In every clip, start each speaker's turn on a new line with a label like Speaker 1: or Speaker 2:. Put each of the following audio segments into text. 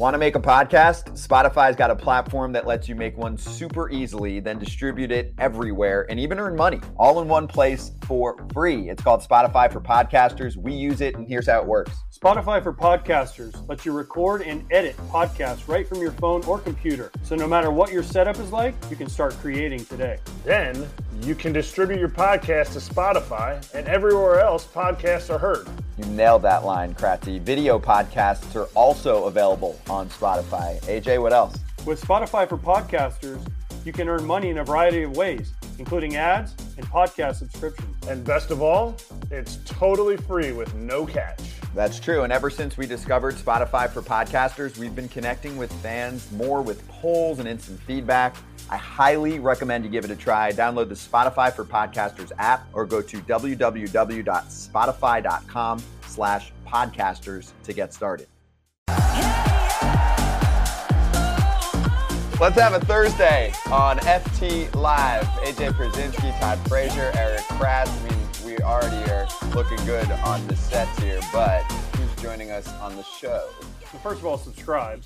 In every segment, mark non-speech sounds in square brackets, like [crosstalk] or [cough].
Speaker 1: Want to make a podcast? Spotify's got a platform that lets you make one super easily, then distribute it everywhere and even earn money all in one place for free. It's called Spotify for Podcasters. We use it, and here's how it works.
Speaker 2: Spotify for Podcasters lets you record and edit podcasts right from your phone or computer. So no matter what your setup is like, you can start creating today.
Speaker 3: Then you can distribute your podcast to Spotify and everywhere else podcasts are heard.
Speaker 1: You nailed that line, Kratzy. Video podcasts are also available on Spotify. AJ, what else?
Speaker 2: With Spotify for Podcasters, you can earn money in a variety of ways, including ads and podcast subscriptions.
Speaker 3: And best of all, it's totally free with no catch.
Speaker 1: That's true. And ever since we discovered Spotify for podcasters, we've been connecting with fans more with polls and instant feedback. I highly recommend you give it a try. Download the Spotify for Podcasters app or go to www.spotify.com slash podcasters to get started. Let's have a Thursday on FT Live. AJ Pierzynski, Todd Frazier, Erik Kratz. I mean, we already are looking good on the sets here, but who's joining us on the show?
Speaker 2: Well, first of all, subscribe.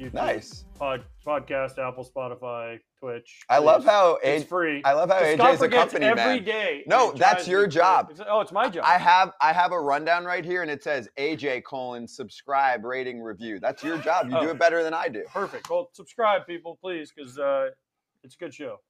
Speaker 2: YouTube,
Speaker 1: Nice.
Speaker 2: Pod, podcast, Apple, Spotify, Twitch.
Speaker 1: I love how
Speaker 2: it's
Speaker 1: A-
Speaker 2: free.
Speaker 1: I love how
Speaker 2: Scott
Speaker 1: AJ's a company
Speaker 2: every
Speaker 1: man.
Speaker 2: day.
Speaker 1: No, that's your job.
Speaker 2: It's- Oh, it's my job.
Speaker 1: I have I have a rundown right here, and it says AJ colon subscribe rating review. That's your job. You do
Speaker 2: Oh.
Speaker 1: it better than I do.
Speaker 2: Perfect. Well, subscribe, people, please, because uh, it's a good show.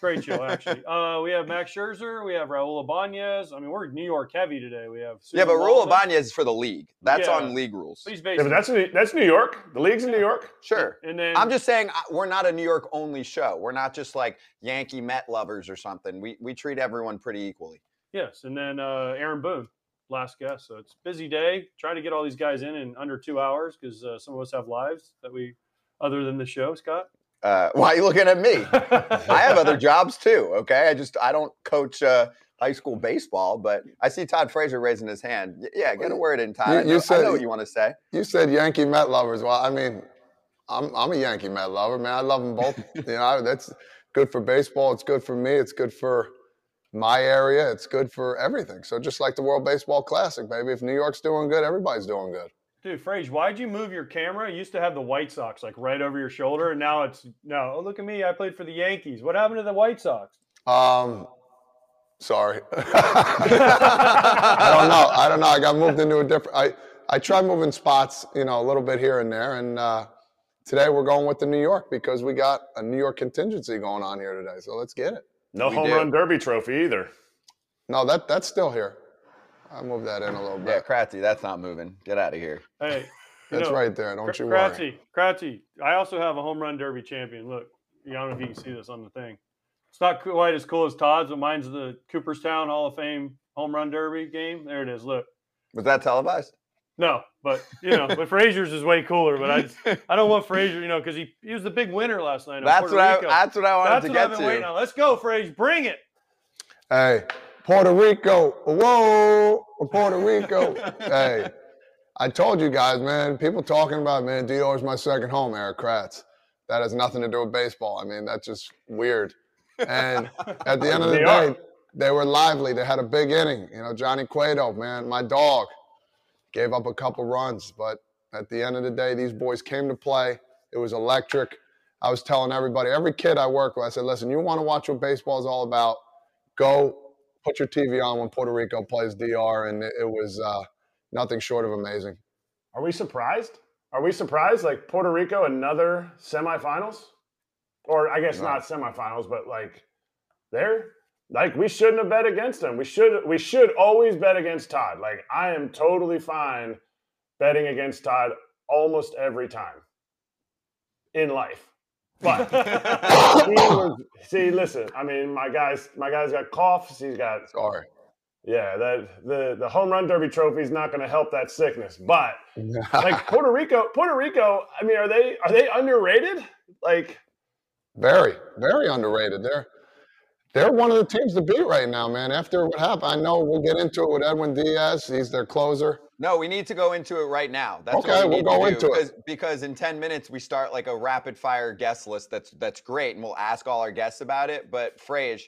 Speaker 2: Great show, actually. uh, we have Max Scherzer. We have Raul Ibanez. I mean, we're New York heavy today. We have
Speaker 1: Yeah, but
Speaker 2: Suzyn
Speaker 1: Rule
Speaker 2: Waldman.
Speaker 1: Is for the league. That's
Speaker 2: Yeah.
Speaker 1: on league rules.
Speaker 2: He's
Speaker 3: Yeah, but that's New- that's New York. The league's in New York.
Speaker 1: Sure.
Speaker 2: and then
Speaker 1: I'm just saying uh, we're not a New York only show. We're not just like Yankee Met lovers or something. We we treat everyone pretty equally.
Speaker 2: yes, and then uh, Aaron Boone, last guest. So it's a busy day. Trying to get all these guys in in under two hours because uh, some of us have lives that we, other than the show, Scott.
Speaker 1: Uh, [laughs] why are you looking at me? I have other [laughs] jobs too. Okay, I just I don't coach uh, high school baseball, but I see Todd Frazier raising his hand. Y- Yeah, get a word in, Todd.
Speaker 4: You-
Speaker 1: I,
Speaker 4: you
Speaker 1: know, I
Speaker 4: said-
Speaker 1: know what you want to say.
Speaker 4: You said Yankee Met lovers. Well, I mean, I'm I'm a Yankee Met lover, man. I love them both. [laughs] you know, that's good for baseball. It's good for me. It's good for my area. It's good for everything. So just like the World Baseball Classic, baby. If New York's doing good, everybody's doing good.
Speaker 2: Dude, Frage, why'd you move your camera? You used to have the White Sox like right over your shoulder, and now it's no. Oh, look at me! I played for the Yankees. What happened to the White Sox?
Speaker 4: Um, sorry. [laughs] I don't know. I don't know. I got moved into a different. I I try moving spots, you know, a little bit here and there, and uh, today we're going with the New York because we got a New York contingency going on here today. So let's get it.
Speaker 3: No
Speaker 1: We
Speaker 3: home
Speaker 1: do.
Speaker 3: run derby trophy either.
Speaker 4: No, that that's still here. I moved that in a little bit.
Speaker 1: Yeah,
Speaker 4: bit.
Speaker 1: Kratzy, that's not moving. Get out of here.
Speaker 2: Hey, [laughs]
Speaker 4: That's
Speaker 2: know,
Speaker 4: right there. Don't
Speaker 2: Kr-
Speaker 4: you worry.
Speaker 2: Kratzy, Kratzy. I also have a home run derby champion. Look, I don't know if you can see this on the thing. It's not quite as cool as Todd's, but mine's the Cooperstown Hall of Fame home run derby game. There it is. Look,
Speaker 1: Was that televised?
Speaker 2: no, but you know, but Frazier's is way cooler. But I, just, [laughs] I don't want Frazier, you know, because he he was the big winner last night.
Speaker 1: That's
Speaker 2: Puerto
Speaker 1: what I.
Speaker 2: Rico.
Speaker 1: That's what I wanted
Speaker 2: That's
Speaker 1: to
Speaker 2: what I've
Speaker 1: get
Speaker 2: been waiting
Speaker 1: to.
Speaker 2: on. Let's go, Frazier. Bring it.
Speaker 4: Hey, Puerto Rico. Whoa, Puerto Rico. [laughs] hey, I told you guys, man. People talking about, man, Dior is my second home, Erik Kratz. That has nothing to do with baseball. I mean, that's just weird. And at the end of the day, they were lively. They had a big inning. You know, Johnny Cueto, man, my dog, gave up a couple runs. But at the end of the day, these boys came to play. It was electric. I was telling everybody, every kid I work with, I said, listen, you want to watch what baseball is all about? Go put your TV on when Puerto Rico plays DR. And it, was uh, nothing short of amazing.
Speaker 3: Are we surprised? Are we surprised? Like Puerto Rico, another semifinals, or I guess
Speaker 4: No.
Speaker 3: not semifinals, but like they're like we shouldn't have bet against them. We should we should always bet against Todd. Like I am totally fine betting against Todd almost every time in life. But [laughs] he was, see, listen. I mean, my guys, my guy's got coughs. He's got
Speaker 4: Sorry.
Speaker 3: yeah. That the the home run derby trophy is not going to help that sickness, but [laughs] like Puerto Rico, Puerto Rico. I mean, are they are they underrated? Like,
Speaker 4: Very, very underrated. They're they're one of the teams to beat right now, man. After what happened, I know we'll get into it with Edwin Diaz. He's their closer.
Speaker 1: No, we need to go into it right now. That's
Speaker 4: Okay,
Speaker 1: what we
Speaker 4: we'll
Speaker 1: need
Speaker 4: go
Speaker 1: to do,
Speaker 4: into it.
Speaker 1: because, Because in 10 minutes we start like a rapid fire guest list that's that's great and we'll ask all our guests about it. But Frage,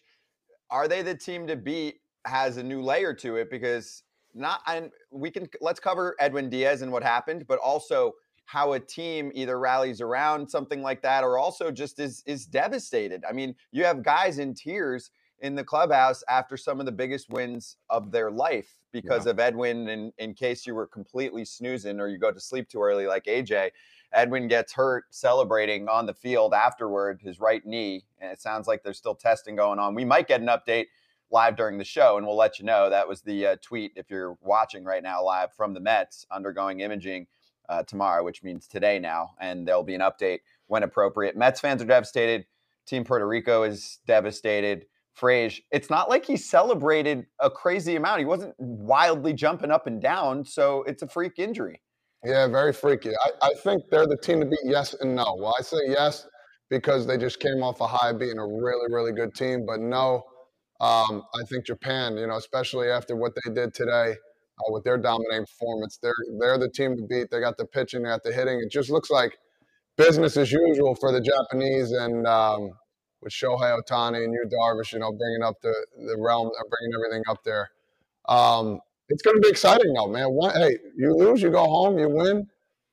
Speaker 1: are they the team to beat has a new layer to it because not and we can let's cover Edwin Diaz and what happened, but also how a team either rallies around something like that or also just is is devastated. I mean, you have guys in tears in the clubhouse after some of the biggest wins of their life because yeah. of Edwin. And in case you were completely snoozing or you go to sleep too early, like AJ, Edwin gets hurt celebrating on the field afterward, his right knee. And it sounds like there's still testing going on. We might get an update live during the show, and we'll let you know. That was the uh, tweet if you're watching right now live from the Mets undergoing imaging uh, tomorrow, which means today now. And there'll be an update when appropriate. Mets fans are devastated. Team Puerto Rico is devastated. Frage, it's not like he celebrated a crazy amount. He wasn't wildly jumping up and down, so it's a freak injury.
Speaker 4: Yeah, very freaky. I, I think they're the team to beat yes and no. Well, I say yes because they just came off a high beating a really, really good team, but no, um, I think Japan, you know, especially after what they did today uh, with their dominating performance, they're they're the team to beat. They got the pitching, they got the hitting. It just looks like business as usual for the Japanese, and um, with Shohei Ohtani and Yu Darvish, you know, bringing up the the realm, uh, bringing everything up there. Um, it's going to be exciting though, man. One, hey, you lose, you go home, you win,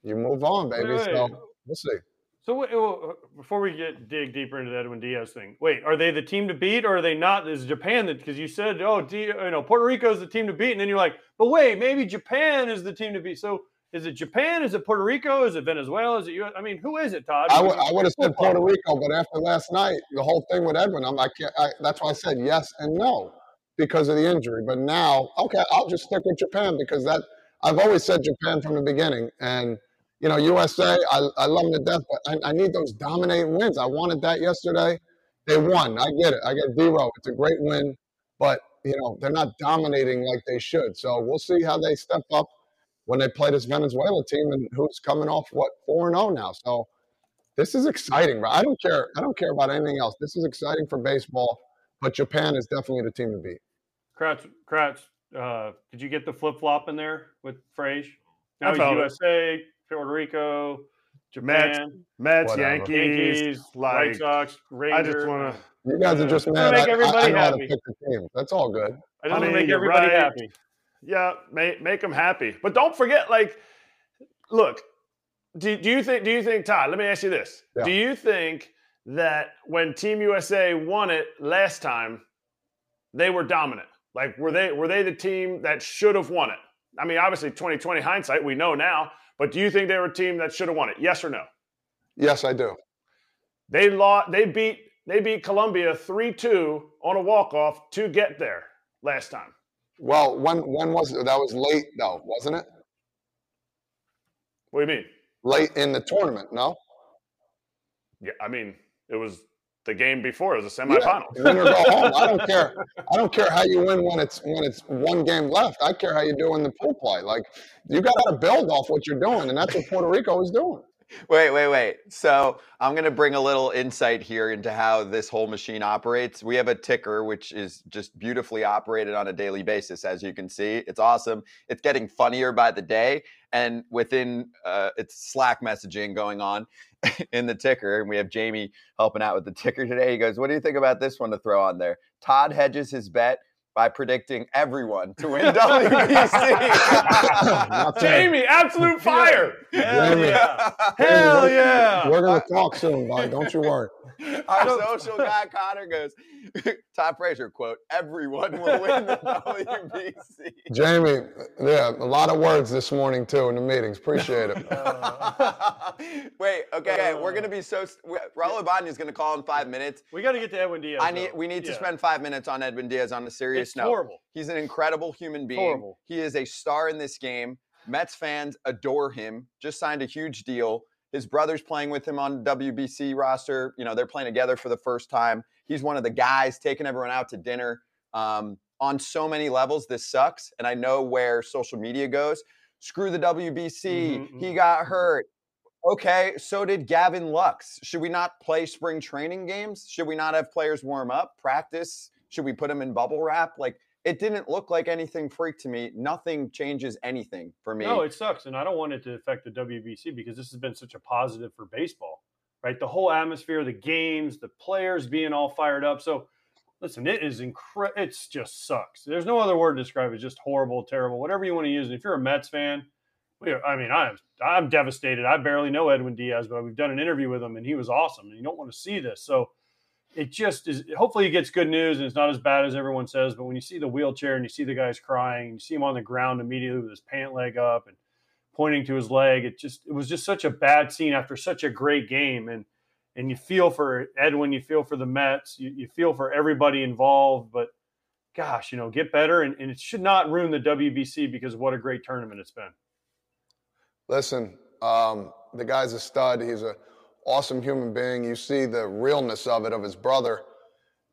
Speaker 4: you move on, baby. So we'll see.
Speaker 2: So uh, before we get dig deeper into the Edwin Diaz thing, wait, are they the team to beat or are they not? Is Japan that because you said, oh, D, you know, Puerto Rico is the team to beat, and then you're like, but wait, maybe Japan is the team to beat. So is it Japan? Is it Puerto Rico? Is it Venezuela? Is it U.S.? I mean, who is it, Todd?
Speaker 4: I, w- I would have said Puerto Rico, but after last night, the whole thing with Edwin, I'm like, I, that's why I said yes and no because of the injury. But now, okay, I'll just stick with Japan because that I've always said Japan from the beginning. And you know, USA, I, I love them to death, but I, I need those dominating wins. I wanted that yesterday. They won. I get it. I get zero. It's a great win, but you know they're not dominating like they should. So we'll see how they step up when they play this Venezuela team and who's coming off what four and zero oh now. So this is exciting, bro. I don't care. I don't care about anything else. This is exciting for baseball, but Japan is definitely the team to beat.
Speaker 2: Kratz, Kratz, uh, did you get the flip flop in there with Frage? Now he's USA, it. Puerto Rico, Japan,
Speaker 3: Mets, Mets Yankees,
Speaker 2: Yankees like, White Sox, Rangers.
Speaker 3: I just want to.
Speaker 4: You guys are just mad.
Speaker 2: Make everybody I, I happy.
Speaker 4: That's all good.
Speaker 2: I just I want to make everybody right. happy
Speaker 3: yeah, make make them happy. But don't forget, like, look, do, do you think? Do you think, Todd? Let me ask you this: yeah. Do you think that when Team USA won it last time, they were dominant? Like, were they were they the team that should have won it? I mean, obviously, 2020 hindsight, we know now. But do you think they were a team that should have won it? Yes or no?
Speaker 4: Yes, I do.
Speaker 3: They lost. They beat. They beat Colombia three two on a walk off to get there last time.
Speaker 4: Well, when when was it? That was late though, wasn't it?
Speaker 3: What do you mean?
Speaker 4: Late in the tournament, no?
Speaker 3: Yeah, I mean, it was the game before. It was a semifinal.
Speaker 4: Yeah, win or go home. I don't care. I don't care how you win when it's when it's one game left. I care how you do in the pool play. Like you got to build off what you're doing, and that's what Puerto Rico is doing.
Speaker 1: Wait, wait, wait. So I'm going to bring a little insight here into how this whole machine operates. We have a ticker, which is just beautifully operated on a daily basis, as you can see. It's awesome. It's getting funnier by the day. And within uh, it's Slack messaging going on [laughs] in the ticker. And we have Jamie helping out with the ticker today. He goes, What do you think about this one to throw on there? Todd hedges his bet by predicting everyone to win [laughs] WBC.
Speaker 3: Jamie, absolute fire.
Speaker 2: Hell yeah. Hell yeah.
Speaker 4: We're going to talk soon, buddy. Don't you worry. [laughs]
Speaker 1: Our social guy Connor goes, [laughs] Todd Frazier quote, everyone will win the WBC.
Speaker 4: Jamie, yeah, a lot of words this morning too in the meetings. Appreciate it. Uh,
Speaker 1: Wait, okay, uh, we're gonna be so. Raul Ibanez is gonna call in five minutes.
Speaker 2: We got to get to Edwin Diaz.
Speaker 1: I need. We need to spend five minutes on Edwin Diaz on a serious
Speaker 2: it's
Speaker 1: note.
Speaker 2: Horrible.
Speaker 1: He's an incredible human being.
Speaker 2: Horrible.
Speaker 1: He is a star in this game. Mets fans adore him. Just signed a huge deal. His brother's playing with him on WBC roster. You know, they're playing together for the first time. He's one of the guys taking everyone out to dinner. Um, on so many levels, this sucks. And I know where social media goes. Screw the WBC. Mm-hmm, he mm-hmm. got hurt. Okay, so did Gavin Lux. Should we not play spring training games? Should we not have players warm up, practice? Should we put them in bubble wrap? Like, it didn't look like anything freak to me. Nothing changes anything for me.
Speaker 2: No, it sucks. And I don't want it to affect the WBC because this has been such a positive for baseball, right? The whole atmosphere, the games, the players being all fired up. So, listen, it is incredible. It's just sucks. There's no other word to describe it. It's just horrible, terrible, whatever you want to use. And if you're a Mets fan, I mean, I'm I'm devastated. I barely know Edwin Diaz, but we've done an interview with him, and he was awesome. And you don't want to see this, so it just is. Hopefully, he gets good news, and it's not as bad as everyone says. But when you see the wheelchair and you see the guys crying, you see him on the ground immediately with his pant leg up and pointing to his leg. It just it was just such a bad scene after such a great game, and and you feel for Edwin, you feel for the Mets, you, you feel for everybody involved, but gosh, you know, get better, and, and it should not ruin the WBC because what a great tournament it's been.
Speaker 4: Listen, um, the guy's a stud. He's an awesome human being. You see the realness of it of his brother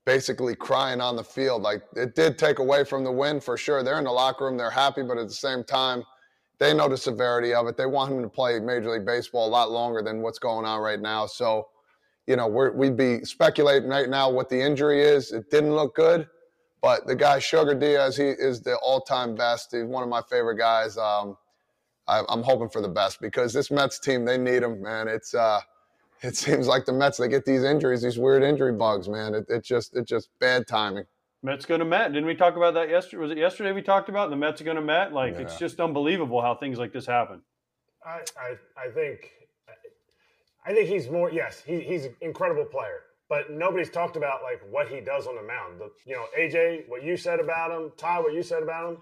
Speaker 4: basically crying on the field. Like it did take away from the win for sure. They're in the locker room, they're happy, but at the same time, they know the severity of it. They want him to play Major League Baseball a lot longer than what's going on right now. So, you know, we would be speculating right now what the injury is. It didn't look good, but the guy Sugar Diaz, he is the all-time best. He's one of my favorite guys. Um, I, am hoping for the best because this Mets team, they need him, man. It's uh, it seems like the Mets they get these injuries, these weird injury bugs, man. It, it just it's just bad timing.
Speaker 2: Mets going to Met. Didn't we talk about that yesterday? Was it yesterday we talked about the Mets going to Met? Like yeah. it's just unbelievable how things like this happen.
Speaker 3: I, I, I think I think he's more yes he, he's an incredible player, but nobody's talked about like what he does on the mound. The, you know AJ, what you said about him, Ty, what you said about him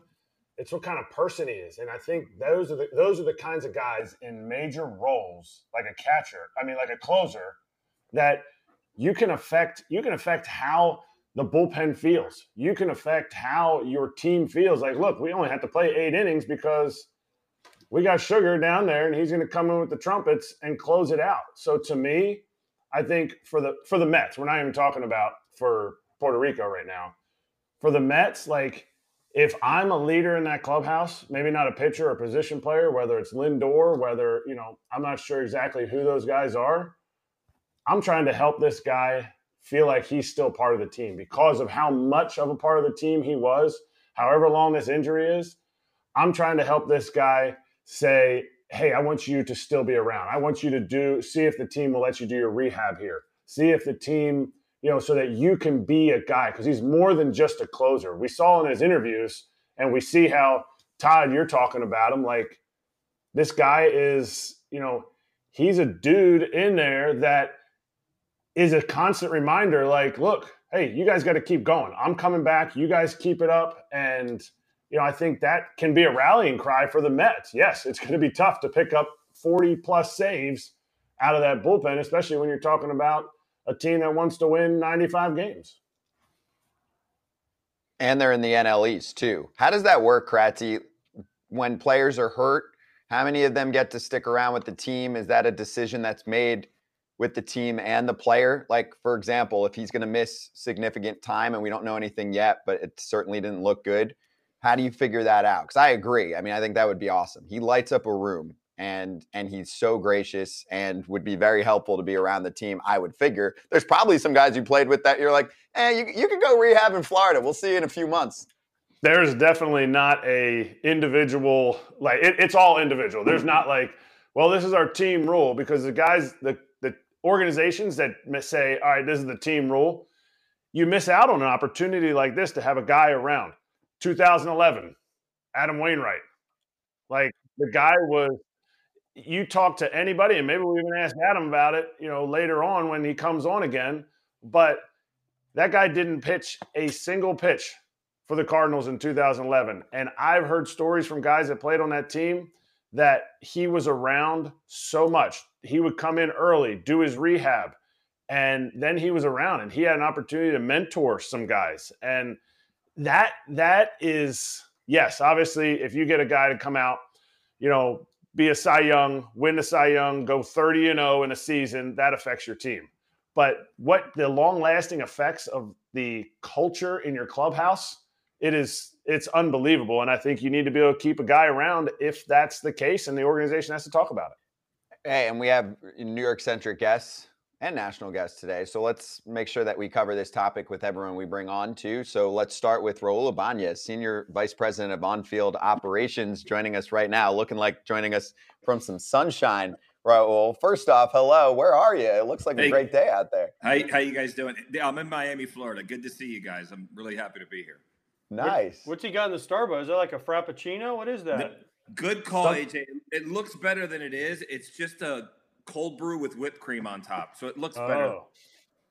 Speaker 3: it's what kind of person he is. And I think those are the those are the kinds of guys in major roles, like a catcher, I mean like a closer, that you can affect you can affect how the bullpen feels. You can affect how your team feels. Like, look, we only have to play eight innings because we got Sugar down there and he's going to come in with the trumpets and close it out. So to me, I think for the for the Mets, we're not even talking about for Puerto Rico right now. For the Mets, like if I'm a leader in that clubhouse, maybe not a pitcher or position player, whether it's Lindor, whether, you know, I'm not sure exactly who those guys are, I'm trying to help this guy feel like he's still part of the team because of how much of a part of the team he was, however long this injury is. I'm trying to help this guy say, hey, I want you to still be around. I want you to do, see if the team will let you do your rehab here. See if the team you know, so that you can be a guy because he's more than just a closer. We saw in his interviews, and we see how Todd, you're talking about him. Like this guy is, you know, he's a dude in there that is a constant reminder. Like, look, hey, you guys got to keep going. I'm coming back. You guys keep it up, and you know, I think that can be a rallying cry for the Mets. Yes, it's going to be tough to pick up 40 plus saves out of that bullpen, especially when you're talking about a team that wants to win 95 games.
Speaker 1: And they're in the NL East too. How does that work, Kratzy? When players are hurt, how many of them get to stick around with the team? Is that a decision that's made with the team and the player? Like, for example, if he's going to miss significant time and we don't know anything yet, but it certainly didn't look good, how do you figure that out? Because I agree. I mean, I think that would be awesome. He lights up a room and and he's so gracious and would be very helpful to be around the team. I would figure there's probably some guys you played with that you're like, eh, you you could go rehab in Florida. We'll see you in a few months.
Speaker 3: There's definitely not a individual like it, it's all individual. There's not like, well, this is our team rule because the guys the the organizations that say, all right, this is the team rule, you miss out on an opportunity like this to have a guy around. 2011, Adam Wainwright. Like the guy was you talk to anybody, and maybe we even ask Adam about it, you know, later on when he comes on again. But that guy didn't pitch a single pitch for the Cardinals in 2011. And I've heard stories from guys that played on that team that he was around so much. He would come in early, do his rehab, and then he was around and he had an opportunity to mentor some guys. And that that is yes, obviously if you get a guy to come out, you know, be a Cy Young, win a Cy Young, go 30 and 0 in a season, that affects your team. But what the long lasting effects of the culture in your clubhouse, it is it's unbelievable. And I think you need to be able to keep a guy around if that's the case and the organization has to talk about it.
Speaker 1: Hey, and we have New York centric guests and national guests today. So let's make sure that we cover this topic with everyone we bring on too. So let's start with Raul Ibanez, Senior Vice President of On-Field Operations, joining us right now, looking like joining us from some sunshine. Raul, first off, hello. Where are you? It looks like hey, a great day out there.
Speaker 5: How, how you guys doing? I'm in Miami, Florida. Good to see you guys. I'm really happy to be here.
Speaker 1: Nice.
Speaker 2: What, what's he got in the Starbucks? Is that like a Frappuccino? What is that?
Speaker 5: Good call, AJ. It looks better than it is. It's just a cold brew with whipped cream on top, so it looks better.
Speaker 2: Oh.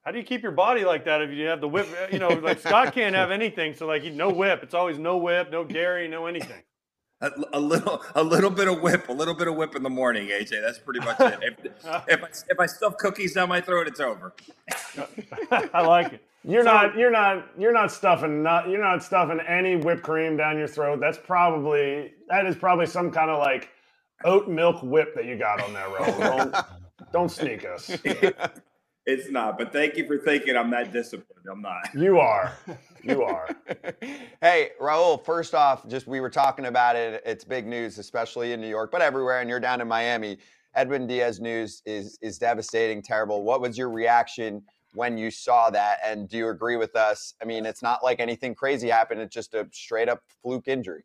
Speaker 2: How do you keep your body like that if you have the whip? You know, like Scott can't have anything, so like no whip. It's always no whip, no dairy, no anything.
Speaker 5: A, a little, a little bit of whip, a little bit of whip in the morning, AJ. That's pretty much it. If, [laughs] if, I, if I stuff cookies down my throat, it's over. [laughs]
Speaker 2: I like it.
Speaker 3: You're not you're not you're not stuffing not you're not stuffing any whipped cream down your throat. That's probably that is probably some kind of like oat milk whip that you got on there, Raul. [laughs] Don't, don't sneak us. [laughs]
Speaker 5: It's not, but thank you for thinking I'm that disciplined. I'm not.
Speaker 3: You are. You are. [laughs]
Speaker 1: hey, Raul, first off, just we were talking about it. It's big news, especially in New York, but everywhere, and you're down in Miami. Edwin Diaz news is is devastating, terrible. What was your reaction when you saw that? And do you agree with us? I mean, it's not like anything crazy happened. It's just a straight up fluke injury.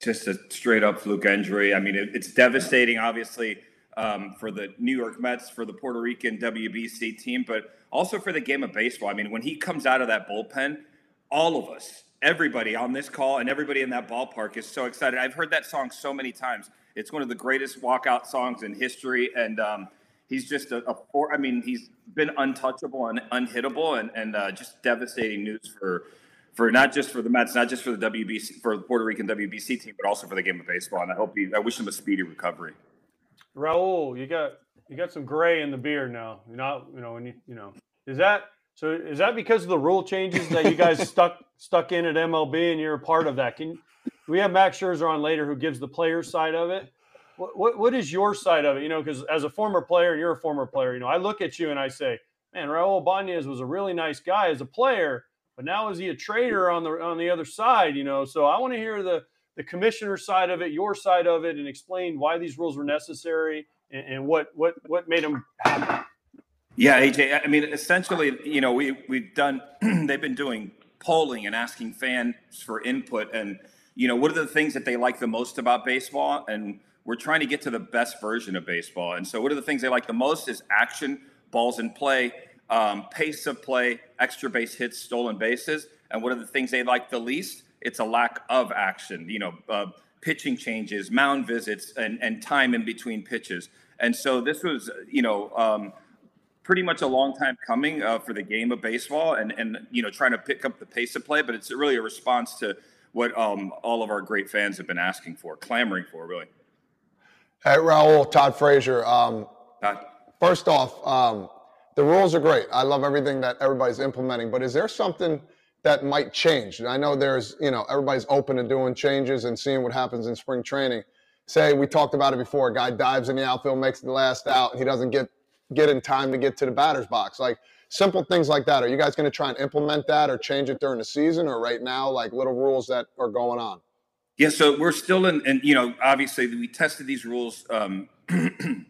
Speaker 5: Just a straight up fluke injury. I mean, it, it's devastating, obviously um, for the New York Mets, for the Puerto Rican WBC team, but also for the game of baseball. I mean, when he comes out of that bullpen, all of us, everybody on this call and everybody in that ballpark is so excited. I've heard that song so many times. It's one of the greatest walkout songs in history, and um, he's just a, a I mean, he's been untouchable and unhittable, and, and uh, just devastating news for for not just for the Mets, not just for the WBC, for the Puerto Rican WBC team, but also for the game of baseball. And I hope he, I wish him a speedy recovery.
Speaker 2: Raul, you got you got some gray in the beard now. You're not, you know, when you you know, is that so? Is that because of the rule changes that you guys [laughs] stuck stuck in at MLB and you're a part of that? Can we have Max Scherzer on later who gives the player side of it? What, what what is your side of it? You know, because as a former player, and you're a former player. You know, I look at you and I say, man, Raul Ibanez was a really nice guy as a player, but now is he a traitor on the on the other side? You know, so I want to hear the the commissioner side of it, your side of it, and explain why these rules were necessary and, and what what what made them happen.
Speaker 5: Yeah, AJ. I mean, essentially, you know, we we've done. [clears throat] they've been doing polling and asking fans for input, and you know, what are the things that they like the most about baseball, and we're trying to get to the best version of baseball. And so, what are the things they like the most? Is action, balls in play, um, pace of play, extra base hits, stolen bases, and what are the things they like the least? it's a lack of action. You know, uh, pitching changes, mound visits, and and time in between pitches. And so this was, you know. Um, pretty much a long time coming uh, for the game of baseball and, and you know trying to pick up the pace of play but it's really a response to what um, all of our great fans have been asking for clamoring for really
Speaker 4: hey raul todd frazier um,
Speaker 5: Todd.
Speaker 4: first off um, the rules are great i love everything that everybody's implementing but is there something that might change. I know there's, you know, everybody's open to doing changes and seeing what happens in spring training. Say we talked about it before, a guy dives in the outfield, makes the last out, he doesn't get get in time to get to the batter's box. Like simple things like that. Are you guys going to try and implement that or change it during the season or right now, like little rules that are going on?
Speaker 5: Yeah, so we're still in, and you know, obviously we tested these rules. Um, [clears throat]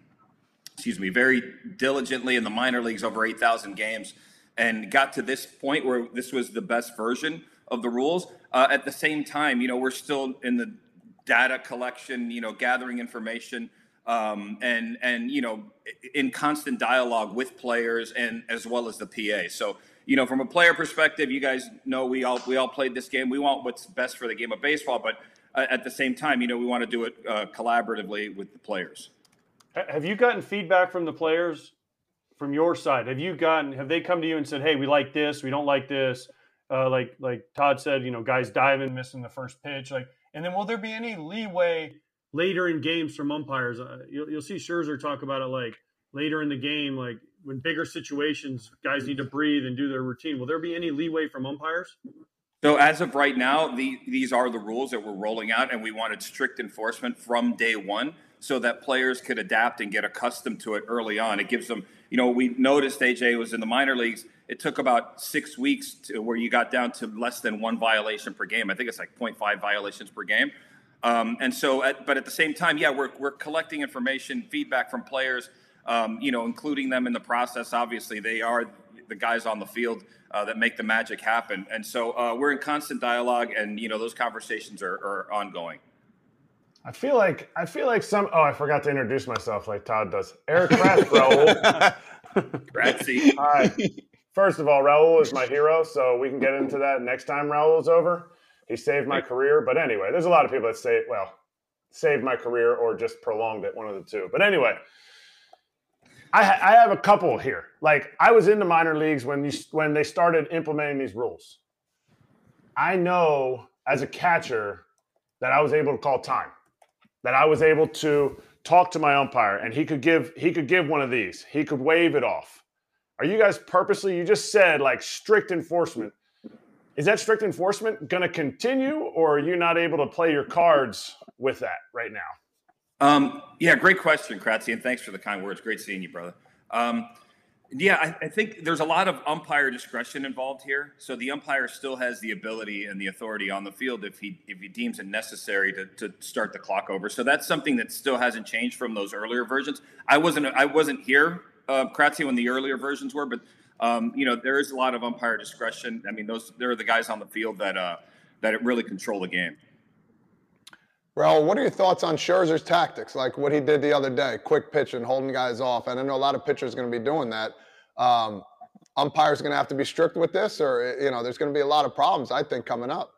Speaker 5: excuse me, very diligently in the minor leagues over 8,000 games and got to this point where this was the best version of the rules. Uh, at the same time, you know, we're still in the data collection, you know, gathering information, um, and and you know, in constant dialogue with players and as well as the PA. So, you know, from a player perspective, you guys know we all we all played this game. We want what's best for the game of baseball, but uh, at the same time, you know, we want to do it uh, collaboratively with the players.
Speaker 2: Have you gotten feedback from the players from your side, have you gotten have they come to you and said, "Hey, we like this, we don't like this"? Uh, like like Todd said, you know, guys diving, missing the first pitch. Like, and then will there be any leeway later in games from umpires? Uh, you'll, you'll see Scherzer talk about it like later in the game, like when bigger situations, guys need to breathe and do their routine. Will there be any leeway from umpires?
Speaker 5: So as of right now, the, these are the rules that we're rolling out, and we wanted strict enforcement from day one so that players could adapt and get accustomed to it early on. It gives them, you know, we noticed AJ was in the minor leagues. It took about six weeks to where you got down to less than one violation per game. I think it's like 0.5 violations per game. Um, and so, at, but at the same time, yeah, we're, we're collecting information, feedback from players, um, you know, including them in the process. Obviously, they are the guys on the field uh, that make the magic happen. And so uh, we're in constant dialogue, and, you know, those conversations are, are ongoing.
Speaker 3: I feel like I feel like some. Oh, I forgot to introduce myself like Todd does. Erik Kratz, Raul.
Speaker 5: Kratzy.
Speaker 3: All right. First of all, Raul is my hero, so we can get into that next time Raul's over. He saved my career, but anyway, there's a lot of people that say, well, saved my career or just prolonged it, one of the two. But anyway, I, I have a couple here. Like I was in the minor leagues when you when they started implementing these rules. I know as a catcher that I was able to call time, that I was able to talk to my umpire, and he could give he could give one of these. He could wave it off. Are you guys purposely? You just said like strict enforcement. Is that strict enforcement going to continue, or are you not able to play your cards with that right now?
Speaker 5: Um, yeah, great question, Kratzy, and thanks for the kind words. Great seeing you, brother. Um, yeah, I, I, think there's a lot of umpire discretion involved here. So the umpire still has the ability and the authority on the field if he if he deems it necessary to, to start the clock over. So that's something that still hasn't changed from those earlier versions. I wasn't I wasn't here, uh, Kratzy, when the earlier versions were, but um, you know there is a lot of umpire discretion. I mean, those there are the guys on the field that uh, that really control the game.
Speaker 4: Raul, what are your thoughts on Scherzer's tactics, like what he did the other day, quick pitch and holding guys off? And I know a lot of pitchers are going to be doing that. Um, umpires are going to have to be strict with this, or you know, there's going to be a lot of problems, I think, coming up.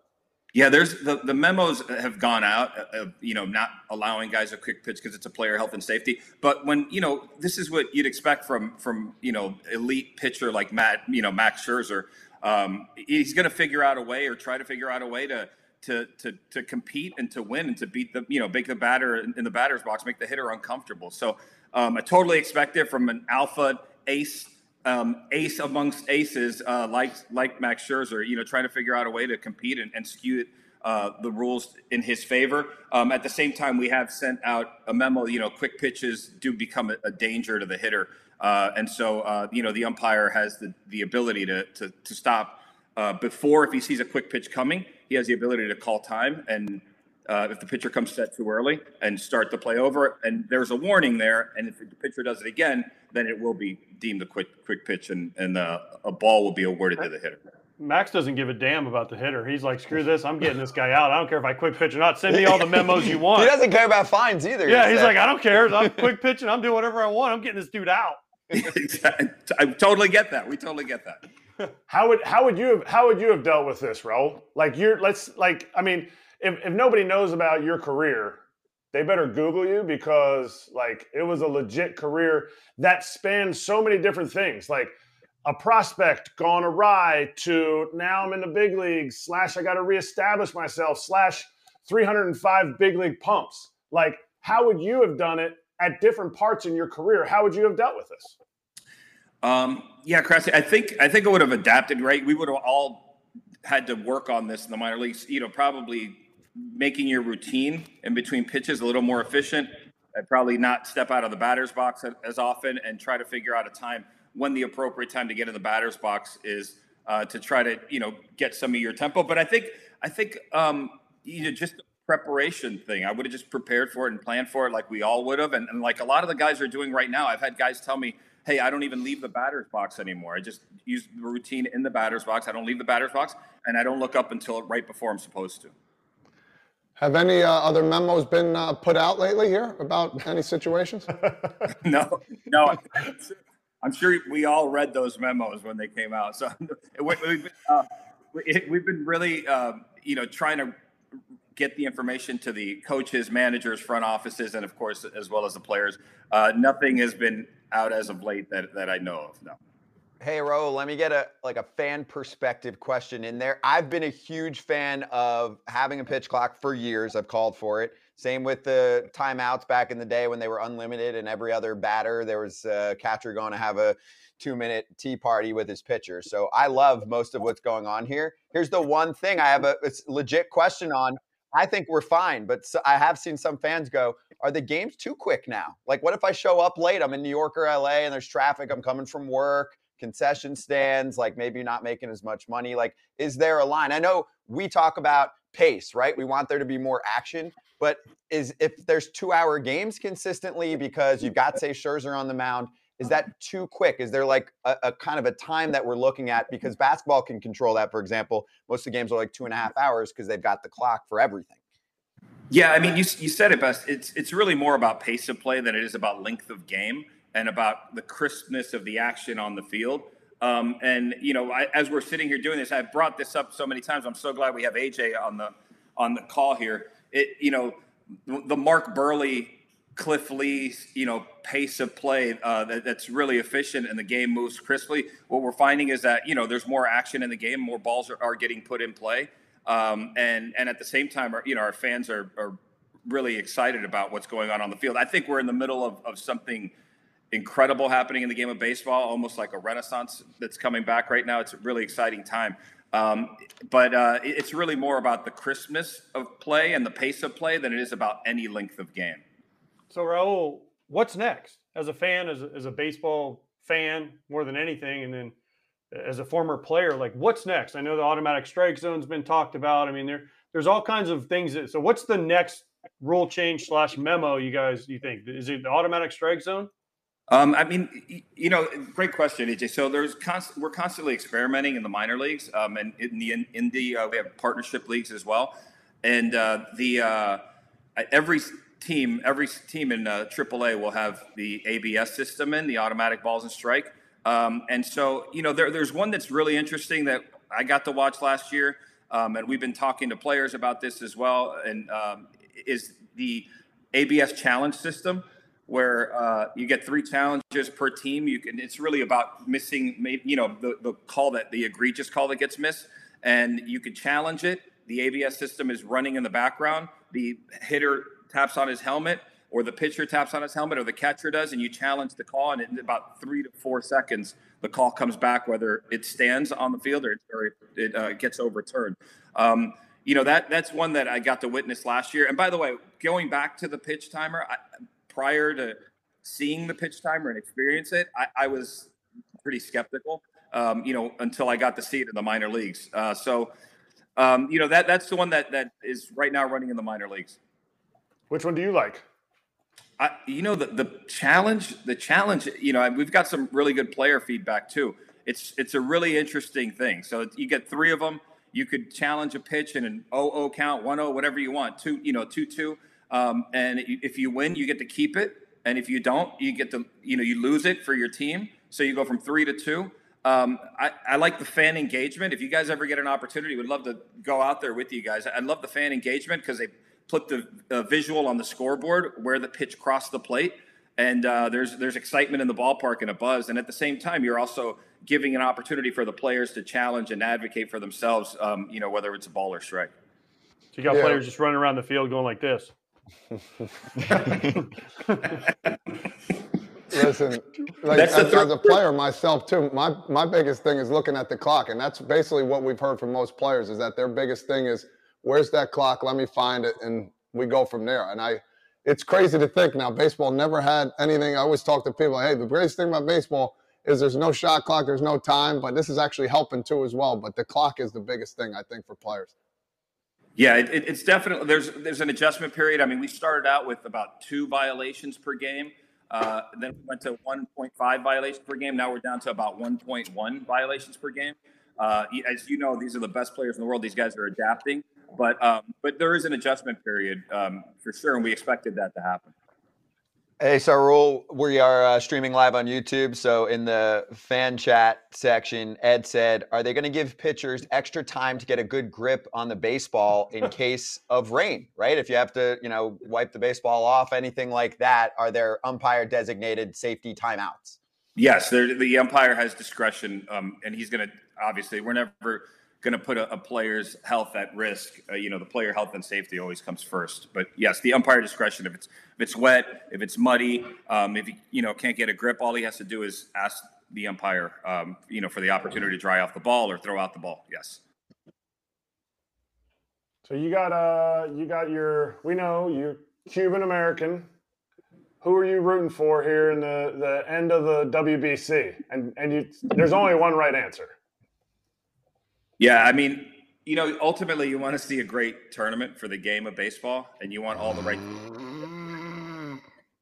Speaker 5: Yeah, there's the, the memos have gone out of you know not allowing guys a quick pitch because it's a player health and safety. But when you know this is what you'd expect from from you know elite pitcher like Matt you know Max Scherzer, um, he's going to figure out a way or try to figure out a way to to to to compete and to win and to beat the you know make the batter in, the batter's box, make the hitter uncomfortable. So um, I totally expect it from an alpha ace. Um, ace amongst aces, uh, like like Max Scherzer, you know, trying to figure out a way to compete and, and skew it, uh, the rules in his favor. Um, at the same time, we have sent out a memo. You know, quick pitches do become a, a danger to the hitter, uh, and so uh, you know the umpire has the the ability to to, to stop uh, before if he sees a quick pitch coming he has the ability to call time and uh, if the pitcher comes set too early and start the play over. And there's a warning there. And if the pitcher does it again, then it will be deemed a quick quick pitch and, and uh, a ball will be awarded to the hitter.
Speaker 2: Max doesn't give a damn about the hitter. He's like, screw this. I'm getting this guy out. I don't care if I quick pitch or not. Send me all the memos you [laughs] want.
Speaker 1: he doesn't care about fines either.
Speaker 2: Yeah, he's like, I don't care. I'm [laughs] quick pitching. I'm doing whatever I want. I'm getting this dude out. [laughs]
Speaker 5: I totally get that. We totally get that
Speaker 3: how would how would you have how would you have dealt with this, Raul? Like you're let's like I mean, if if nobody knows about your career, they better Google you because like it was a legit career that spanned so many different things. Like a prospect gone awry to now I'm in the big leagues, slash I gotta reestablish myself, slash 305 big league pumps. Like, how would you have done it at different parts in your career? How would you have dealt with this?
Speaker 5: Um, yeah, Kratzy, I think I think I would have adapted. Right, we would have all had to work on this in the minor leagues. You know, probably making your routine in between pitches a little more efficient. I'd probably not step out of the batter's box as often and try to figure out a time when the appropriate time to get in the batter's box is uh, to try to you know get some of your tempo. But I think I think um, you know just the preparation thing. I would have just prepared for it and planned for it like we all would have. And, and like a lot of the guys are doing right now. I've had guys tell me hey, I don't even leave the batter's box anymore. I just use the routine in the batter's box. I don't leave the batter's box, and I don't look up until right before I'm supposed to.
Speaker 4: Have any uh, other memos been uh, put out lately here about any situations? [laughs] [laughs]
Speaker 5: no, no. I'm sure we all read those memos when they came out. So [laughs] we, have been, uh, we've been really, um, you know, trying to get the information to the coaches, managers, front offices, and of course, as well as the players. Uh, nothing has been out as of late that, that I know of. No.
Speaker 1: Hey, Ro, let me get a like a fan perspective question in there. I've been a huge fan of having a pitch clock for years. I've called for it. Same with the timeouts back in the day when they were unlimited, and every other batter there was a catcher going to have a two-minute tea party with his pitcher. So I love most of what's going on here. Here's the one thing I have a legit question on. I think we're fine, but I have seen some fans go, are the games too quick now? Like, what if I show up late? I'm in New York or LA and there's traffic. I'm coming from work, concession stands, like maybe not making as much money. Like, is there a line? I know we talk about pace, right? We want there to be more action, but is if there's two hour games consistently because you've got, say, Scherzer on the mound, is that too quick? Is there like a, a, kind of a time that we're looking at? Because basketball can control that. For example, most of the games are like two and a half hours because they've got the clock for everything.
Speaker 5: Yeah, I mean, you, you said it best. It's it's really more about pace of play than it is about length of game and about the crispness of the action on the field. Um, and you know, I, as we're sitting here doing this, I've brought this up so many times. I'm so glad we have AJ on the on the call here. It you know, the Mark Buehrle, Cliff Lee, you know, pace of play uh, that, that's really efficient and the game moves crisply. What we're finding is that you know there's more action in the game, more balls are, are getting put in play, um, and and at the same time, our, you know, our fans are are really excited about what's going on on the field. I think we're in the middle of, of something incredible happening in the game of baseball, almost like a renaissance that's coming back right now. It's a really exciting time. Um, but uh, it's really more about the crispness of play and the pace of play than it is about any length of game.
Speaker 2: So, Raul, what's next as a fan, as a, as a baseball fan, more than anything, and then as a former player, like what's next? I know the automatic strike zone's been talked about. I mean, there there's all kinds of things. That, so, what's the next rule change slash memo you guys you think? Is it the automatic strike zone?
Speaker 5: Um, I mean, you know, great question, AJ. So there's const- we're constantly experimenting in the minor leagues, um, and in the in, in the uh, we have partnership leagues as well, and uh, the uh, every team every team in uh, AAA will have the ABS system in the automatic balls and strike, um, and so you know there, there's one that's really interesting that I got to watch last year, um, and we've been talking to players about this as well, and um, is the ABS challenge system where uh, you get three challenges per team. You can. It's really about missing, you know, the, the call that the egregious call that gets missed, and you can challenge it. The ABS system is running in the background. The hitter taps on his helmet, or the pitcher taps on his helmet, or the catcher does, and you challenge the call. And in about three to four seconds, the call comes back, whether it stands on the field or, or it uh, gets overturned. Um, you know that that's one that I got to witness last year. And by the way, going back to the pitch timer, I, prior to seeing the pitch timer and experience it, I, I was pretty skeptical. Um, you know, until I got to see it in the minor leagues. Uh, so, um, you know, that that's the one that that is right now running in the minor leagues.
Speaker 3: Which one do you like?
Speaker 5: I, you know, the the challenge, the challenge. You know, we've got some really good player feedback too. It's it's a really interesting thing. So you get three of them. You could challenge a pitch in an 0-0 count, 1-0, whatever you want. Two, you know, two-two. Um, and if you win, you get to keep it. And if you don't, you get to, you know, you lose it for your team. So you go from three to two. Um, I, I, like the fan engagement. If you guys ever get an opportunity, would love to go out there with you guys. I love the fan engagement because they put the uh, visual on the scoreboard where the pitch crossed the plate, and uh, there's there's excitement in the ballpark and a buzz. And at the same time, you're also giving an opportunity for the players to challenge and advocate for themselves. Um, you know, whether it's a ball or strike.
Speaker 2: So you got yeah. players just running around the field going like this. [laughs]
Speaker 4: Listen, like as, th- as, a player myself too, my my biggest thing is looking at the clock, and that's basically what we've heard from most players is that their biggest thing is where's that clock? Let me find it, and we go from there. And I, it's crazy to think now. Baseball never had anything. I always talk to people, hey, the greatest thing about baseball is there's no shot clock, there's no time, but this is actually helping too as well. But the clock is the biggest thing I think for players.
Speaker 5: Yeah, it, it's definitely there's there's an adjustment period. I mean, we started out with about two violations per game. Uh, then we went to 1.5 violations per game. Now we're down to about 1.1 violations per game. Uh, as you know, these are the best players in the world. These guys are adapting, but um, but there is an adjustment period um, for sure, and we expected that to happen.
Speaker 1: Hey, Sarul, we are uh, streaming live on YouTube. So, in the fan chat section, Ed said, Are they going to give pitchers extra time to get a good grip on the baseball in [laughs] case of rain, right? If you have to, you know, wipe the baseball off, anything like that, are there umpire designated safety timeouts?
Speaker 5: Yes, the umpire has discretion, um, and he's going to obviously, we're never going to put a, a, player's health at risk. Uh, you know, the player health and safety always comes first. But yes, the umpire discretion. If it's if it's wet, if it's muddy, um, if he you know can't get a grip, all he has to do is ask the umpire, um, you know, for the opportunity to dry off the ball or throw out the ball. Yes.
Speaker 3: So you got uh you got your we know you Cuban American. Who are you rooting for here in the, the end of the WBC? And and you, there's only one right answer.
Speaker 5: Yeah, I mean, you know, ultimately, you want to see a great tournament for the game of baseball, and you want all the right.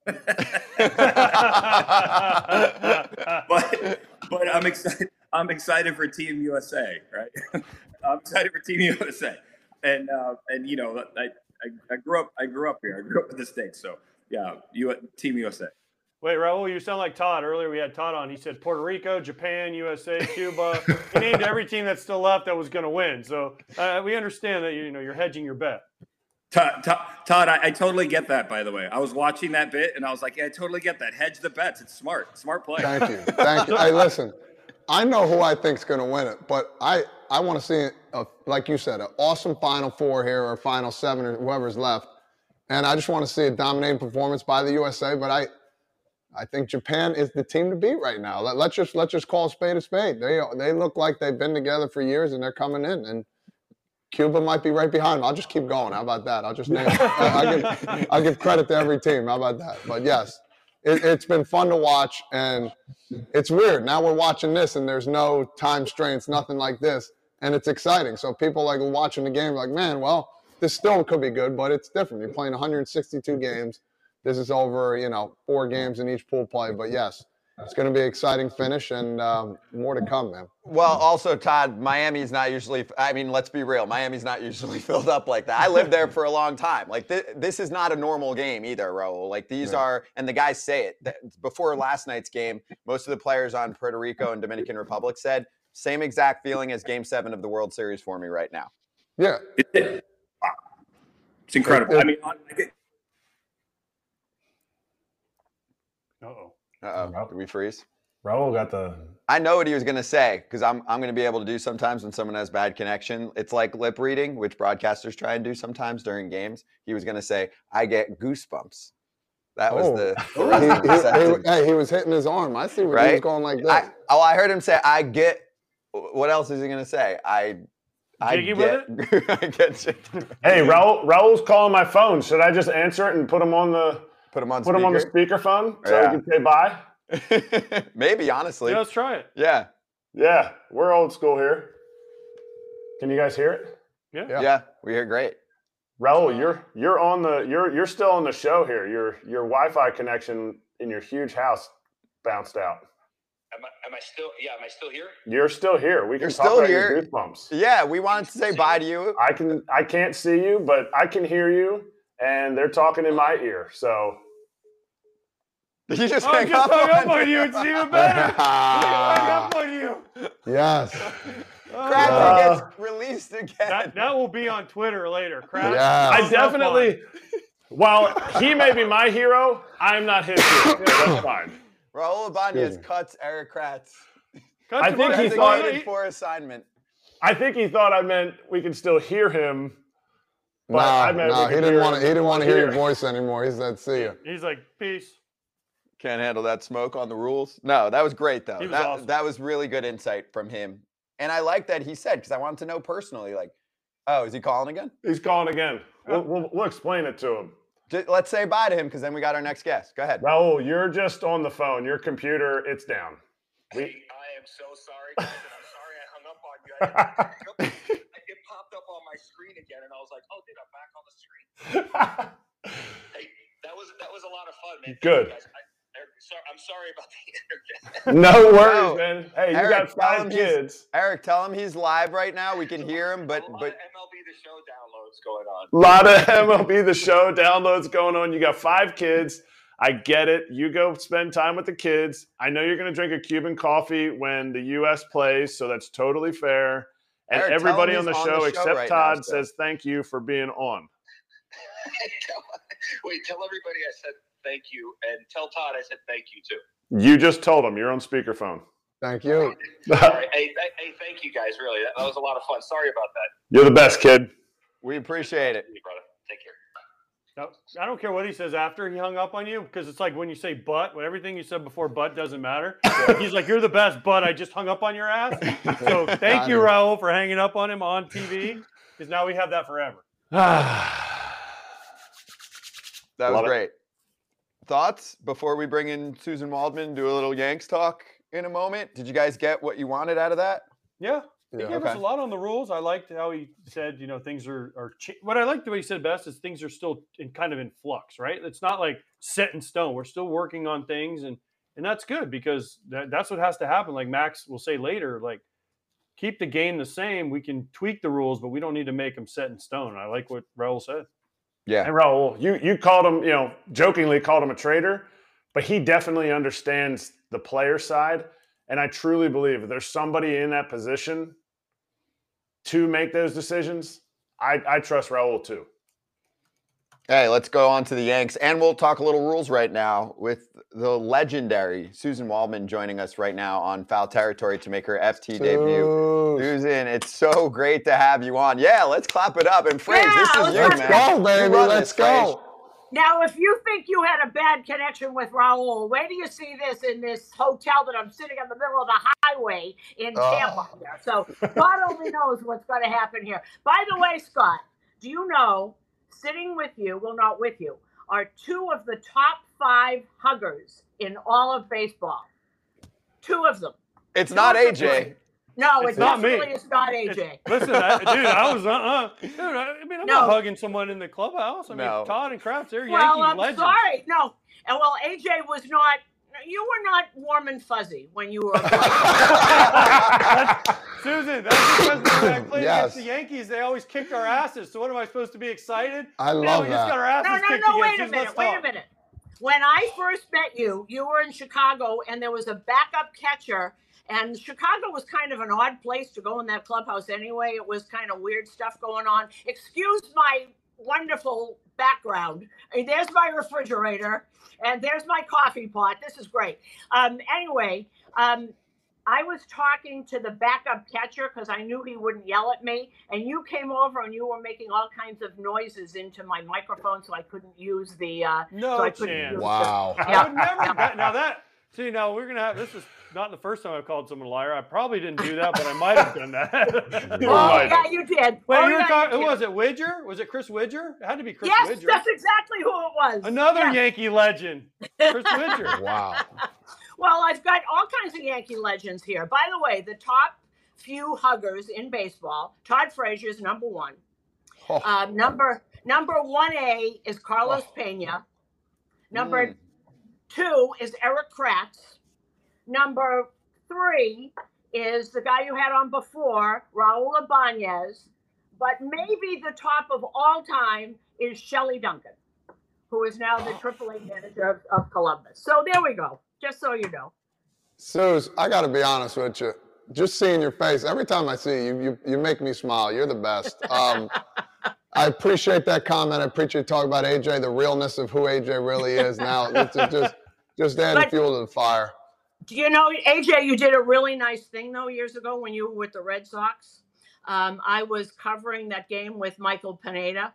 Speaker 5: [laughs] but but I'm excited. I'm excited for Team USA, right? [laughs] I'm excited for Team USA, and uh, and you know, I, I, I grew up I grew up here. I grew up in the states, so yeah, you Team USA.
Speaker 2: Wait, Raul, you sound like Todd. Earlier we had Todd on. He said Puerto Rico, Japan, USA, Cuba. he named every team that's still left that was going to win. So uh, we understand that you know you're hedging your bet.
Speaker 5: Todd, Todd, Todd I, I, totally get that. By the way, I was watching that bit and I was like, "Yeah, I totally get that. Hedge the bets. It's smart, smart play."
Speaker 4: Thank you, thank you. hey, listen, I know who I think's going to win it, but I I want to see, a, like you said, an awesome Final Four here or Final Seven or whoever's left, and I just want to see a dominating performance by the USA. But I I think Japan is the team to beat right now. Let, us just let's just call a spade a spade. They they look like they've been together for years and they're coming in and Cuba might be right behind them. I'll just keep going. How about that? I'll just name. I'll, give, I'll give credit to every team. How about that? But yes, it, has been fun to watch, and it's weird. Now we're watching this, and there's no time strains, nothing like this, and it's exciting. So people like watching the game, like, man, well, this still could be good, but it's different. You're playing 162 games. This is over, you know, four games in each pool play. But yes, it's going to be an exciting finish and um, more to come, man.
Speaker 1: Well, also, Todd, Miami's not usually, I mean, let's be real, Miami's not usually [laughs] filled up like that. I lived there for a long time. Like, th- this is not a normal game either, Raul. Like, these yeah. are, and the guys say it. Before last night's game, most of the players on Puerto Rico and Dominican Republic said, same exact feeling as game seven of the World Series for me right now.
Speaker 4: Yeah.
Speaker 5: It's incredible. I mean,
Speaker 1: Uh-oh. Uh-oh. Did we freeze?
Speaker 3: Raul got the.
Speaker 1: I know what he was going to say because I'm I'm going to be able to do sometimes when someone has bad connection. It's like lip reading, which broadcasters try and do sometimes during games. He was going to say, "I get goosebumps." That was oh. the. [laughs]
Speaker 4: the he, he, hey, he was hitting his arm. I see where right? he was going like this. I,
Speaker 1: oh, I heard him say, "I get." What else is he going to say? I. I
Speaker 2: Jiggy get, [laughs]
Speaker 1: I get
Speaker 3: Hey, Raul, Raul's calling my phone. Should I just answer it and put him on the
Speaker 1: Put them on.
Speaker 3: Put
Speaker 1: speaker.
Speaker 3: him on the speakerphone so yeah. we can say bye. [laughs]
Speaker 1: Maybe honestly.
Speaker 2: Yeah, let's try it.
Speaker 1: Yeah.
Speaker 3: Yeah, we're old school here. Can you guys hear it?
Speaker 2: Yeah.
Speaker 1: Yeah, yeah we hear great.
Speaker 3: Raul, you're you're on the you're you're still on the show here. Your your Wi-Fi connection in your huge house bounced out.
Speaker 6: Am I, am I still? Yeah, am I still here?
Speaker 3: You're still here. We can
Speaker 1: You're
Speaker 3: talk
Speaker 1: still
Speaker 3: about
Speaker 1: here.
Speaker 3: your goosebumps.
Speaker 1: Yeah, we wanted to say bye to you.
Speaker 3: I can. I can't see you, but I can hear you and they're talking in my ear. So
Speaker 1: did you just
Speaker 2: oh,
Speaker 1: hang
Speaker 2: just
Speaker 1: up,
Speaker 2: hung
Speaker 1: on
Speaker 2: up on you? It's even better. hung up on you.
Speaker 4: Yes.
Speaker 1: Crap uh, gets released again.
Speaker 2: That, that, will be on Twitter later. Crap.
Speaker 3: Yeah. I definitely. While he may be my hero, I am not his hero. [laughs] That's fine.
Speaker 1: Raul Ibanez cuts Erik Kratz.
Speaker 2: Cuts
Speaker 3: I think he thought
Speaker 1: for assignment.
Speaker 3: I think he thought I meant we can still hear him
Speaker 4: but no, no, he didn't want to. He didn't want to hear your voice anymore. He said, "See you."
Speaker 2: He's like, "Peace."
Speaker 1: Can't handle that smoke on the rules. No, that was great though.
Speaker 2: Was
Speaker 1: that,
Speaker 2: awesome.
Speaker 1: that was really good insight from him, and I like that he said because I wanted to know personally, like, oh, is he calling again?
Speaker 3: He's calling again. We'll, we'll, we'll explain it to him.
Speaker 1: Just, let's say bye to him because then we got our next guest. Go ahead.
Speaker 3: Raul, you're just on the phone. Your computer, it's down.
Speaker 6: We- I am so sorry. I'm sorry I hung up on you. [laughs] popped up on my screen again, and I was like, "Oh, dude, I'm back on the screen." [laughs] hey, that was that was a lot of fun, man.
Speaker 3: Good.
Speaker 6: sorry, I'm sorry about the [laughs] internet.
Speaker 3: no worries, no. man. Hey, you Erik, got five kids.
Speaker 1: Erik, tell him he's live right now. We can hear him, but but
Speaker 6: MLB the Show downloads going on.
Speaker 3: A lot of [laughs] MLB the Show downloads going on. You got five kids. I get it. You go spend time with the kids. I know you're going to drink a Cuban coffee when the U.S. plays, so that's totally fair. And Erik, everybody on the, on show, the show except right Todd now, says thank you for being [laughs] on.
Speaker 6: Wait, tell everybody I said thank you, and tell Todd I said thank you too.
Speaker 3: You just told him you're on speakerphone.
Speaker 4: Thank you.
Speaker 6: hey, hey, thank you guys. Really, that, that was a lot of fun. Sorry about that.
Speaker 3: You're the best, kid.
Speaker 1: We appreciate it,
Speaker 6: brother. Take care.
Speaker 2: I don't care what he says after he hung up on you because it's like when you say but, when everything you said before but doesn't matter. He's like, You're the best, but I just hung up on your ass. [laughs] So thank you, Raul, for hanging up on him on TV because now we have that forever. [sighs]
Speaker 1: that was
Speaker 3: Love
Speaker 1: great. It. Thoughts before we bring in Suzyn Waldman, do a little Yanks talk in a moment? Did you guys get what you wanted out of that?
Speaker 2: Yeah, he yeah, gave okay. us a lot on the rules. I liked how he said, you know, things are are. Cha- what I liked the way he said best is things are still in kind of in flux, right? It's not like set in stone. We're still working on things, and and that's good because that, that's what has to happen. Like Max will say later, like keep the game the same. We can tweak the rules, but we don't need to make them set in stone. I like what Raul said.
Speaker 3: Yeah, and Raul, you you called him, you know, jokingly called him a traitor, but he definitely understands the player side. And I truly believe if there's somebody in that position to make those decisions, I, I trust Raul too.
Speaker 1: Hey, let's go on to the Yanks, and we'll talk a little rules right now with the legendary Suzyn Waldman joining us right now on Foul Territory to make her FT debut.
Speaker 4: Suze.
Speaker 1: Suzyn, it's so great to have you on. Yeah, let's clap it up. And Fraze, this is you,
Speaker 7: let's
Speaker 1: man.
Speaker 4: Go,
Speaker 1: You
Speaker 4: baby. Let's
Speaker 1: this, Fraze.
Speaker 4: go.
Speaker 7: Now, if you think you had a bad connection with Raul, where do you see this in this hotel that I'm sitting in the middle of the highway in
Speaker 4: Oh.
Speaker 7: Tampa? Here? So God only knows what's going to happen here. By the way, Scott, do you know, sitting with you, well, not with you, are two of the top five huggers in all of baseball. Two of them.
Speaker 1: It's not
Speaker 7: Two them.
Speaker 1: AJ.
Speaker 7: No,
Speaker 2: It's
Speaker 7: it
Speaker 2: not me.
Speaker 7: definitely is not AJ.
Speaker 2: Listen, I, dude, I was uh, uh dude. I, I mean, I'm
Speaker 7: No.
Speaker 2: not hugging someone in the clubhouse. I mean,
Speaker 1: No.
Speaker 2: Todd and Kratz, they're
Speaker 7: Well,
Speaker 2: Yankee
Speaker 7: I'm
Speaker 2: legends.
Speaker 7: sorry. No. And well, AJ was not. You were not warm and fuzzy when you were.
Speaker 2: That's- [laughs] Suzyn, that's because when I played
Speaker 4: Yes.
Speaker 2: against the Yankees, they always kicked our asses. So what am I supposed to be excited?
Speaker 4: I
Speaker 2: no,
Speaker 4: love
Speaker 2: we just got our asses
Speaker 7: no, no,
Speaker 2: kicked
Speaker 7: no. Wait
Speaker 2: against
Speaker 7: a minute.
Speaker 2: Let's
Speaker 7: Wait a minute. When I first met you, you were in Chicago, and there was a backup catcher. And Chicago was kind of an odd place to go in that clubhouse anyway. It was kind of weird stuff going on. Excuse my wonderful background. And there's my refrigerator, and there's my coffee pot. This is great. Um, anyway, um, I was talking to the backup catcher because I knew he wouldn't yell at me. And you came over and you were making all kinds of noises into my microphone, so I couldn't use the. Uh,
Speaker 2: No
Speaker 7: so I couldn't
Speaker 2: chance.
Speaker 7: use the-
Speaker 4: Wow.
Speaker 2: I would never. That, now that see now we're gonna have this is not the first time I've called someone a liar. I probably didn't do that, but I might have done that. [laughs] [laughs]
Speaker 7: Oh yeah, you did.
Speaker 2: Wait,
Speaker 7: oh,
Speaker 2: you were
Speaker 7: yeah,
Speaker 2: talking? Who
Speaker 7: did.
Speaker 2: was it? Widger? Was it Chris Widger? It had to be Chris Widger.
Speaker 7: Yes,
Speaker 2: Widger.
Speaker 7: that's exactly who it was.
Speaker 2: Another
Speaker 7: Yeah.
Speaker 2: Yankee legend, Chris [laughs] Widger.
Speaker 4: Wow.
Speaker 7: Well, I've got all kinds of Yankee legends here. By the way, the top few huggers in baseball, Todd Frazier is number one.
Speaker 4: Oh,
Speaker 7: Um, number number one A is Carlos
Speaker 4: Oh.
Speaker 7: Pena. Number
Speaker 1: Mm.
Speaker 7: Two is Erik Kratz. Number three is the guy you had on before, Raul Ibanez. But maybe the top of all time is Shelley Duncan, who is now the AAA manager of, of Columbus. So there we go. Just so you know.
Speaker 4: Suze, I got to be honest with you. Just seeing your face, every time I see you, you, you make me smile. You're the best. [laughs] Um, I appreciate that comment. I appreciate you talking about AJ, the realness of who AJ really is now. It's just, just, just adding
Speaker 7: But-
Speaker 4: fuel to the fire.
Speaker 7: Do you know, AJ, you did a really nice thing though years ago when you were with the Red Sox. Um, I was covering that game with Michael Pineda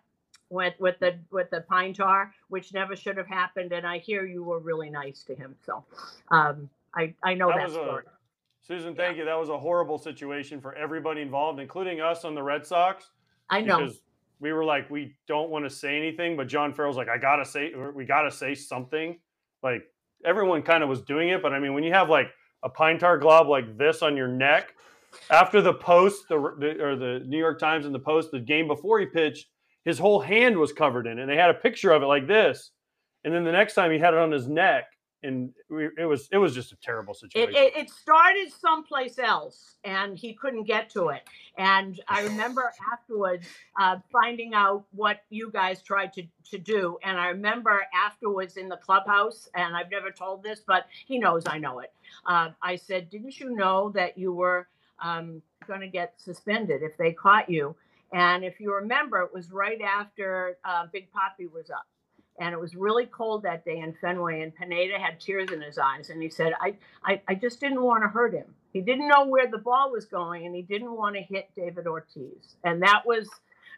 Speaker 7: with with the with the pine tar, which never should have happened. And I hear you were really nice to him. So um, I I know
Speaker 2: That
Speaker 7: that,
Speaker 2: was a-
Speaker 7: story.
Speaker 2: Suzyn, thank you. That was a horrible situation for everybody involved, including us on the Red Sox.
Speaker 7: I know.
Speaker 2: Because we were like, we don't want to say anything, but John Farrell's like, I gotta say, we gotta say something. Like everyone kind of was doing it, but I mean, when you have like a pine tar glob like this on your neck, after the post, the, the or the New York Times and the Post, the game before he pitched, his whole hand was covered in it, and they had a picture of it like this. And then the next time he had it on his neck, and we, it was it was just a terrible
Speaker 7: It,
Speaker 2: situation.
Speaker 7: it, it started someplace else and he couldn't get to it. And I remember afterwards uh, finding out what you guys tried to, to do. And I remember afterwards in the clubhouse, and I've never told this, but he knows I know it. Uh, I said, Didn't you know that you were um, going to get suspended if they caught you? And if you remember, it was right after uh, Big Poppy was up and it was really cold that day in Fenway, and Pineda had tears in his eyes, and he said, I, I, I just didn't want to hurt him. He didn't know where the ball was going, and he didn't want to hit David Ortiz. And that was,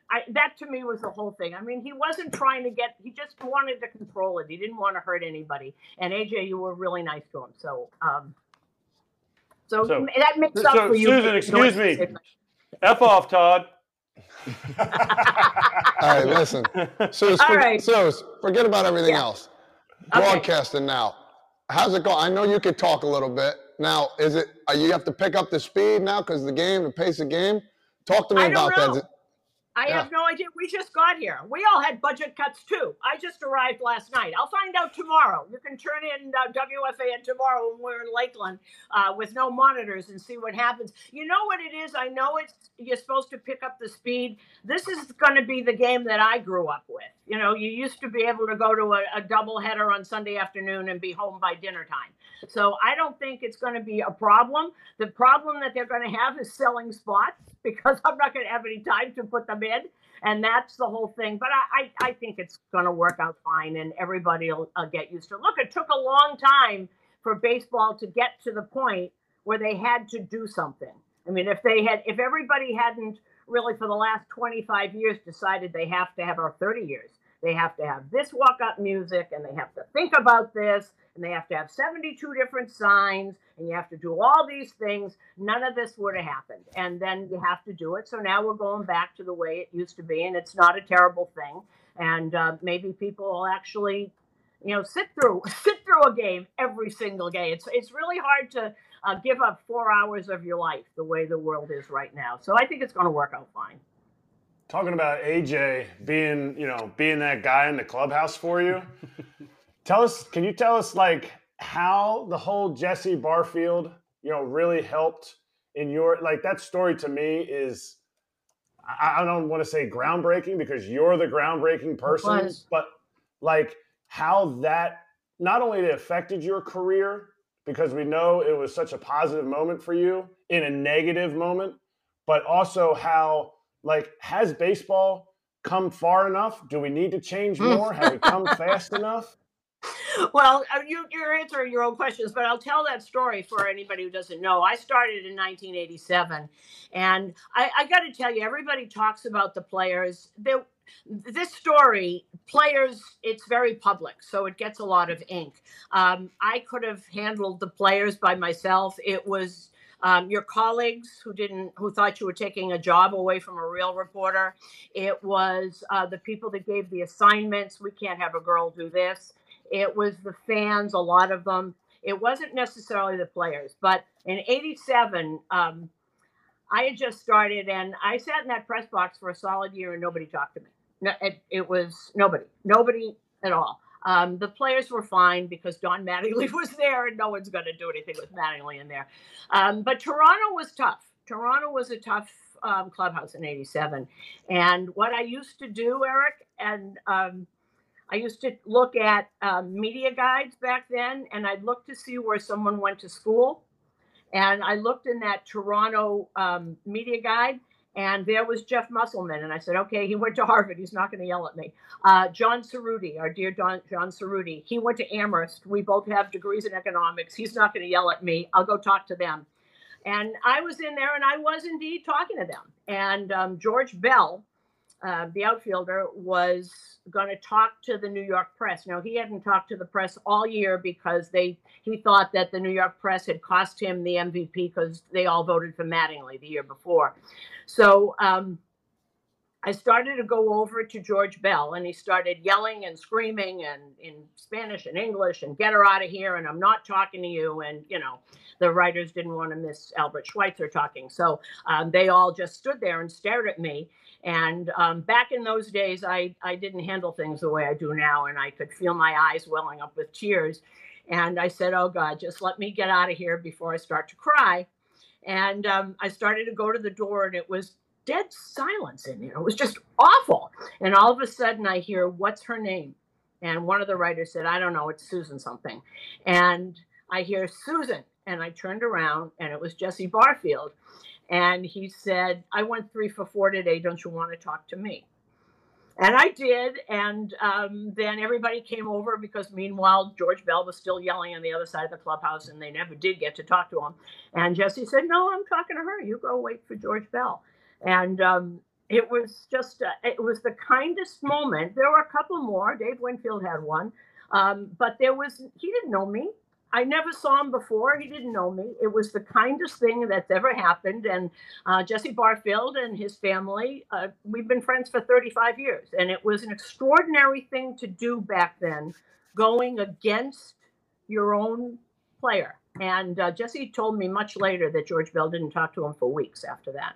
Speaker 7: I, that to me was the whole thing. I mean, he wasn't trying to get, he just wanted to control it. He didn't want to hurt anybody. And AJ, you were really nice to him. So, um, so,
Speaker 2: So-
Speaker 7: that makes up
Speaker 2: so,
Speaker 7: for you. Suzyn,
Speaker 2: excuse me. F off, Todd.
Speaker 4: Listen, [laughs]
Speaker 7: All right.
Speaker 4: Suze, forget about everything
Speaker 7: Yeah.
Speaker 4: else.
Speaker 7: Okay.
Speaker 4: Broadcasting now. How's it going? I know you could talk a little bit. Now, is it, are you have to pick up the speed now because the game, the pace of game? Talk to me about
Speaker 7: know.
Speaker 4: that.
Speaker 7: I
Speaker 4: Yeah.
Speaker 7: have no idea. We just got here. We all had budget cuts too. I just arrived last night. I'll find out tomorrow. You can turn in uh, WFAN tomorrow when we're in Lakeland uh, with no monitors and see what happens. You know what it is? I know it's you're supposed to pick up the speed. This is going to be the game that I grew up with. You know, you used to be able to go to a, a double header on Sunday afternoon and be home by dinner time. So I don't think it's going to be a problem. The problem that they're going to have is selling spots [laughs] because I'm not going to have any time to put them And that's the whole thing. But I, I, I think it's going to work out fine and everybody will uh, get used to it. Look, it took a long time for baseball to get to the point where they had to do something. I mean, if they had, if everybody hadn't really for the last 25 years decided they have to have, or 30 years, they have to have this walk up music and they have to think about this and they have to have 72 different signs and you have to do all these things. None of this would have happened. And then you have to do it. So now we're going back to the way it used to be, and it's not a terrible thing. And uh, maybe people will actually, you know, sit through [laughs] sit through a game every single day. It's it's really hard to uh, give up four hours of your life the way the world is right now. So I think it's going to work out fine.
Speaker 3: Talking about AJ being, you know, being that guy in the clubhouse for you. [laughs] tell us, can you tell us like how the whole Jesse Barfield, you know, really helped in your like that story to me is I, I don't want to say groundbreaking because you're the groundbreaking person, but like how that not only it affected your career because we know it was such a positive moment for you in a negative moment, but also how like has baseball come far enough? Do we need to change
Speaker 7: Mm.
Speaker 3: more? Have we come fast enough? [laughs]
Speaker 7: Well, uh, you, you're answering your own questions, but I'll tell that story for anybody who doesn't know. I started in 1987, and I, I got to tell you, everybody talks about the players. There, this story, players, it's very public, so it gets a lot of ink. Um, I could have handled the players by myself. It was um, your colleagues who didn't, who thought you were taking a job away from a real reporter. It was uh, the people that gave the assignments. We can't have a girl do this. It was the fans, a lot of them. It wasn't necessarily the players, but in '87, um, I had just started, and I sat in that press box for a solid year, and nobody talked to me. No, it, it was nobody, nobody at all. Um, the players were fine because Don Mattingly [laughs] was there, and no one's going to do anything with Mattingly in there. Um, but Toronto was tough. Toronto was a tough um, clubhouse in '87, and what I used to do, Erik, and um, I used to look at um, media guides back then, and I'd look to see where someone went to school. And I looked in that Toronto um, media guide, and there was Jeff Musselman. And I said, okay, he went to Harvard. He's not going to yell at me. Uh, John Cerutti, our dear Don, John Cerutti, he went to Amherst. We both have degrees in economics. He's not going to yell at me. I'll go talk to them. And I was in there, and I was indeed talking to them. And um, George Bell, uh, the outfielder, was going to talk to the New York press. Now he hadn't talked to the press all year because they he thought that the New York press had cost him the MVP because they all voted for Mattingly the year before. So um, I started to go over to George Bell, and he started yelling and screaming and in Spanish and English and get her out of here, and I'm not talking to you. And you know, the writers didn't want to miss Albert Schweitzer talking, so um, they all just stood there and stared at me. And um, back in those days, I, I didn't handle things the way I do now, and I could feel my eyes welling up with tears. And I said, Oh God, just let me get out of here before I start to cry. And um, I started to go to the door, and it was dead silence in there. It was just awful. And all of a sudden, I hear, What's her name? And one of the writers said, I don't know, it's Suzyn something. And I hear Suzyn. And I turned around, and it was Jesse Barfield. And he said, I went three for four today. Don't you want to talk to me? And I did. And um, then everybody came over because meanwhile, George Bell was still yelling on the other side of the clubhouse and they never did get to talk to him. And Jesse said, No, I'm talking to her. You go wait for George Bell. And um, it was just, uh, it was the kindest moment. There were a couple more. Dave Winfield had one. Um, but there was, he didn't know me. I never saw him before. He didn't know me. It was the kindest thing that's ever happened. And uh, Jesse Barfield and his family, uh, we've been friends for 35 years. And it was an extraordinary thing to do back then, going against your own player. And uh, Jesse told me much later that George Bell didn't talk to him for weeks after that.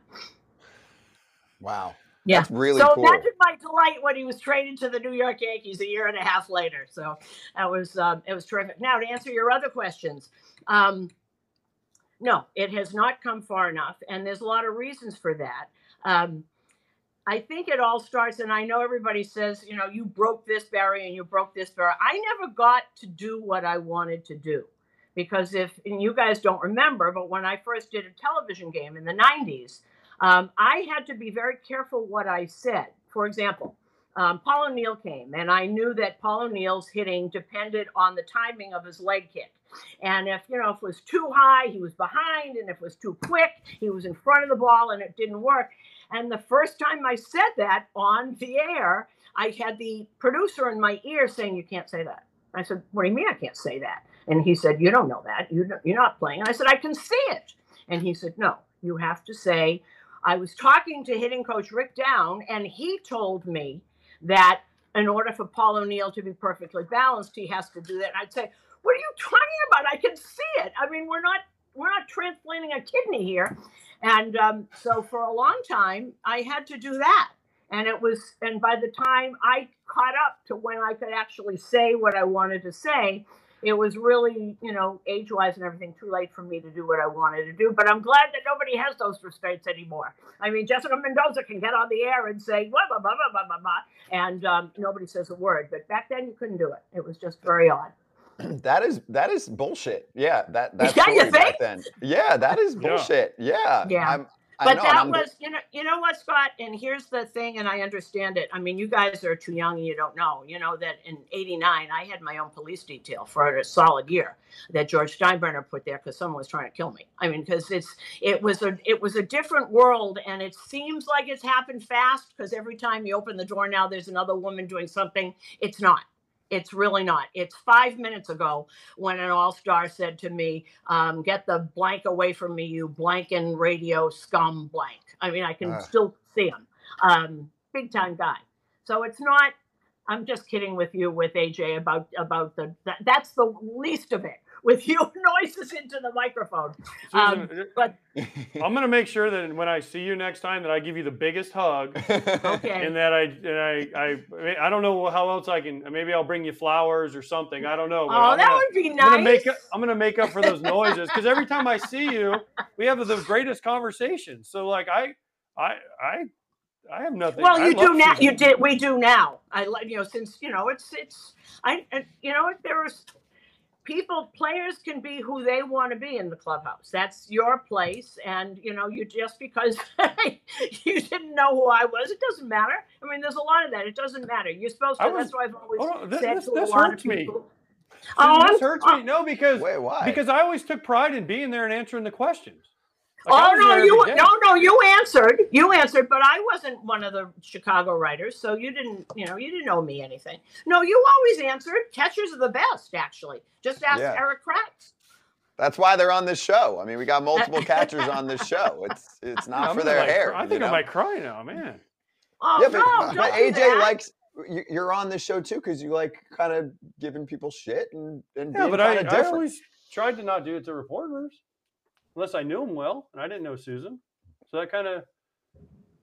Speaker 1: Wow.
Speaker 7: Yeah.
Speaker 1: That's really
Speaker 7: so
Speaker 1: cool.
Speaker 7: imagine my delight when he was traded to the New York Yankees a year and a half later. So that was um, it was terrific. Now to answer your other questions, um, no, it has not come far enough, and there's a lot of reasons for that. Um, I think it all starts, and I know everybody says, you know, you broke this barrier and you broke this barrier. I never got to do what I wanted to do because if and you guys don't remember, but when I first did a television game in the 90s, um, I had to be very careful what I said. For example, um, Paul O'Neill came, and I knew that Paul O'Neill's hitting depended on the timing of his leg kick. And if you know if it was too high, he was behind, and if it was too quick, he was in front of the ball, and it didn't work. And the first time I said that on the air, I had the producer in my ear saying, "You can't say that." I said, "What do you mean I can't say that?" And he said, "You don't know that. You you're not playing." And I said, "I can see it." And he said, "No, you have to say." I was talking to hitting coach Rick Down, and he told me that in order for Paul O'Neill to be perfectly balanced, he has to do that. And I'd say, "What are you talking about? I can see it. I mean, we're not we're not transplanting a kidney here." And um, so for a long time, I had to do that. And it was, and by the time I caught up to when I could actually say what I wanted to say, it was really, you know, age wise and everything, too late for me to do what I wanted to do. But I'm glad that nobody has those restraints anymore. I mean, Jessica Mendoza can get on the air and say, blah, blah, blah, blah, blah, blah, blah, and um, nobody says a word. But back then, you couldn't do it. It was just very odd. [clears throat]
Speaker 1: that is that is bullshit. Yeah, that that's [laughs]
Speaker 7: Yeah, you
Speaker 1: totally back then. Yeah, that is bullshit. Yeah,
Speaker 7: Yeah.
Speaker 1: I'm, I
Speaker 7: But
Speaker 1: know,
Speaker 7: that was, you know, you know what, Scott. And here's the thing, and I understand it. I mean, you guys are too young and you don't know. You know that in '89, I had my own police detail for a solid year that George Steinbrenner put there because someone was trying to kill me. I mean, because it's it was a it was a different world, and it seems like it's happened fast because every time you open the door now, there's another woman doing something. It's not. It's really not. It's five minutes ago when an all star said to me, um, Get the blank away from me, you blank and radio scum blank. I mean, I can
Speaker 4: Ah.
Speaker 7: still see him. Um, big time guy. So it's not. I'm just kidding with you with AJ about about the that, that's the least of it with [laughs] you noises into the microphone. Um, but [laughs]
Speaker 2: I'm gonna make sure that when I see you next time, that I give you the biggest hug, [laughs]
Speaker 7: okay,
Speaker 2: and that I and I I I, don't know how else I can. Maybe I'll bring you flowers or something. I don't know.
Speaker 7: oh,
Speaker 2: I'm
Speaker 7: that
Speaker 2: gonna-
Speaker 7: would be nice.
Speaker 2: I'm gonna make up, I'm gonna make up for those noises because every time I see you, we have the greatest conversations. So like I I I I have nothing.
Speaker 7: Well,
Speaker 2: I
Speaker 7: you do now.
Speaker 2: Suzyn.
Speaker 7: You did. We do now. I like you know since you know it's it's I and, you know there was people players can be who they want to be in the clubhouse. That's your place, and you know you just because [laughs] you didn't know who I was, it doesn't matter. I mean, there's a lot of that. It doesn't matter. You're supposed to.
Speaker 2: Was-
Speaker 7: that's why I've always
Speaker 2: hold on, this-
Speaker 7: said
Speaker 2: this-
Speaker 7: to a
Speaker 2: this
Speaker 7: lot of
Speaker 2: me.
Speaker 7: people.
Speaker 2: Suzyn,
Speaker 7: Oh,
Speaker 2: this hurts
Speaker 7: oh,
Speaker 2: me. No, because
Speaker 1: Wait, why?
Speaker 2: because I always took pride in being there and answering the questions. Like,
Speaker 7: Oh no,
Speaker 2: there
Speaker 7: you
Speaker 2: every day.
Speaker 7: no no you answered. You answered, but I wasn't one of the Chicago writers, so you didn't, you know, you didn't owe me anything. No, you always answered. Catchers are the best, actually. Just ask
Speaker 1: Yeah.
Speaker 7: Erik Kratz.
Speaker 1: That's why they're on this show. I mean, we got [laughs] multiple catchers on this show. It's it's not [laughs]
Speaker 2: I'm
Speaker 1: for their
Speaker 2: like,
Speaker 1: hair.
Speaker 2: I
Speaker 1: you
Speaker 2: think I might cry now, man.
Speaker 7: Oh
Speaker 1: yeah, but,
Speaker 7: no,
Speaker 1: but
Speaker 7: don't do
Speaker 1: AJ
Speaker 7: that.
Speaker 1: likes you- you're on this show too because you like kind of giving people shit and and
Speaker 2: Yeah,
Speaker 1: being
Speaker 2: but I,
Speaker 1: kind
Speaker 2: I
Speaker 1: of different.
Speaker 2: always tried to not do it to reporters unless I knew him well, and I didn't know Suzyn, so that kind of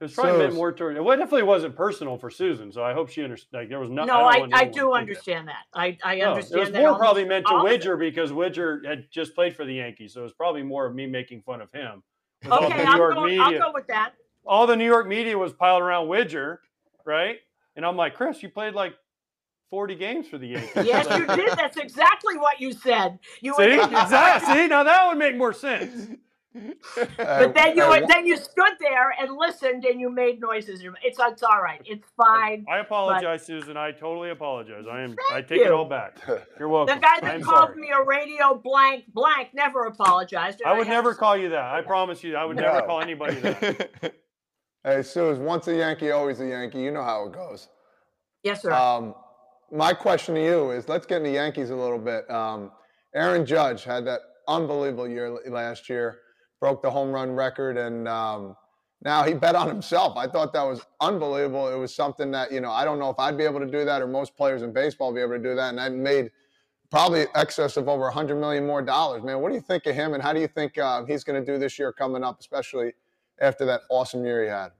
Speaker 2: it was probably meant
Speaker 4: So-
Speaker 2: more toward. It definitely wasn't personal for Suzyn, so I hope she understood. Like there was no.
Speaker 7: No,
Speaker 2: don't
Speaker 7: I, I, do
Speaker 2: think that.
Speaker 7: understand that. I, I
Speaker 2: No,
Speaker 7: understand
Speaker 2: it was
Speaker 7: that.
Speaker 2: more
Speaker 7: almost
Speaker 2: probably meant to
Speaker 7: all it.
Speaker 2: Widger because Widger had just played for the Yankees, so it was probably more of me making fun of him.
Speaker 7: Okay, I'm
Speaker 2: York
Speaker 7: going, I'll go with that.
Speaker 2: all the New York media was piled around Widger, right? And I'm like, Chris, you played like 40 games for the Yankees. [laughs]
Speaker 7: Yes, you did. That's exactly what you said. You
Speaker 2: See, exactly. [laughs] See, now that would make more sense.
Speaker 7: but then you
Speaker 4: Hey,
Speaker 7: were, then you stood there and listened and you made noises. It's it's all right. It's fine.
Speaker 2: I apologize, Suzyn. I totally apologize. I am. I
Speaker 7: Thank
Speaker 2: take it all back. You're welcome.
Speaker 7: The
Speaker 2: welcome.
Speaker 7: guy
Speaker 2: I
Speaker 7: that
Speaker 2: am
Speaker 7: called
Speaker 2: sorry.
Speaker 7: me a radio blank blank never apologized.
Speaker 2: I would
Speaker 7: had
Speaker 2: never call you that. I promise you. I would never call anybody that. [laughs]
Speaker 4: Hey, Suze, once a Yankee, always a Yankee. You know how it goes.
Speaker 7: Yes, sir.
Speaker 4: Um, my question to you is let's get into Yankees a little bit. Um, Aaron Judge had that unbelievable year last year, broke the home run record, and um, now he bet on himself. I thought that was unbelievable. It was something that, you know, I don't know if I'd be able to do that or most players in baseball be able to do that. And I made probably excess of over 100 million more dollars. Man, what do you think of him and how do you think uh, he's going to do this year coming up, especially after that awesome year he had?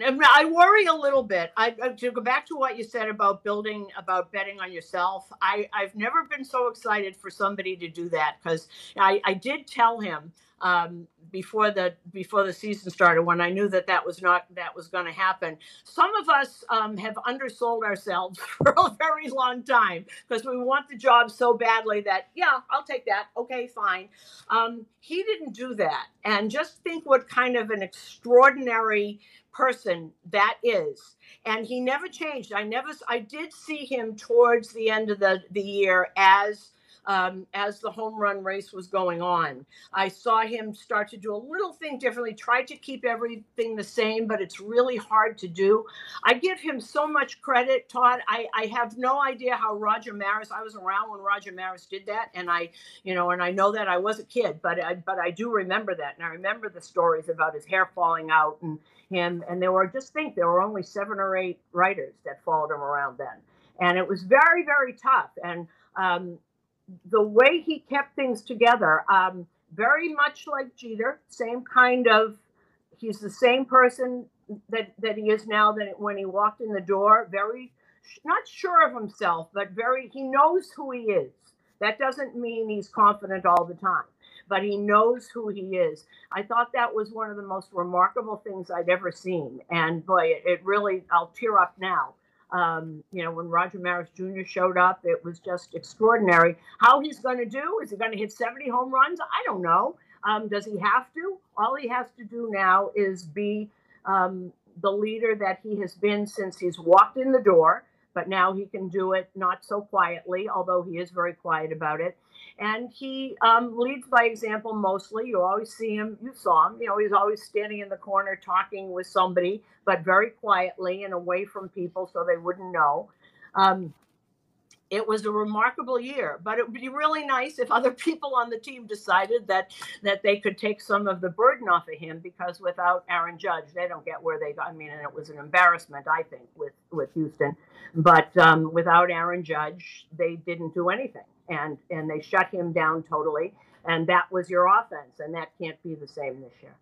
Speaker 7: I worry a little bit. I- to go back to what you said about building, about betting on yourself. I I've never been so excited for somebody to do that because I I did tell him um, before the before the season started when I knew that that was not that was going to happen. Some of us um, have undersold ourselves [laughs] for a very long time because we want the job so badly that yeah, I'll take that. Okay, fine. Um, he didn't do that, and just think what kind of an extraordinary person that is and he never changed i never i did see him towards the end of the the year as um, as the home run race was going on. I saw him start to do a little thing differently, tried to keep everything the same, but it's really hard to do. I give him so much credit, Todd. I, I have no idea how Roger Maris, I was around when Roger Maris did that. And I, you know, and I know that I was a kid, but I, but I do remember that. And I remember the stories about his hair falling out and him. And there were, just think, there were only seven or eight writers that followed him around then. And it was very, very tough. And um, the way he kept things together, um, very much like Jeter, same kind of. He's the same person that that he is now that when he walked in the door. Very, not sure of himself, but very. He knows who he is. That doesn't mean he's confident all the time, but he knows who he is. I thought that was one of the most remarkable things I'd ever seen, and boy, it, it really. I'll tear up now um, you know, when Roger Maris Jr. showed up, it was just extraordinary. How he's going to do? Is he going to hit 70 home runs? I don't know. Um, does he have to? All he has to do now is be um, the leader that he has been since he's walked in the door, but now he can do it not so quietly, although he is very quiet about it and he um, leads by example mostly. You always see him, you saw him, you know, he's always standing in the corner talking with somebody, but very quietly and away from people so they wouldn't know. Um, it was a remarkable year, but it would be really nice if other [laughs] people on the team decided that that they could take some of the burden off of him because without Aaron Judge, they don't get where they got. I mean, and it was an embarrassment, I think, with with Houston. But um, without Aaron Judge, they didn't do anything and and they shut him down totally. And that was your offense, and that can't be the same this year.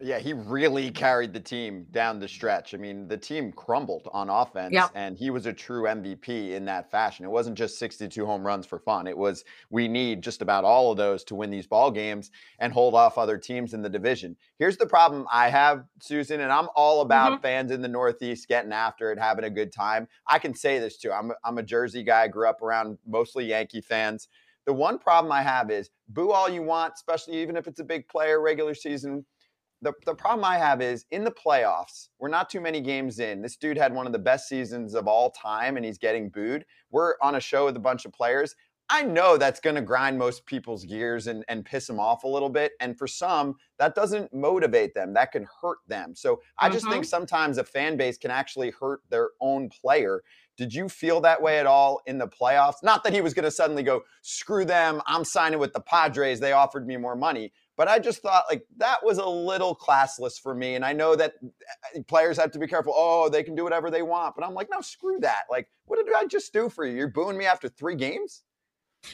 Speaker 1: Yeah, he really carried the team down the stretch. I mean, the team crumbled on offense, yep. and he was a true MVP in that fashion. It wasn't just 62 home runs for fun. It was we need just about all of those to win these ball games and hold off other teams in the division. Here's the problem I have, Suzyn, and I'm all about mm-hmm. fans in the Northeast getting after it, having a good time. I can say this too. I'm I'm a Jersey guy. Grew up around mostly Yankee fans. The one problem I have is boo all you want, especially even if it's a big player regular season the, the problem I have is in the playoffs, we're not too many games in. This dude had one of the best seasons of all time and he's getting booed. We're on a show with a bunch of players. I know that's going to grind most people's gears and, and piss them off a little bit. And for some, that doesn't motivate them. That can hurt them. So I just think mm-hmm. sometimes a fan base can actually hurt their own player. Did you feel that way at all in the playoffs? Not that he was going to suddenly go, screw them. I'm signing with the Padres. They offered me more money. But I just thought like that was a little classless for me. And I know that eh, players have to be careful. Oh, they can do whatever they want. But I'm like, no, screw that. Like, what did I just do for you? You're booing me after three games?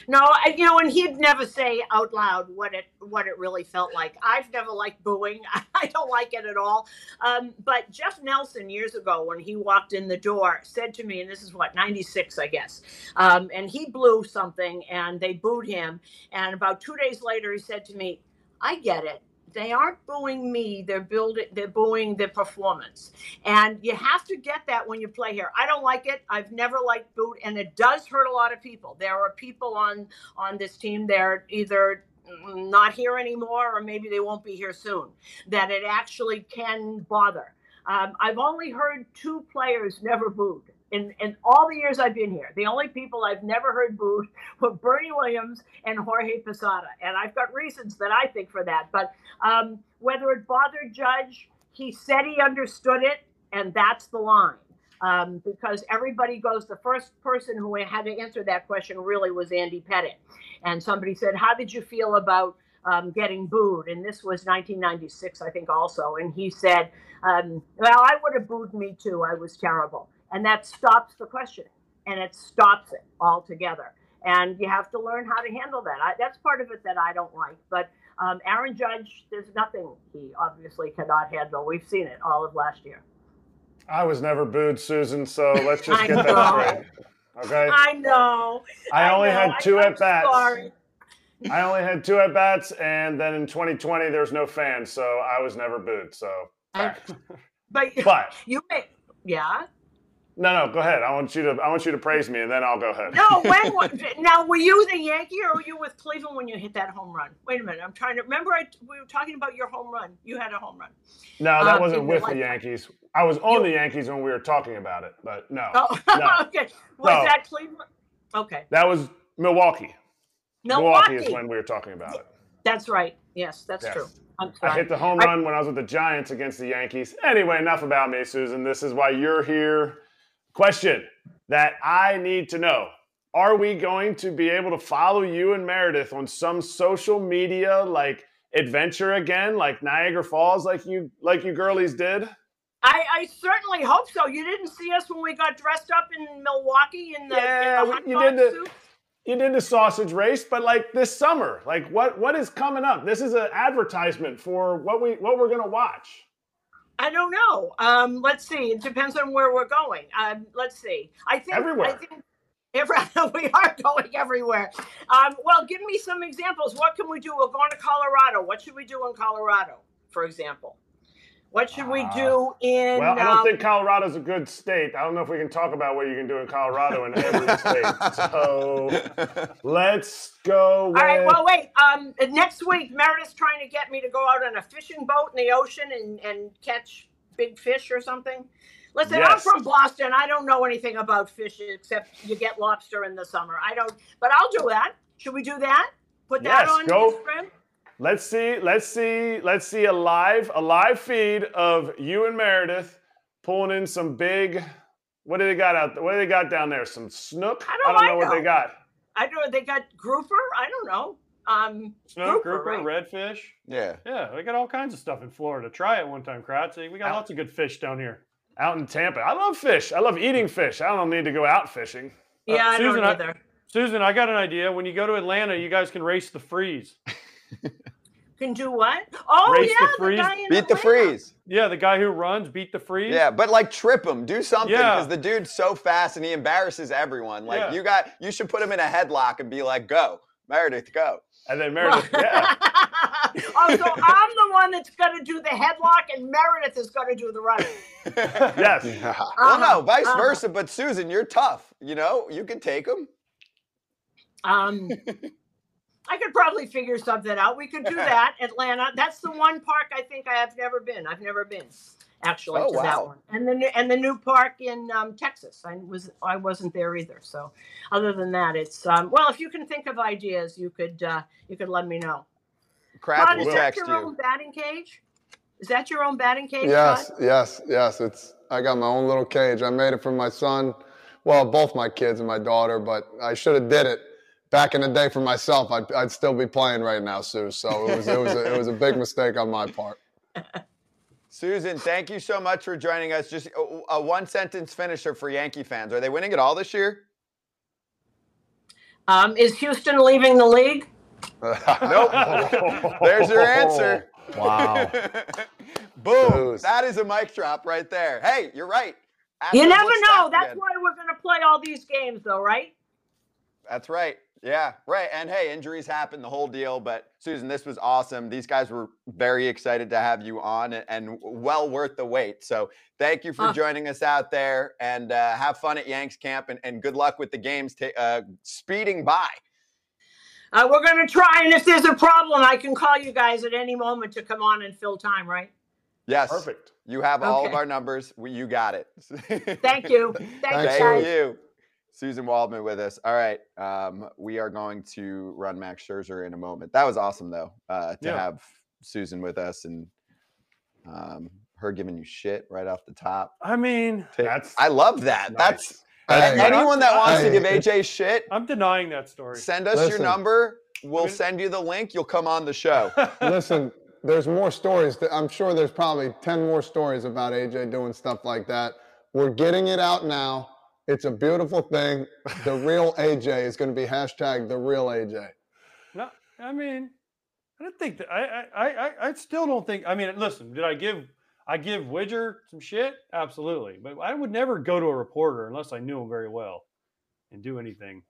Speaker 7: No, I, you know, and he'd never say out loud what it what it really felt like. I've never liked booing. [laughs] I don't like it at all. Um, but Jeff Nelson years ago, when he walked in the door, said to me, and this is what '96, I guess, um, and he blew something, and they booed him. And about two days later, he said to me, I get it. They aren't booing me. They're building. They're booing the performance, and you have to get that when you play here. I don't like it. I've never liked boot, and it does hurt a lot of people. There are people on on this team. They're either not here anymore, or maybe they won't be here soon. That it actually can bother. Um, I've only heard two players never booed in, in all the years I've been here, the only people I've never heard booed [laughs] were Bernie Williams and Jorge Posada. And I've got reasons that I think for that. But um, whether it bothered Judge, he said he understood it, and that's the line. Um, because everybody goes, the first person who had to answer that question really was Andy Pettitte. And somebody said, How did you feel about um, getting booed? And this was 1996, I think, also. And he said, um, Well, I would have booed me too. I was terrible and that stops the questioning and it stops it altogether and you have to learn how to handle that I, that's part of it that i don't like but um, aaron judge there's nothing he obviously cannot handle we've seen it all of last year
Speaker 3: i was never booed susan so let's just [laughs] get that straight okay
Speaker 7: i know
Speaker 3: i, I only
Speaker 7: know.
Speaker 3: had two
Speaker 7: I,
Speaker 3: at bats
Speaker 7: sorry.
Speaker 3: I only had two at bats, and then in 2020 there's no fans, so I was never booed. So. [laughs]
Speaker 7: But
Speaker 3: but
Speaker 7: you may, yeah.
Speaker 3: No, no, go ahead. I want you to I want you to praise me, and then I'll go ahead.
Speaker 7: No, when [laughs] now were you the Yankee or were you with Cleveland when you hit that home run? Wait a minute, I'm trying to remember. I we were talking about your home run. You had a home run.
Speaker 3: No, that
Speaker 7: Um,
Speaker 3: wasn't with the. Yankees. I was on
Speaker 7: You-
Speaker 3: the Yankees when we were talking about it, but no,
Speaker 7: Oh,
Speaker 3: No. [laughs]
Speaker 7: okay. Was
Speaker 3: No.
Speaker 7: that Cleveland? Okay,
Speaker 3: that was Milwaukee.
Speaker 7: Milwaukee.
Speaker 3: is when we were talking about it.
Speaker 7: That's right. Yes, that's
Speaker 3: Yes.
Speaker 7: true.
Speaker 3: I hit the home
Speaker 7: I-
Speaker 3: run when I was with the Giants against the Yankees. Anyway, enough about me, Suzyn. This is why you're here. Question that I need to know. Are we going to be able to follow you and Meredith on some social media like adventure again, like Niagara Falls, like you like you girlies did?
Speaker 7: I, I certainly hope so. You didn't see us when we got dressed up in Milwaukee in the,
Speaker 3: Yeah,
Speaker 7: in the
Speaker 3: you did the-
Speaker 7: suits?
Speaker 3: You did the sausage race, but like this summer, like what what is coming up? This is an advertisement for what we what we're gonna watch.
Speaker 7: I don't know. Um, let's see. It depends on where we're going. Um, let's see. I think
Speaker 3: Everywhere.
Speaker 7: I think [laughs] every, [laughs] we are going everywhere. Um, well, give me some examples. What can we do? We're going to Colorado. What should we do in Colorado, for example? What should we
Speaker 3: Uh,
Speaker 7: do in?
Speaker 3: Well, I don't
Speaker 7: um,
Speaker 3: think Colorado's a good state. I don't know if we can talk about what you can do in Colorado in every [laughs] state. So let's go. With,
Speaker 7: All right. Well, wait. Um, next week, Meredith's trying to get me to go out on a fishing boat in the ocean and, and catch big fish or something. Listen, I'm from Boston. I don't know anything about fish except you get lobster in the summer. I don't, but I'll do that. Should we do that? Put that
Speaker 3: Yes,
Speaker 7: on
Speaker 3: go.
Speaker 7: Instagram.
Speaker 3: let's see. Let's see. Let's see a live a live feed of you and Meredith pulling in some big. What do they got out there? What do they got down there? Some snook?
Speaker 7: I don't
Speaker 3: don't know
Speaker 7: know.
Speaker 3: what they got.
Speaker 7: I don't. They got grouper. I don't know. Um,
Speaker 2: Snook,
Speaker 7: Grouper,
Speaker 2: grouper,
Speaker 7: right?
Speaker 2: redfish.
Speaker 1: yeah.
Speaker 2: Yeah, They got all kinds of stuff in Florida. Try it one time, Kratz. We got
Speaker 3: Out.
Speaker 2: lots of good fish down here.
Speaker 3: Out in Tampa. I love fish. I love eating fish. I don't need to go out fishing.
Speaker 7: yeah, I
Speaker 2: Uh, Suzyn,
Speaker 7: don't
Speaker 2: I-
Speaker 7: either.
Speaker 2: Suzyn, I got an idea. When you go to Atlanta, you guys can race the freeze. [laughs]
Speaker 7: Can do what? Oh
Speaker 2: Race
Speaker 7: yeah, the,
Speaker 2: freeze.
Speaker 7: guy in
Speaker 1: Beat the
Speaker 7: Atlanta.
Speaker 1: freeze.
Speaker 2: Yeah, the guy who runs beat the freeze.
Speaker 1: Yeah, but like trip him, do something
Speaker 2: Yeah.
Speaker 1: because the dude's so fast and he embarrasses everyone. Like
Speaker 2: Yeah.
Speaker 1: you got, you should put him in a headlock and be like, "Go, Meredith, go."
Speaker 3: And then Meredith, yeah. [laughs]
Speaker 7: oh, so I'm the one that's going to do the headlock, and Meredith is going to do the running. [laughs]
Speaker 3: Yes. [laughs]
Speaker 1: Well,
Speaker 7: Uh-huh,
Speaker 1: no, vice
Speaker 7: uh-huh.
Speaker 1: versa. But Suzyn, you're tough. You know, you can take him.
Speaker 7: Um, I could probably figure something out. We could do [laughs] that. Atlanta. That's the one park I think I have never been. I've never been actually
Speaker 1: Oh,
Speaker 7: to that one. And the new, and the new park in um, Texas. I was I wasn't there either. So other than that, it's um, well. If you can think of ideas, you could uh, you could let me know.
Speaker 1: Crap
Speaker 7: Todd,
Speaker 1: will
Speaker 7: is that
Speaker 1: text
Speaker 7: your own batting cage? Is that your own batting cage?
Speaker 4: Yes,
Speaker 7: Todd?
Speaker 4: yes, yes. It's I got my own little cage. I made it for my son, well, both my kids and my daughter, but I should have did it back in the day for myself. I'd, I'd still be playing right now, Sue. So it was it was a, it was a big [laughs] mistake on my part.
Speaker 1: Suzyn, thank you so much for joining us. Just a, a one sentence finisher for Yankee fans. Are they winning it all this year?
Speaker 7: Um, is Houston leaving the league? [laughs]
Speaker 1: Nope. There's your answer. [laughs]
Speaker 3: Wow.
Speaker 1: Boom.
Speaker 4: Suze.
Speaker 1: That is a mic drop right there. Hey, you're right.
Speaker 7: You never know. That's
Speaker 1: again.
Speaker 7: why we're going to play all these games, though, right?
Speaker 1: That's right. Yeah, right. And hey, injuries happen, the whole deal. But Suzyn, this was awesome. These guys were very excited to have you on and, and well worth the wait. So thank you for
Speaker 7: Uh.
Speaker 1: joining us out there and uh, have fun at Yanks camp and, and good luck with the games ta- uh, speeding by.
Speaker 7: Uh, we're going to try, and if there's a problem, I can call you guys at any moment to come on and fill time, right?
Speaker 1: Yes.
Speaker 3: Perfect.
Speaker 1: You have all of our numbers. We, you got it. [laughs]
Speaker 7: Thank you. Thanks,
Speaker 4: Thanks,
Speaker 1: Thank
Speaker 7: guys.
Speaker 1: you. Suzyn Waldman with us. All right. Um, we are going to run Max Scherzer in a moment. That was awesome, though, uh, to
Speaker 2: Yeah.
Speaker 1: have Suzyn with us and um, her giving you shit right off the top.
Speaker 2: I mean,
Speaker 3: That's
Speaker 1: I love that.
Speaker 3: nice.
Speaker 1: That's
Speaker 4: Hey,
Speaker 1: anyone that wants to give AJ shit,
Speaker 2: I'm denying that story.
Speaker 1: send us your number. We'll
Speaker 2: mean-
Speaker 1: send you the link. You'll come on the show. [laughs]
Speaker 4: Listen, there's more stories. that- I'm sure there's probably 10 more stories about AJ doing stuff like that. We're getting it out now. It's a beautiful thing. The real AJ is going to be hashtag the real AJ.
Speaker 2: No, I mean, I don't think that. I, I, I, I still don't think. I mean, listen. Did I give I give Widger some shit? Absolutely, but I would never go to a reporter unless I knew him very well and do anything.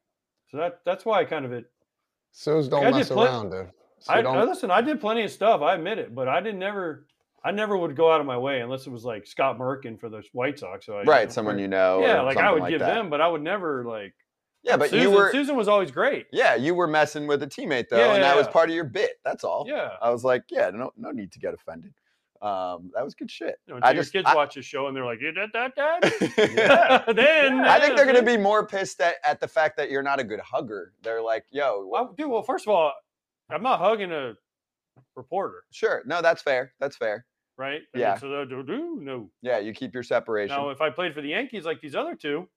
Speaker 2: So that that's why I kind of it.
Speaker 4: Sues don't
Speaker 2: I
Speaker 4: mess
Speaker 2: plen-
Speaker 4: around, dude. So
Speaker 2: I,
Speaker 4: don't,
Speaker 2: I listen. I did plenty of stuff. I admit it, but I didn't never. I never would go out of my way unless it was like Scott Merkin for the White Sox. So I,
Speaker 1: Right, someone you know.
Speaker 2: Yeah, like I would
Speaker 1: like
Speaker 2: give
Speaker 1: that.
Speaker 2: them, but I would never like.
Speaker 1: Yeah, but
Speaker 2: Suzyn,
Speaker 1: you were.
Speaker 2: Suzyn was always great.
Speaker 1: Yeah, you were messing with a teammate though,
Speaker 2: Yeah,
Speaker 1: and that was part of your bit. That's all.
Speaker 2: Yeah.
Speaker 1: I was like, yeah, no, no need to get offended. Um, that was good shit.
Speaker 2: You know,
Speaker 1: I
Speaker 2: your
Speaker 1: just-
Speaker 2: kids
Speaker 1: I-
Speaker 2: watch the show and they're like, [laughs] "Yeah, that, that, that."
Speaker 1: yeah.
Speaker 2: then
Speaker 1: I think they're gonna be more pissed at, at the fact that you're not a good hugger. They're like, yo,
Speaker 2: Well, dude, well, first of all, I'm not hugging a reporter,
Speaker 1: sure, no, that's fair. That's fair.
Speaker 2: Right? I
Speaker 1: Yeah.
Speaker 2: mean, so do, do, no.
Speaker 1: Yeah, you keep your separation.
Speaker 2: Now, if I played for the Yankees like these other two,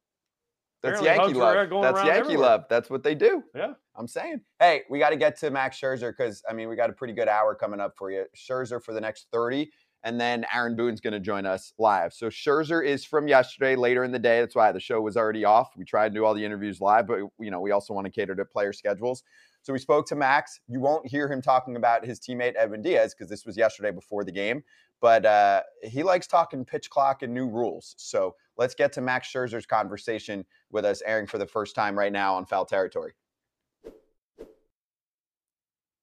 Speaker 1: That's Yankee love.
Speaker 2: going
Speaker 1: That's Yankee
Speaker 2: everywhere.
Speaker 1: love. That's what they do.
Speaker 2: yeah,
Speaker 1: I'm saying. Hey, we got to get to Max Scherzer because I mean we got a pretty good hour coming up for you. Scherzer for the next 30, and then Aaron Boone's going to join us live. So Scherzer is from yesterday, later in the day. That's why the show was already off. We tried to do all the interviews live, but you know we also want to cater to player schedules. So we spoke to Max. You won't hear him talking about his teammate Edwin Diaz because this was yesterday before the game. But uh, he likes talking pitch clock and new rules. So let's get to Max Scherzer's conversation with us, airing for the first time right now on Foul Territory.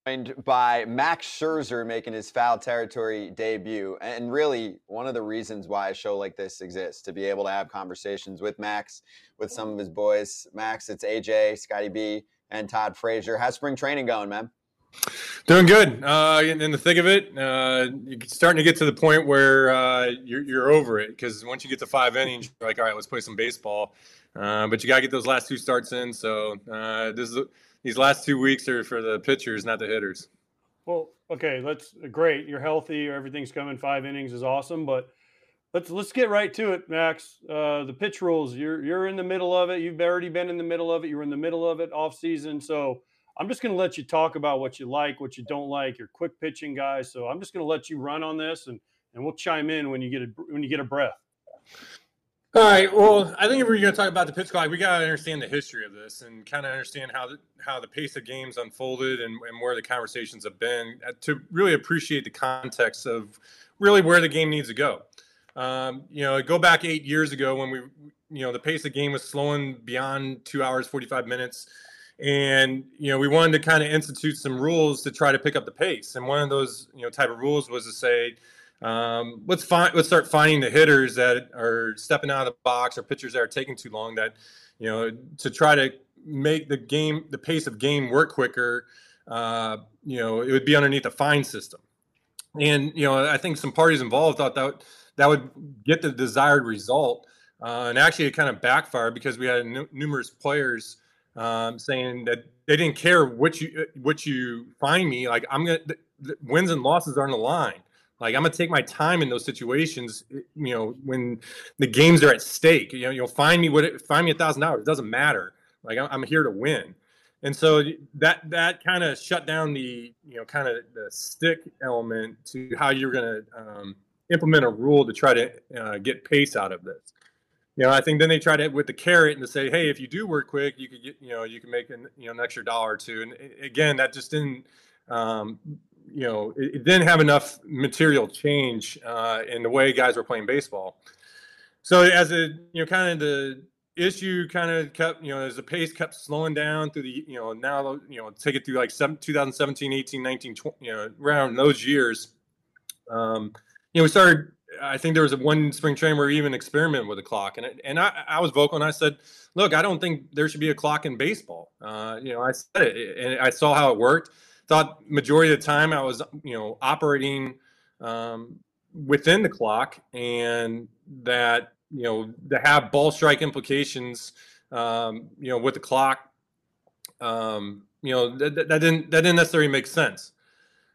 Speaker 1: Joined by Max Scherzer making his Foul Territory debut. And really, one of the reasons why a show like this exists to be able to have conversations with Max, with some of his boys. Max, it's AJ, Scotty B, and Todd Frazier. How's spring training going, man?
Speaker 8: Doing good. Uh, in, the thick of it, uh, you're starting to get to the point where uh, you're, you're over it because once you get to five innings, you're like, all right, let's play some baseball. Uh, but you got to get those last two starts in. So uh, this is, these last two weeks are for the pitchers, not the hitters.
Speaker 2: Well, okay, let's great. You're healthy. Everything's coming. Five innings is awesome, but let's let's get right to it, Max. Uh, the pitch rules. You're you're in the middle of it. You've already been in the middle of it. You were in the middle of it off season. So I'm just going to let you talk about what you like, what you don't like. You're quick pitching guys, so I'm just going to let you run on this, and and we'll chime in when you get a when you get a breath.
Speaker 8: All right. Well, I think if we're going to talk about the pitch clock, we got to understand the history of this and kind of understand how the, how the pace of games unfolded and, and where the conversations have been uh, to really appreciate the context of really where the game needs to go. Um, you know, go back eight years ago when we, you know, the pace of game was slowing beyond two hours, 45 minutes. And, you know, we wanted to kind of institute some rules to try to pick up the pace. And one of those, you know, type of rules was to say, um, let's find let's start finding the hitters that are stepping out of the box or pitchers that are taking too long that you know to try to make the game the pace of game work quicker uh, you know it would be underneath a fine system and you know i think some parties involved thought that that would get the desired result uh, and actually it kind of backfired because we had nu- numerous players um, saying that they didn't care what you what you find me like i'm gonna wins and losses are on the line like I'm gonna take my time in those situations. You know, when the games are at stake. You know, you'll find me what find me a thousand dollars. It doesn't matter. Like I'm, I'm here to win. And so that that kind of shut down the you know kind of the stick element to how you're gonna um, implement a rule to try to uh, get pace out of this. You know, I think then they tried it with the carrot and to say, hey, if you do work quick, you could get you know you can make an you know an extra dollar or two. And again, that just didn't um, you know, it, it didn't have enough material change uh, in the way guys were playing baseball. So as a you know, kind of the issue kind of kept you know as the pace kept slowing down through the you know now you know take it through like seven, 2017 18 19 20, you know around those years um you know we started i think there was one spring training where we even experimented with a clock and and i i was vocal and i said look i don't think there should be a clock in baseball uh you know i said it and i saw how it worked thought majority of the time I was, you know, operating um, within the clock, and that you know to have ball strike implications, um, you know, with the clock, um, you know, that, that didn't that didn't necessarily make sense.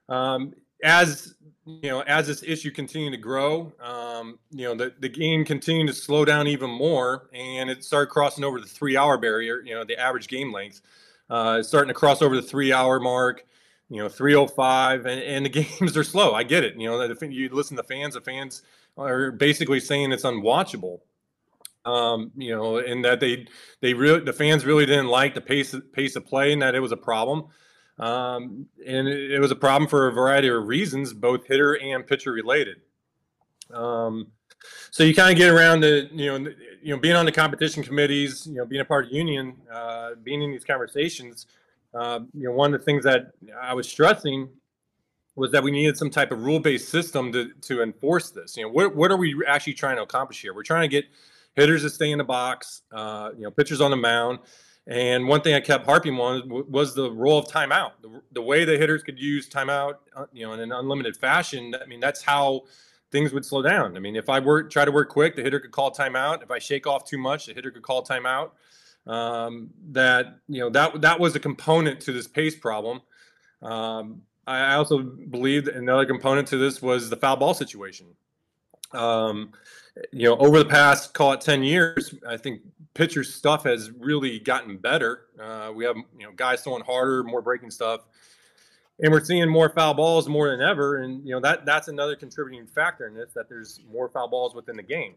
Speaker 8: Um, as you know, as this issue continued to grow, um, you know, the, the game continued to slow down even more, and it started crossing over the three-hour barrier. You know, the average game length. Uh, starting to cross over the three-hour mark you know 305 and, and the [laughs] games are slow i get it you know you listen to fans the fans are basically saying it's unwatchable um, you know and that they they really the fans really didn't like the pace pace of play and that it was a problem um, and it, it was a problem for a variety of reasons both hitter and pitcher related um, so you kind of get around the you know you know being on the competition committees you know being a part of union uh, being in these conversations uh, you know, one of the things that I was stressing was that we needed some type of rule-based system to to enforce this. You know, what what are we actually trying to accomplish here? We're trying to get hitters to stay in the box, uh, you know, pitchers on the mound. And one thing I kept harping on was the role of timeout. The, the way the hitters could use timeout, uh, you know, in an unlimited fashion. I mean, that's how things would slow down. I mean, if I work, try to work quick, the hitter could call timeout. If I shake off too much, the hitter could call timeout. Um, that you know that that was a component to this pace problem. Um, I also believe another component to this was the foul ball situation. Um, you know, over the past call it ten years, I think pitcher stuff has really gotten better. Uh, we have you know guys throwing harder, more breaking stuff and we're seeing more foul balls more than ever and you know that that's another contributing factor in this that there's more foul balls within the game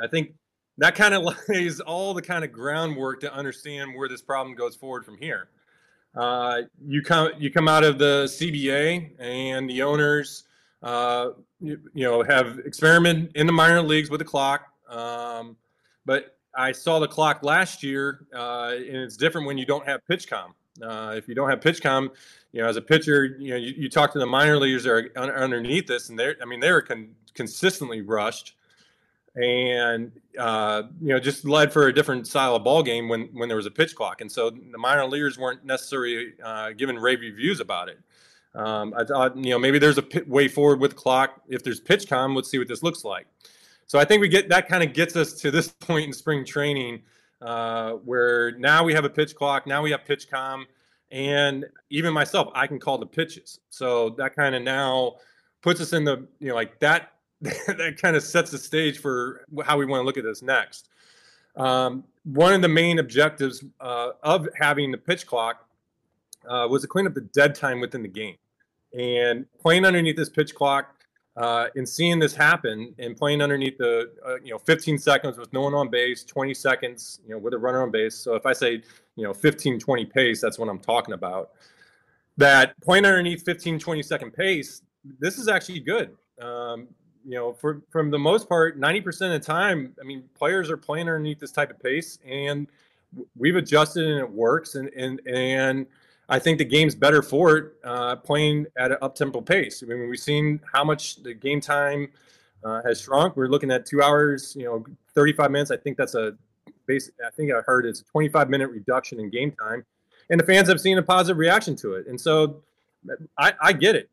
Speaker 8: i think that kind of [laughs] lays all the kind of groundwork to understand where this problem goes forward from here uh, you come you come out of the cba and the owners uh, you, you, know have experimented in the minor leagues with the clock um, but i saw the clock last year uh, and it's different when you don't have PitchCom uh, if you don't have PitchCom, you know, as a pitcher, you know, you, you talk to the minor leaguers that are un- underneath this, and they're, I mean, they're con- consistently rushed, and uh, you know, just led for a different style of ball game when when there was a pitch clock, and so the minor leaguers weren't necessarily uh, giving rave reviews about it. Um, I thought, you know, maybe there's a way forward with clock. If there's pitch com, let's see what this looks like. So I think we get that kind of gets us to this [laughs] point in spring training uh, where now we have a pitch clock, now we have pitch com, and even myself, I can call the pitches. So that kind of now puts us in the you know like that. [laughs] that kind of sets the stage for how we want to look at this next. Um, one of the main objectives uh, of having the pitch clock uh, was to clean up the dead time within the game. And playing underneath this pitch clock uh, and seeing this happen and playing underneath the uh, you know 15 seconds with no one on base 20 seconds you know with a runner on base. So if i say you know 15 20 pace that's what i'm talking about. That playing underneath 15 20 second pace this is actually good. Um, you know for from the most part 90% of the time i mean players are playing underneath this type of pace and we've adjusted and it works and and and I think the game's better for it uh, playing at an up tempo pace. I mean, we've seen how much the game time uh, has shrunk. We're looking at two hours, you know, 35 minutes. I think that's a base. I think I heard it's a 25 minute reduction in game time, and the fans have seen a positive reaction to it. And so, I, I get it.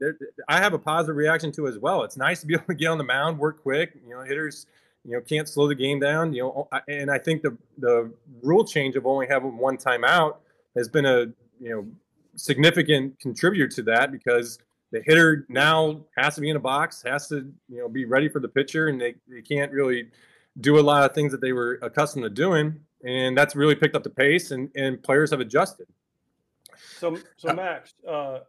Speaker 8: I have a positive reaction to it as well. It's nice to be [laughs] able to get on the mound, work quick. You know, hitters, you know, can't slow the game down. You know, and I think the the rule change of only having one timeout has been a you know significant contributor to that because the hitter now has to be in a box, has to you know be ready for the pitcher, and they, they can't really do a lot of things that they were accustomed to doing, and that's really picked up the pace, and and players have adjusted.
Speaker 2: So so Max, uh,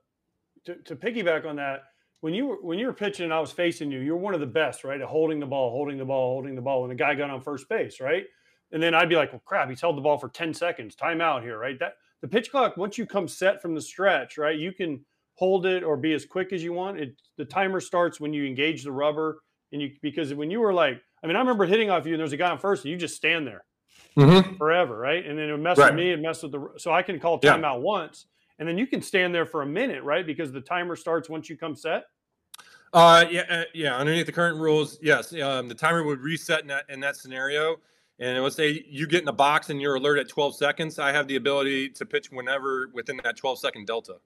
Speaker 2: to to piggyback on that, when you were when you were pitching and I was facing you, you're one of the best, right? At holding the ball, holding the ball, holding the ball, and the guy got on first base, right? And then I'd be like, well, crap, he's held the ball for 10 seconds, timeout here, right? That the pitch clock once you come set from the stretch right you can hold it or be as quick as you want it the timer starts when you engage the rubber and you because when you were like i mean i remember hitting off you and there's a guy on first and you just stand there mm-hmm. forever right and then it would mess right. with me and mess with the so i can call timeout yeah. once and then you can stand there for a minute right because the timer starts once you come set
Speaker 8: uh yeah uh, yeah underneath the current rules yes um, the timer would reset in that in that scenario and let's say you get in the box and you're alert at 12 seconds. I have the ability to pitch whenever within that 12 second delta.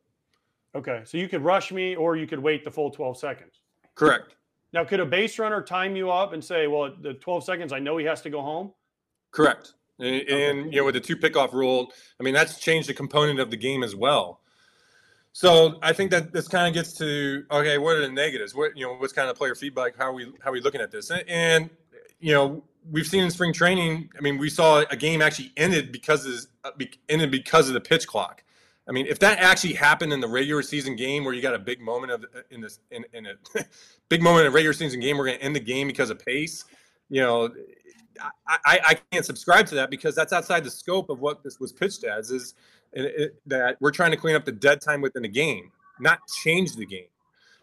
Speaker 2: Okay. So you could rush me or you could wait the full 12 seconds.
Speaker 8: Correct.
Speaker 2: Now, could a base runner time you up and say, well, the 12 seconds, I know he has to go home?
Speaker 8: Correct. And, okay. and you know, with the two pickoff rule, I mean, that's changed the component of the game as well. So I think that this kind of gets to okay, what are the negatives? What you know, what's kind of player feedback? How are we how are we looking at this? And, and you know, we've seen in spring training. I mean, we saw a game actually ended because of uh, ended because of the pitch clock. I mean, if that actually happened in the regular season game where you got a big moment of uh, in this in, in a [laughs] big moment in a regular season game, we're going to end the game because of pace. You know, I, I can't subscribe to that because that's outside the scope of what this was pitched as. Is it, that we're trying to clean up the dead time within the game, not change the game.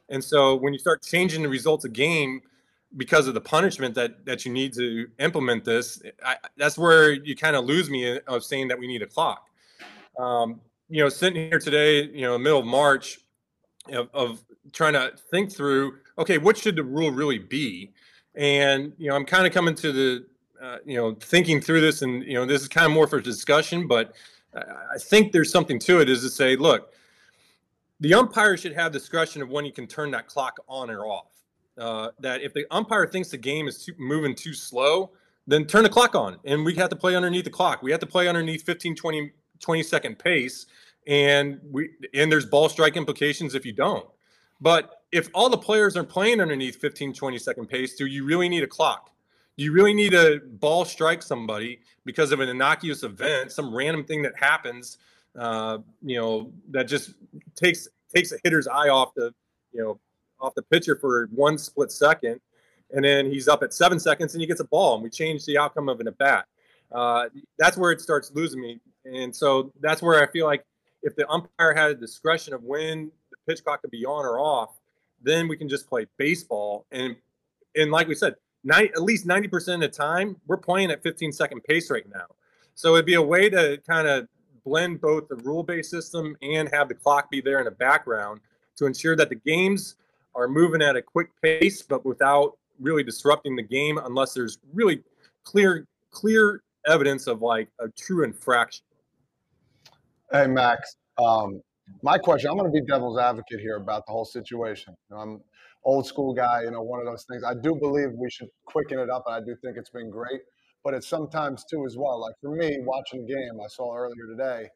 Speaker 8: And so when you start changing the results of game because of the punishment that that you need to implement this, I, that's where you kind of lose me of saying that we need a clock. Um, you know, sitting here today, you know, middle of March, of, of trying to think through, okay, what should the rule really be? And you know, I'm kind of coming to the, uh, you know, thinking through this, and you know, this is kind of more for discussion, but I think there's something to it. Is to say, look, the umpire should have discretion of when you can turn that clock on or off. Uh, that if the umpire thinks the game is too, moving too slow, then turn the clock on and we have to play underneath the clock. We have to play underneath 15, 20, 20 second pace. And we and there's ball strike implications if you don't. But if all the players are playing underneath 15, 20 second pace, do you really need a clock? Do you really need a ball strike somebody because of an innocuous event, some random thing that happens, uh, you know, that just takes takes a hitter's eye off the, you know, off the pitcher for one split second, and then he's up at seven seconds and he gets a ball, and we change the outcome of an at bat. Uh, that's where it starts losing me, and so that's where I feel like if the umpire had a discretion of when the pitch clock could be on or off, then we can just play baseball. And and like we said, 90, at least ninety percent of the time we're playing at 15 second pace right now. So it'd be a way to kind of blend both the rule based system and have the clock be there in the background to ensure that the games are moving at a quick pace, but without really disrupting the game unless there's really clear clear evidence of like a true infraction.
Speaker 4: Hey Max, um, my question. I'm going to be devil's advocate here about the whole situation. You know, I'm old school guy. You know, one of those things. I do believe we should quicken it up, and I do think it's been great. But it's sometimes too as well. Like for me, watching the game, I saw earlier today,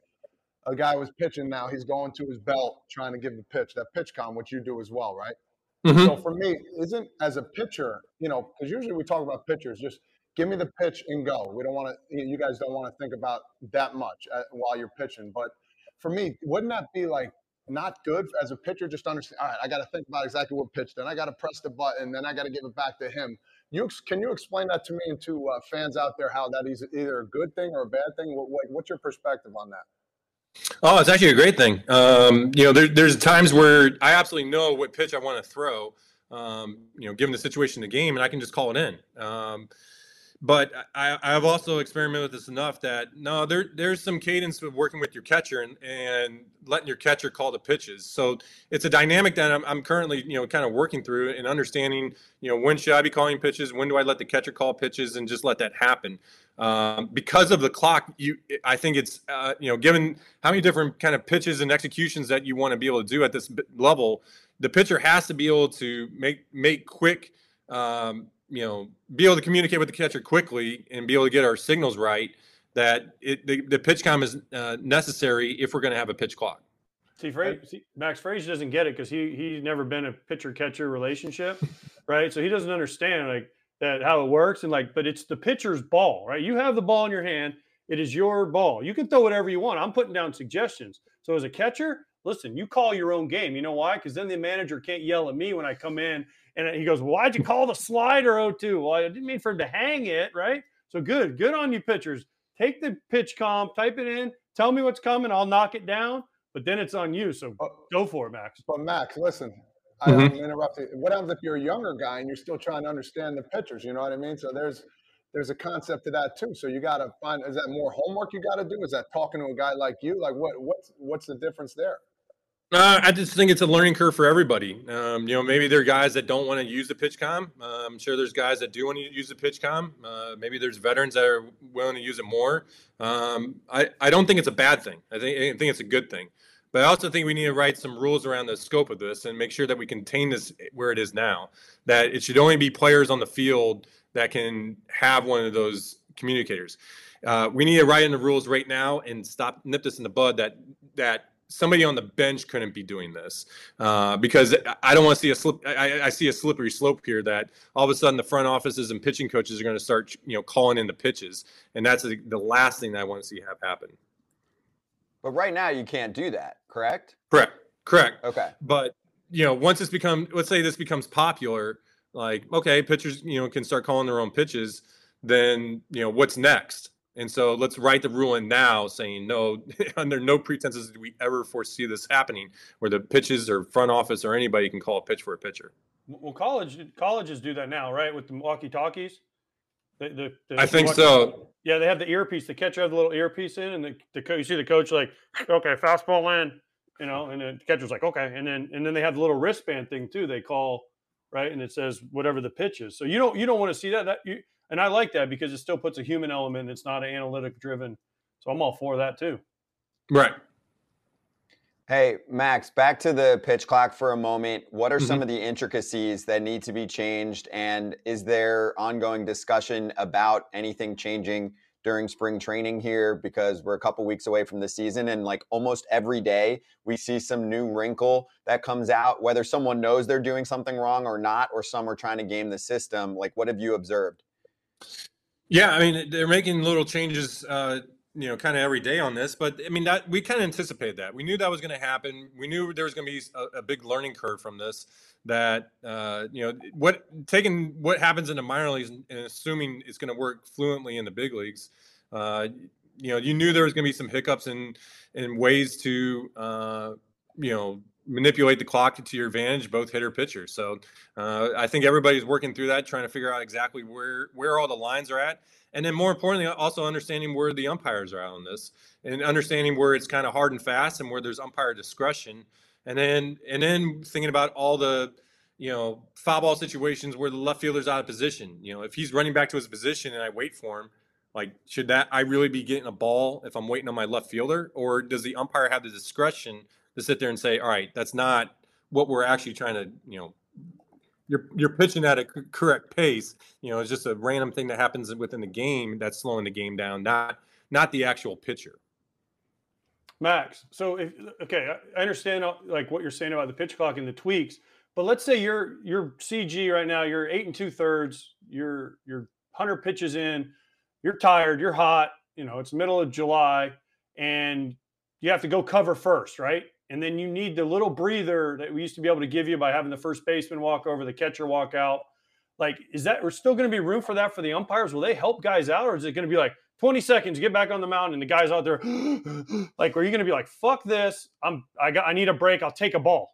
Speaker 4: a guy was pitching. Now he's going to his belt, trying to give the pitch. That PitchCom, which you do as well, right? Mm-hmm. So for me, isn't as a pitcher, you know, because usually we talk about pitchers, just give me the pitch and go. We don't want to, you guys don't want to think about that much uh, while you're pitching. But for me, wouldn't that be like not good as a pitcher? Just understand, all right, I got to think about exactly what pitch, then I got to press the button, then I got to give it back to him. You can you explain that to me and to uh, fans out there how that is either a good thing or a bad thing? What, what, what's your perspective on that?
Speaker 8: Oh, it's actually a great thing. Um, you know, there, there's times where I absolutely know what pitch I want to throw. Um, you know, given the situation in the game, and I can just call it in. Um, but I, I've also experimented with this enough that no, there there's some cadence of working with your catcher and, and letting your catcher call the pitches. So it's a dynamic that I'm, I'm currently you know kind of working through and understanding you know when should I be calling pitches, when do I let the catcher call pitches, and just let that happen. Um, because of the clock, you I think it's uh, you know given how many different kind of pitches and executions that you want to be able to do at this level, the pitcher has to be able to make make quick. Um, you know, be able to communicate with the catcher quickly and be able to get our signals right. That it, the, the PitchCom is uh, necessary if we're going to have a pitch clock.
Speaker 2: See, Fra- see, Max Frazier doesn't get it because he he's never been a pitcher catcher relationship, [laughs] right? So he doesn't understand like that how it works and like, but it's the pitcher's ball, right? You have the ball in your hand. It is your ball. You can throw whatever you want. I'm putting down suggestions. So as a catcher, listen, you call your own game. You know why? Because then the manager can't yell at me when I come in and he goes, Why'd you call the slider 0-2? Well, I didn't mean for him to hang it, right? So good, good on you pitchers. Take the PitchCom type it in, tell me what's coming, I'll knock it down, but then it's on you. So uh, go for it, Max.
Speaker 4: But Max, listen, I mm-hmm. don't interrupt. What happens if you're a younger guy and you're still trying to understand the pitchers? You know what I mean? So there's there's a concept to that too. So you got to find is that more homework you got to do? Is that talking to a guy like you? Like what what's what's the difference there?
Speaker 8: Uh, I just think it's a learning curve for everybody. Um, you know, maybe there are guys that don't want to use the PitchCom. Uh, I'm sure there's guys that do want to use the PitchCom. Uh, maybe there's veterans that are willing to use it more. Um, I, I don't think it's a bad thing. I think I think it's a good thing. But I also think we need to write some rules around the scope of this and make sure that we contain this where it is now. That it should only be players on the field that can have one of those communicators. Uh, we need to write in the rules right now and stop nip this in the bud that that somebody on the bench couldn't be doing this uh, because I don't want to see a slip. I, I, see a slippery slope here that all of a sudden the front offices and pitching coaches are going to start, you know, calling in the pitches, and that's the, last thing that I want to see have happen.
Speaker 1: But right now, you can't do that, correct?
Speaker 8: Correct. Correct.
Speaker 1: Okay.
Speaker 8: But you know, once this becomes, let's say this becomes popular, like okay, pitchers, you know, can start calling their own pitches. Then you know, what's next? And so let's write the rule in now saying no, [laughs] under no pretenses do we ever foresee this happening where the pitches or front office or anybody can call a pitch for a pitcher.
Speaker 2: Well, college colleges do that now, right? With the walkie talkies. The, the, the,
Speaker 8: I think so.
Speaker 2: Yeah, they have the earpiece. The catcher has the little earpiece in, and the, the co- you see the coach like, okay, fastball in, you know, and then the catcher's like, okay, and then and then they have the little wristband thing too. They call right, and it says whatever the pitch is. So you don't you don't want to see that. That you and I like that because it still puts a human element. It's not an analytic driven. So I'm all for that too.
Speaker 8: Right.
Speaker 1: Hey, Max, back to the pitch clock for a moment. What are some
Speaker 8: Mhm.
Speaker 1: of the intricacies that need to be changed? And is there ongoing discussion about anything changing during spring training here? Because we're a couple weeks away from the season, and like almost every day, we see some new wrinkle that comes out, whether someone knows they're doing something wrong or not, or some are trying to game the system. Like, what have you observed?
Speaker 8: Yeah, I mean they're making little changes, uh, you know, kind of every day on this. But I mean that we kind of anticipated that. We knew that was going to happen. We knew there was going to be a, a big learning curve from this. That uh, you know what taking what happens in the minor leagues and and assuming it's going to work fluently in the big leagues. Uh, you know, you knew there was going to be some hiccups and in ways to uh, you know manipulate the clock to your advantage, both hitter pitcher. So uh, I think everybody's working through that, trying to figure out exactly where where all the lines are at, and then more importantly, also understanding where the umpires are on this, and understanding where it's kind of hard and fast, and where there's umpire discretion, and then and then thinking about all the you know foul ball situations where the left fielder's out of position. You know, if he's running back to his position and I wait for him. Like, should that I really be getting a ball if I'm waiting on my left fielder, or does the umpire have the discretion to sit there and say, all right, that's not what we're actually trying to, you know, you're you're pitching at a c- correct pace. You know, it's just a random thing that happens within the game that's slowing the game down, not not the actual pitcher.
Speaker 2: Max. So if okay, I- understand like what you're saying about the pitch clock and the tweaks, but let's say you're you're CG right now, you're eight and two thirds, you're you're hundred pitches in, you're tired, you're hot, you know, it's middle of July, and you have to go cover first, right? And then you need the little breather that we used to be able to give you by having the first baseman walk over, the catcher walk out. Like, is that we're still going to be room for that for the umpires? Will they help guys out, or is it going to be like 20 seconds, get back on the mound, and the guys out there, [gasps] like, are you going to be like, fuck this? I'm I got I need a break. I'll take a ball.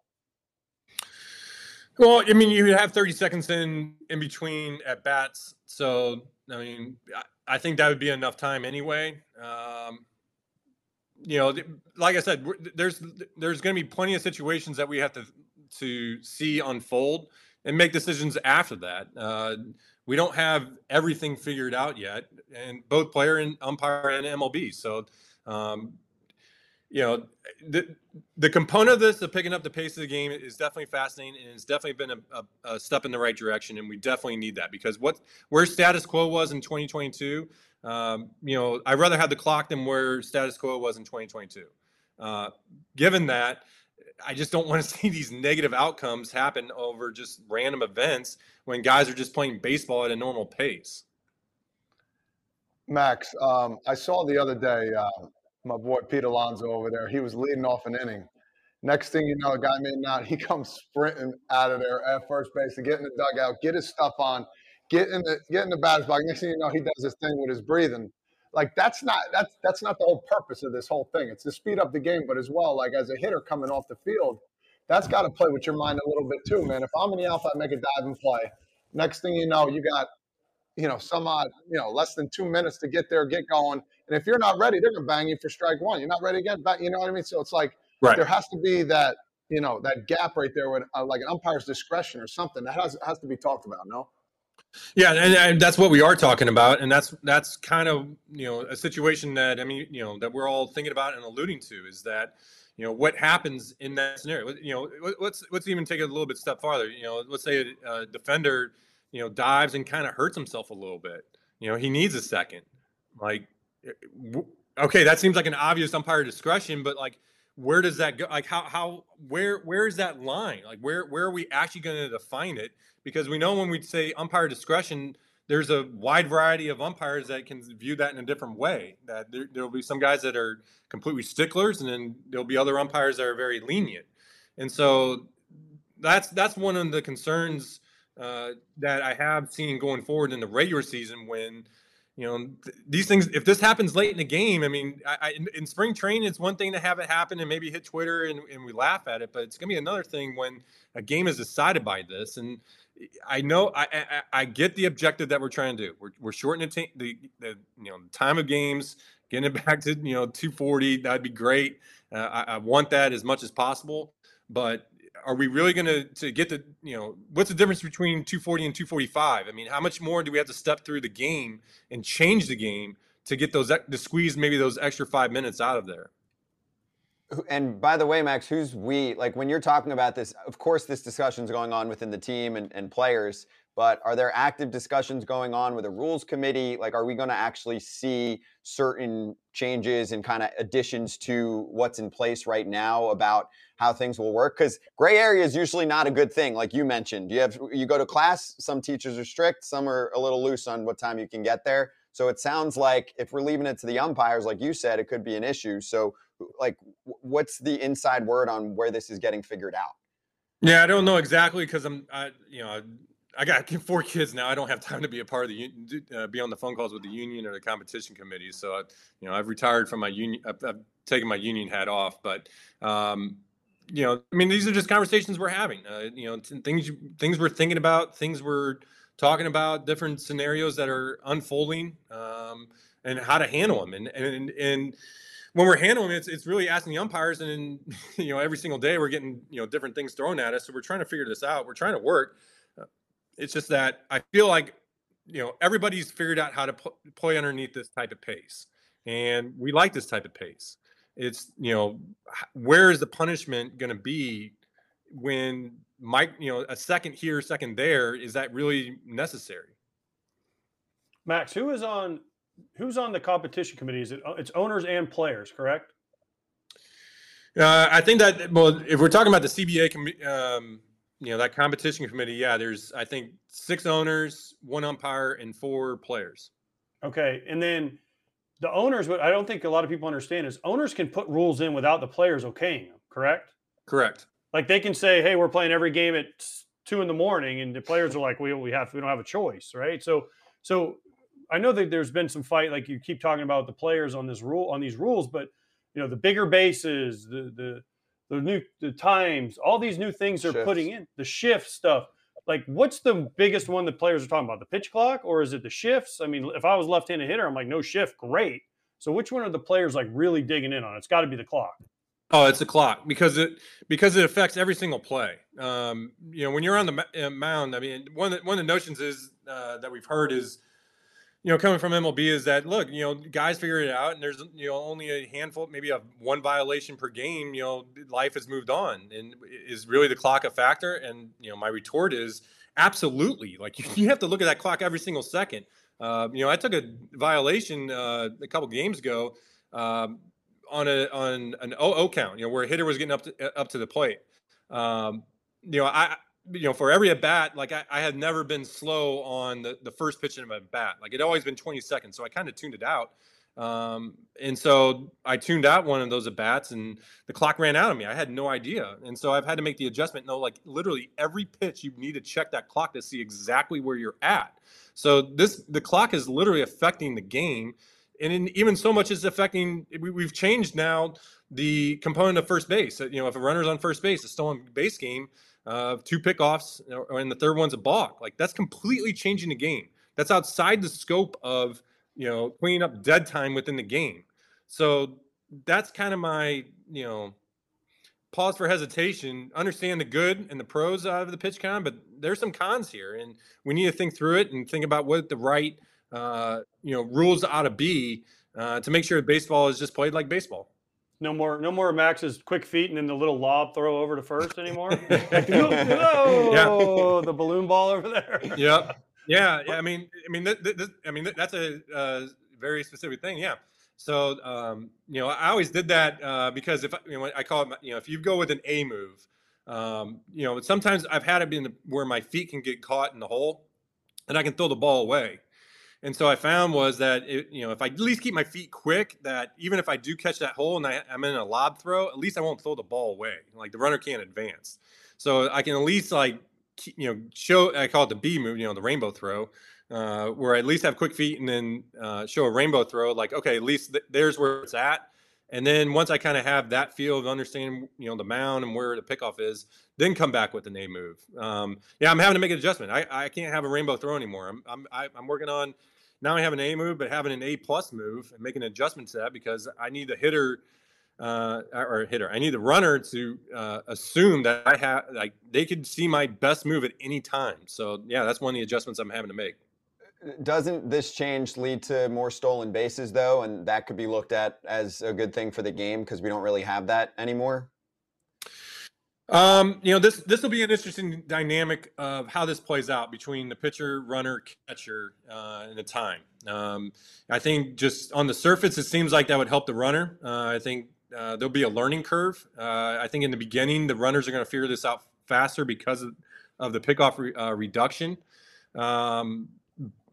Speaker 8: Well, I mean, you have 30 seconds in in between at bats, so I mean, I, I think that would be enough time anyway. Um, you know, like I said, there's there's going to be plenty of situations that we have to to see unfold and make decisions after that. Uh, we don't have everything figured out yet, and both player and umpire and MLB. So, um, you know, the the component of this of picking up the pace of the game is definitely fascinating, and it's definitely been a, a, a step in the right direction, and we definitely need that because what where status quo was in 2022 um, you know, I'd rather have the clock than where status quo was in 2022. Uh, given that, I just don't want to [laughs] see these negative outcomes happen over just random events when guys are just playing baseball at a normal pace.
Speaker 4: Max, um, I saw the other day uh, my boy Pete Alonso over there. He was leading off an inning. Next thing you know, a guy made not. He comes sprinting out of there at first base to get in the dugout, get his stuff on, get in the get in the batter's box. Next thing you know, he does this thing with his breathing. Like that's not that's that's not the whole purpose of this whole thing. It's to speed up the game, but as well, like as a hitter coming off the field, that's got to play with your mind a little bit too, man. If I'm in the outfield, I make a diving play. Next thing you know, you got you know some odd you know less than two minutes to get there, get going. And if you're not ready, they're gonna bang you for strike one. You're not ready to get back. You know what I mean? So it's like
Speaker 8: Right.
Speaker 4: there has to be that you know that gap right there with uh, like an umpire's discretion or something that has has to be talked about. No.
Speaker 8: Yeah, and, and that's what we are talking about, and that's that's kind of you know a situation that I mean you know that we're all thinking about and alluding to is that you know what happens in that scenario. You know, let- let's let's even take it a little bit step farther. You know, let's say a, a defender you know dives and kind of hurts himself a little bit. You know, he needs a second. Like, eh, okay, that seems like an obvious umpire discretion, but like where does that go like how how where where is that line like where where are we actually going to define it because we know when we say umpire discretion there's a wide variety of umpires that can view that in a different way that there, there'll be some guys that are completely sticklers and then there'll be other umpires that are very lenient and so that's that's one of the concerns uh, that i have seen going forward in the regular season when you know, th- these things. If this happens late in the game, I mean, I, I, in, in spring training, it's one thing to have it happen and maybe hit Twitter and, and we laugh at it, but it's going to be another thing when a game is decided by this. And I know I, I, I get the objective that we're trying to do. We're, we're shortening the, the, the you know time of games, getting it [laughs] back to you know 240. That'd be great. Uh, I, I want that as much as possible, but are we really going to to get the you know what's the difference between 240 and 245 i mean how much more do we have to step through the game and change the game to get those to squeeze maybe those extra five minutes out of there
Speaker 1: and by the way max who's we like when you're talking about this of course this discussion is going on within the team and, and players but are there active discussions going on with a rules committee? Like are we going to actually see certain changes and kind of additions to what's in place right now about how things will work? Because gray area is usually not a good thing like you mentioned. You have you go to class some teachers are strict some are a little loose on what time you can get there. So it sounds like if we're leaving it to the umpires like you said it could be an issue. So like what's the inside word on where this is getting figured out
Speaker 8: yeah i don't know exactly because i'm I, you know I got [laughs] four kids now. I don't have time to be a part of the uh, be on the phone calls with the union or the competition committee. So, I, you know, I've retired from my union. I've, I've taken my union hat off. But um, you know, I mean, these are just conversations we're having. Uh, you know, things things we're thinking about, things we're talking about, different scenarios that are unfolding, um, and how to handle them. And and and when we're handling it, it's, it's really asking the umpires. And [laughs] you know, every single day we're getting you know different things thrown at us. So we're trying to figure this out. We're trying to work. Uh, it's just that I feel like you know everybody's figured out how to pl- play underneath this type of pace, and we like this type of pace it's you know where is the punishment going to be when Mike, you know, a second here, second there, is that really necessary?
Speaker 2: Max, who is on who's on the competition committee? Is it it's owners and players, correct?
Speaker 8: Uh, I think that well, if we're talking about the CBA, um, you know, that competition committee, yeah, there's I think six owners, one umpire, and four players.
Speaker 2: Okay, and then the owners, what I don't think a lot of people understand is owners can put rules in without the players okaying them, correct?
Speaker 8: Correct.
Speaker 2: Like they can say, hey, we're playing every game at two in the morning, and the players are like, we, we have we don't have a choice, right? So so I know that there's been some fight, like you keep talking about the players on this rule on these rules, but you know, the bigger bases, the the the new the times, all these new things they're putting in, the shift stuff. Like what's the biggest one that players are talking about? The pitch clock or is it the shifts? I mean if i was left-handed hitter i'm like no shift great. So which one are the players like really digging in on? It's got to be the clock.
Speaker 8: Oh it's the clock because it because it affects every single play. Um, you know when you're on the uh, mound i mean one of the, one of the notions is uh, that we've heard is you know, coming from MLB is that look, you know, guys figure it out, and there's you know only a handful, maybe a one violation per game. You know, life has moved on, and is really the clock a factor? And you know, my retort is absolutely. Like [laughs] you have to look at that clock every single second. Uh, you know, I took a violation uh, a couple games ago um, on a on an OO count. You know, where a hitter was getting up to, up to the plate. Um, you know, I you know, for every at bat, like I, I, had never been slow on the, the first pitch of a bat. Like it always been 20 seconds. So I kind of tuned it out. Um, and so I tuned out one of those at bats and the clock ran out of me. I had no idea. And so I've had to make the adjustment. No, like literally every pitch, you need to check that clock to see exactly where you're at. So this, the clock is literally affecting the game. And in, even so much is affecting, we, we've changed now the component of first base. You know, if a runner's on first base, a stolen base game, uh, two pickoffs, and the third one's a balk. Like that's completely changing the game. That's outside the scope of you know cleaning up dead time within the game. So that's kind of my you know pause for hesitation. Understand the good and the pros out of the pitch con, but there's some cons here, and we need to think through it and think about what the right uh, you know rules ought to be uh, to make sure baseball is just played like baseball.
Speaker 2: No more, no more Max's quick feet and then the little lob throw over to first anymore. [laughs] [laughs] oh, yeah. the balloon ball over there. [laughs]
Speaker 8: yep. Yeah, yeah. I mean, I mean, th- th- I mean, that's a uh, very specific thing. Yeah. So, um, you know, I always did that uh, because if you know, I call it, you know, if you go with an A move, um, you know, sometimes I've had it be where my feet can get caught in the hole, and I can throw the ball away. And so I found was that it, you know if I at least keep my feet quick, that even if I do catch that hole and I, am in a lob throw, at least I won't throw the ball away. Like the runner can't advance, so I can at least like you know show I call it the B move, you know, the rainbow throw, uh, where I at least have quick feet and then uh, show a rainbow throw. Like okay, at least th- there's where it's at. And then once I kind of have that feel of understanding, you know, the mound and where the pickoff is, then come back with the A move. Um, yeah, I'm having to make an adjustment. I, I can't have a rainbow throw anymore. I'm I'm I, am i am working on now. I have an A move, but having an A plus move and making an adjustment to that because I need the hitter uh, or hitter. I need the runner to uh, assume that I have like they could see my best move at any time. So yeah, that's one of the adjustments I'm having to make.
Speaker 1: Doesn't this change lead to more stolen bases though, and that could be looked at as a good thing for the game because we don't really have that anymore?
Speaker 8: Um, you know, this this will be an interesting dynamic of how this plays out between the pitcher, runner, catcher, uh, and the time. Um, I think just on the surface, it seems like that would help the runner. Uh, I think uh, there'll be a learning curve. Uh, I think in the beginning, the runners are going to figure this out faster because of, of the pickoff re, uh, reduction. Um,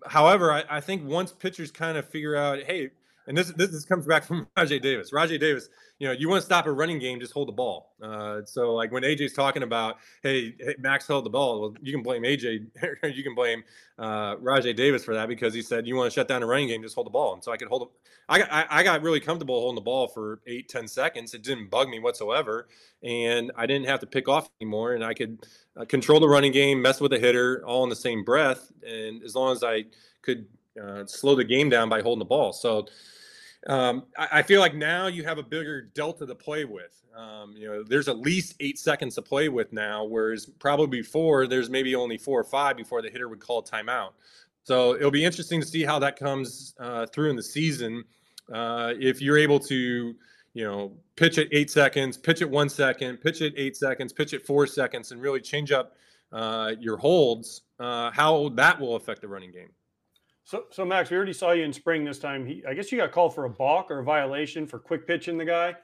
Speaker 8: however, I, I, think once pitchers kind of figure out, hey, and this this, this comes back from [laughs] Rajai Davis. Rajai Davis, you know, you want to stop a running game, just hold the ball. Uh, so like when AJ's talking about, hey, hey, Max held the ball, well, you can blame AJ, [laughs] you can blame uh, Rajai Davis for that because he said you want to shut down a running game, just hold the ball. And so I could hold. I got I, I got really comfortable holding the ball for eight ten seconds. It didn't bug me whatsoever, and I didn't have to pick off anymore, and I could uh, control the running game, mess with the hitter, all in the same breath, and as long as I could uh, slow the game down by holding the ball. So um, I, I, feel like now you have a bigger delta to play with. Um, you know, there's at least eight seconds to play with now, whereas probably before there's maybe only four or five before the hitter would call timeout. So it'll be interesting to see how that comes uh, through in the season. Uh, if you're able to, you know, pitch at eight seconds, pitch at one second, pitch at eight seconds, pitch at four seconds, and really change up uh, your holds, uh, how that will affect the running game.
Speaker 2: So, so Max, we already saw you in spring this time. He, I guess you got called for a balk or a violation for quick pitching the guy.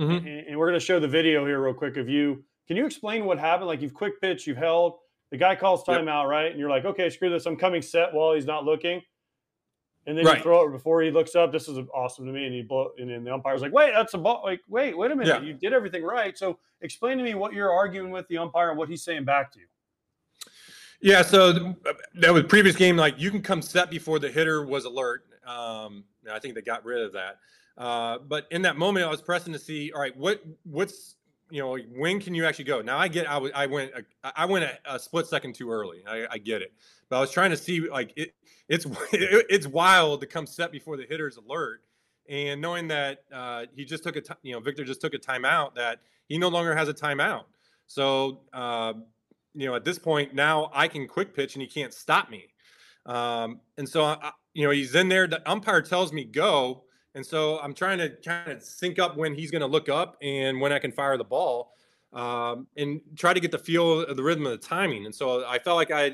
Speaker 2: Mm-hmm. And, and, we're going to show the video here real quick of you. Can you explain what happened? Like you've quick pitch, you've held. The guy calls timeout, yep. right? And you're like, okay, screw this. I'm coming set while he's not looking. And then right. you throw it before he looks up. This is awesome to me. And he blow, and then the umpire's like, wait, that's a ball. Like, wait, wait a minute. Yeah. You did everything right. So explain to me what you're arguing with the umpire and what he's saying back to you.
Speaker 8: Yeah, so that was previous game. Like you can come set before the hitter was alert. Um, I think they got rid of that. Uh, but in that moment, I was pressing to see, all right, what what's you know when can you actually go? Now I get I, w- I went a, I went a, a, split second too early. I, I, get it, but I was trying to see like it it's [laughs] it's wild to come set before the hitter's alert, and knowing that uh, he just took a t- you know Victor just took a timeout that he no longer has a timeout. So uh, you know, at this point now I can quick pitch and he can't stop me. Um, and so, I, you know, he's in there. The umpire tells me go. And so I'm trying to kind of sync up when he's going to look up and when I can fire the ball um, and try to get the feel of the rhythm of the timing. And so I felt like I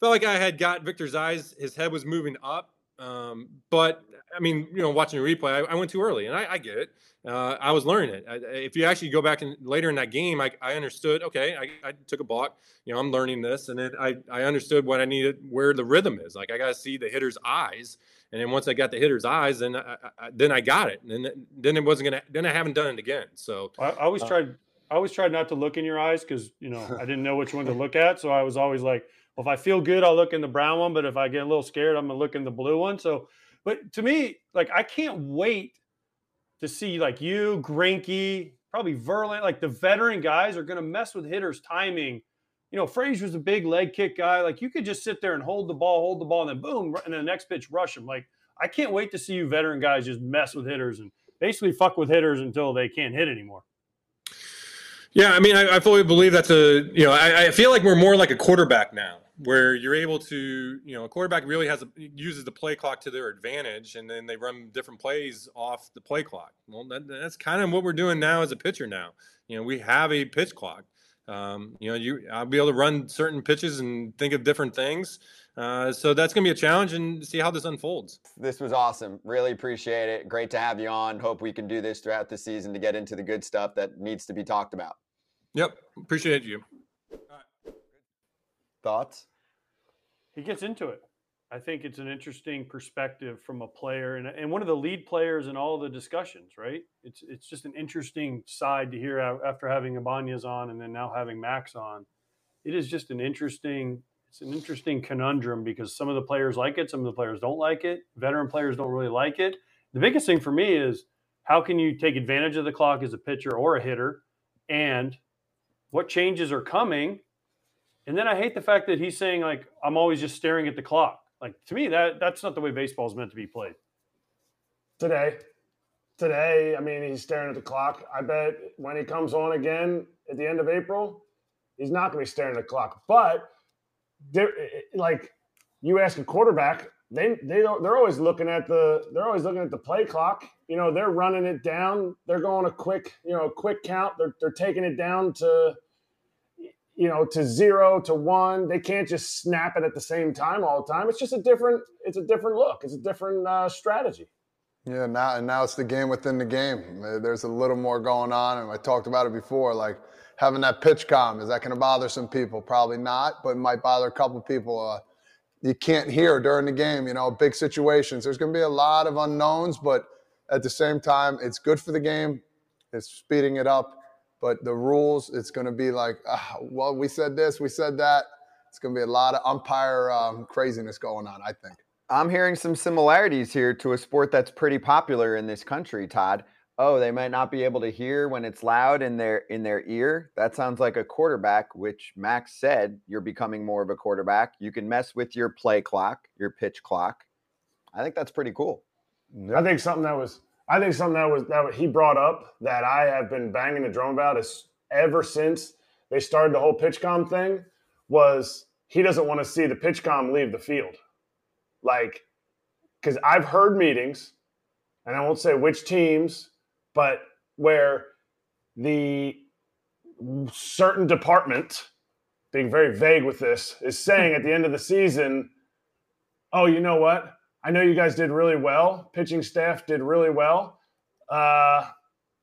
Speaker 8: felt like I had got Victor's eyes. His head was moving up. Um, but I mean, you know, watching a replay, I, I went too early, and I, I get it. Uh, I was learning it. I, if you actually go back and later in that game, I, I understood. Okay, I, I, took a balk. You know, I'm learning this, and then I I understood what I needed, where the rhythm is. Like I got to see the hitter's eyes, and then once I got the hitter's eyes, then I, then I got it, and then then it wasn't gonna. Then I haven't done it again. So
Speaker 2: I, always uh, tried. I always tried not to look in your eyes because you know I didn't know which one to look at. So I was always like, well, if I feel good, I'll look in the brown one. But if I get a little scared, I'm gonna look in the blue one. So but to me, like I can't wait to see like you, Greinke, probably Verlander, like the veteran guys are going to mess with hitters' timing. You know, Frazier's a big leg kick guy. Like you could just sit there and hold the ball, hold the ball, and then boom, and then the next pitch rush him. Like I can't wait to see you veteran guys just mess with hitters and basically fuck with hitters until they can't hit anymore.
Speaker 8: Yeah, I mean, I, I fully believe that's a you know, I, I feel like we're more like a quarterback now where you're able to, you know, a quarterback really has a, uses the play clock to their advantage, and then they run different plays off the play clock. Well, that, that's kind of what we're doing now as a pitcher. Now, you know, we have a pitch clock. Um, you know, you I'll be able to run certain pitches and think of different things. Uh, so that's going to be a challenge and see how this unfolds.
Speaker 1: This was awesome. Really appreciate it. Great to have you on. Hope we can do this throughout the season to get into the good stuff that needs to be talked about.
Speaker 8: Yep. Appreciate you.
Speaker 1: Thoughts?
Speaker 2: He gets into it. I think it's an interesting perspective from a player and, and one of the lead players in all the discussions, right? It's it's just an interesting side to hear after having Ibanez on and then now having Max on. it is just an interesting it's an interesting conundrum because some of the players like it, some of the players don't like it. Veteran players don't really like it. The biggest thing for me is how can you take advantage of the clock as a pitcher or a hitter, and what changes are coming. And then I hate the fact that he's saying like I'm always just staring at the clock. Like to me, that that's not the way baseball is meant to be played.
Speaker 3: Today, today, I mean, he's staring at the clock. I bet when he comes on again at the end of April, he's not going to be staring at the clock. But like you ask a quarterback, they they don't, they're always looking at the they're always looking at the play clock. You know, they're running it down. They're going a quick you know a quick count. They're they're taking it down to you know to zero to one. They can't just snap it at the same time all the time. It's just a different it's a different look. It's a different uh, strategy.
Speaker 4: Yeah, now and now it's the game within the game. There's a little more going on, and I talked about it before. Like having that pitch com is that going to bother some people? Probably not, but it might bother a couple people. Uh, you can't hear during the game. You know, big situations. There's going to be a lot of unknowns, but at the same time, it's good for the game. It's speeding it up. But the rules, it's going to be like, uh, well, we said this, we said that. It's going to be a lot of umpire um, craziness going on. I think.
Speaker 1: I'm hearing some similarities here to a sport that's pretty popular in this country, Todd. Oh, they might not be able to hear when it's loud in their in their ear. That sounds like a quarterback, which Max said you're becoming more of a quarterback. You can mess with your play clock, your pitch clock. I think that's pretty cool.
Speaker 3: I think something that was I think something that was that he brought up that I have been banging the drum about is ever since they started the whole PitchCom thing was he doesn't want to see the PitchCom leave the field. Like, because I've heard meetings, and I won't say which teams, but where the certain department, being very vague with this, is saying at the end of the season, oh, you know what? I know you guys did really well. Pitching staff did really well. Uh,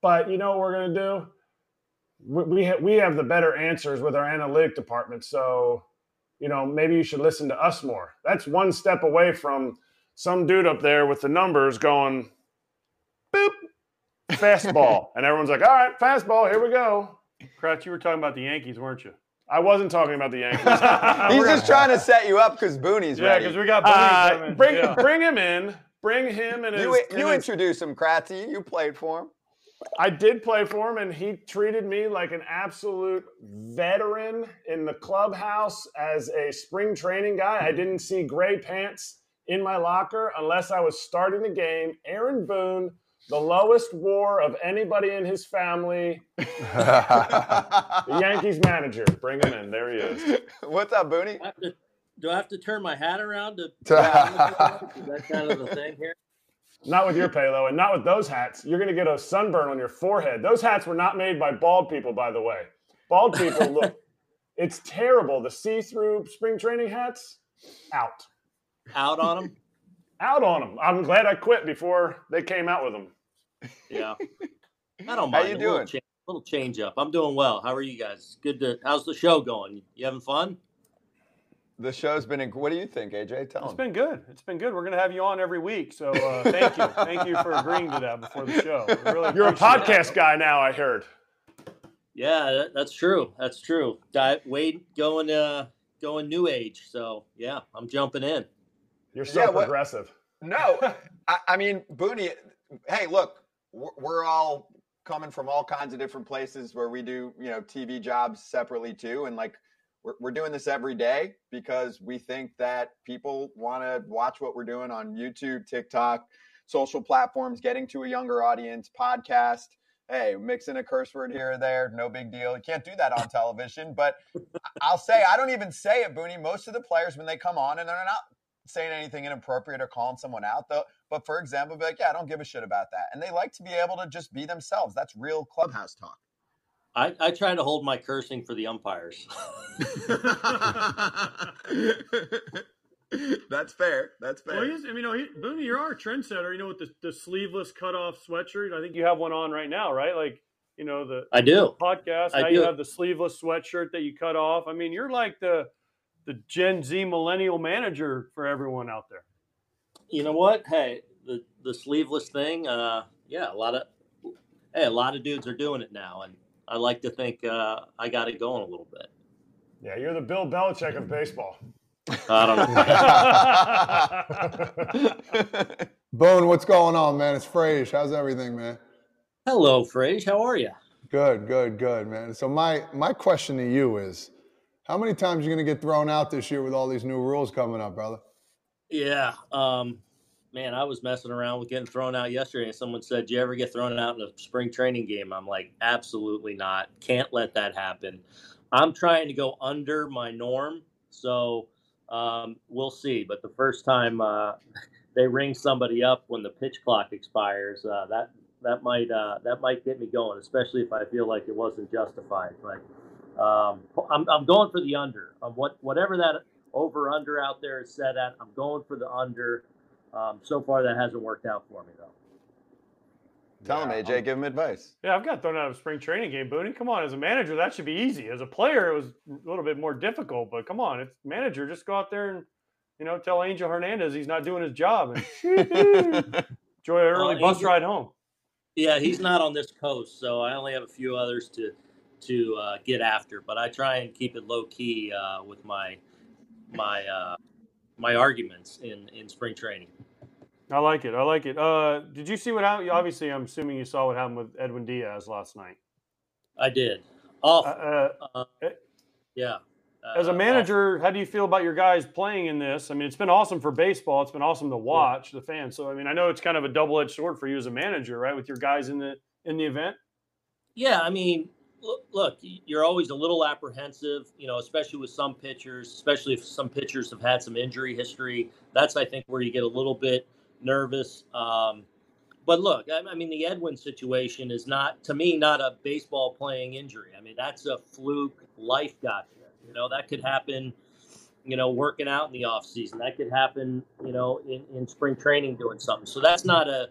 Speaker 3: but you know what we're going to do? We, we, ha- we have the better answers with our analytic department. So you know, maybe you should listen to us more. That's one step away from some dude up there with the numbers going, boop, fastball. [laughs] and everyone's like, all right, fastball, here we go.
Speaker 2: Kratz, you were talking about the Yankees, weren't you?
Speaker 3: I wasn't talking about the Yankees. [laughs]
Speaker 1: He's just trying to set you up because Booney's
Speaker 2: yeah,
Speaker 1: ready.
Speaker 2: because we got Booney
Speaker 3: uh, bring,
Speaker 2: yeah.
Speaker 3: bring him in. Bring him and
Speaker 1: you,
Speaker 3: his,
Speaker 1: you
Speaker 3: and his,
Speaker 1: introduce him, Kratzy. You played for him.
Speaker 3: I did play for him, and he treated me like an absolute veteran in the clubhouse as a spring training guy. I didn't see gray pants in my locker unless I was starting the game. Aaron Boone, the lowest war of anybody in his family. the Yankees manager. Bring him in. There he is.
Speaker 1: What's up, Booney?
Speaker 9: Do I have to turn my hat around to? [laughs] is that kind of the thing here?
Speaker 3: Not with your palo and not with those hats. You're going to get a sunburn on your forehead. Those hats were not made by bald people, by the way. Bald people look, [laughs] it's terrible. The see through spring training hats, out.
Speaker 9: Out on them?
Speaker 3: out on them. I'm glad I quit before they came out with them.
Speaker 9: Yeah. [laughs] I don't mind.
Speaker 1: How you
Speaker 9: a
Speaker 1: doing?
Speaker 9: Little change, little change up. I'm doing well. How are you guys? Good to, how's the show going? You having fun?
Speaker 1: The show's been. Inc- what do you think, AJ? Tell
Speaker 2: It's
Speaker 1: him.
Speaker 2: been good. It's been good. We're going to have you on every week. So uh, thank you. thank you for agreeing to that before the show. We really [laughs]
Speaker 3: You're a
Speaker 2: appreciate it.
Speaker 3: podcast guy now, I heard.
Speaker 9: Yeah, that, that's true. That's true. Di- Wade going uh going new age. So yeah, I'm jumping in.
Speaker 3: You're so
Speaker 1: Yeah, what-
Speaker 3: progressive.
Speaker 1: No, I, I mean Booney. Hey, look, we're, all coming from all kinds of different places where we do, you know, TV jobs separately too, and like we're we're doing this every day because we think that people want to watch what we're doing on YouTube, TikTok, social platforms, getting to a younger audience, podcast. Hey, mixing a curse word here or there, no big deal. You can't do that on television, but I'll say I don't even say it, Booney. Most of the players when they come on and they're not saying anything inappropriate or calling someone out though but for example be like yeah i don't give a shit about that and they like to be able to just be themselves that's real clubhouse talk
Speaker 9: I, I try to hold my cursing for the umpires. [laughs]
Speaker 1: that's fair that's fair
Speaker 2: Well, he's, I mean, you know, he, Booney, you're our trendsetter. You know, with the, the sleeveless cutoff sweatshirt. I think you have one on right now, right? Like, you know, the
Speaker 9: I do.
Speaker 2: podcast.
Speaker 9: I
Speaker 2: now you have the sleeveless sweatshirt that you cut off. I mean, you're like the the Gen Z millennial manager for everyone out there.
Speaker 9: You know what? Hey, the the sleeveless thing. Uh, yeah, a lot of hey, a lot of dudes are doing it now, and I like to think uh, I got it going a little bit.
Speaker 3: Yeah, you're the Bill Belichick of baseball.
Speaker 9: I don't know. [laughs]
Speaker 4: Boone, what's going on, man? It's Frage. How's everything, man?
Speaker 9: Hello, Frage. How are you?
Speaker 4: Good, good, good, man. So my my question to you is, how many times are you going to get thrown out this year with all these new rules coming up, brother?
Speaker 9: Yeah. Um, man, I was messing around with getting thrown out yesterday, and someone said, "Do you ever get thrown out in a spring training game?" I'm like, "Absolutely not. Can't let that happen." I'm trying to go under my norm, so um, we'll see. But the first time uh, [laughs] they ring somebody up when the pitch clock expires, uh, that that might uh, that might get me going, especially if I feel like it wasn't justified. But um, I'm, I'm going for the under. Um, what whatever that over under out there is set at, I'm going for the under. Um, so far, that hasn't worked out for me though.
Speaker 1: Tell him, AJ. Give him advice.
Speaker 2: Yeah, I've got thrown out of a spring training game, Booney. Come on, as a manager, that should be easy. As a player, it was a little bit more difficult. But come on, it's manager. Just go out there and you know tell Angel Hernandez he's not doing his job and [laughs] enjoy an early
Speaker 9: Well,
Speaker 2: bus
Speaker 9: Angel-
Speaker 2: ride home.
Speaker 9: Yeah, he's not on this coast, so I only have a few others to to uh, get after. But I try and keep it low key uh, with my my uh, my arguments in in spring training.
Speaker 2: I like it. I like it. Uh, did you see what happened? Obviously, I'm assuming you saw what happened with Edwin Diaz last night.
Speaker 9: I did.
Speaker 2: Uh,
Speaker 9: Off,
Speaker 2: uh,
Speaker 9: uh, yeah.
Speaker 2: as
Speaker 9: Uh,
Speaker 2: a manager, how do you feel about your guys playing in this? I mean, it's been awesome for baseball. It's been awesome to watch the fans. So, I mean, I know it's kind of a double-edged sword for you as a manager, right? With your guys in the in the event.
Speaker 9: Yeah, I mean, look, you're always a little apprehensive, you know, especially with some pitchers, especially if some pitchers have had some injury history. That's, I think, where you get a little bit nervous. Um, but look, I, I mean, the Edwin situation is not, to me, not a baseball playing injury. I mean, that's a fluke. Life got you. You know, that could happen. You know, working out in the off season. That could happen. You know, in, in spring training doing something. So that's not a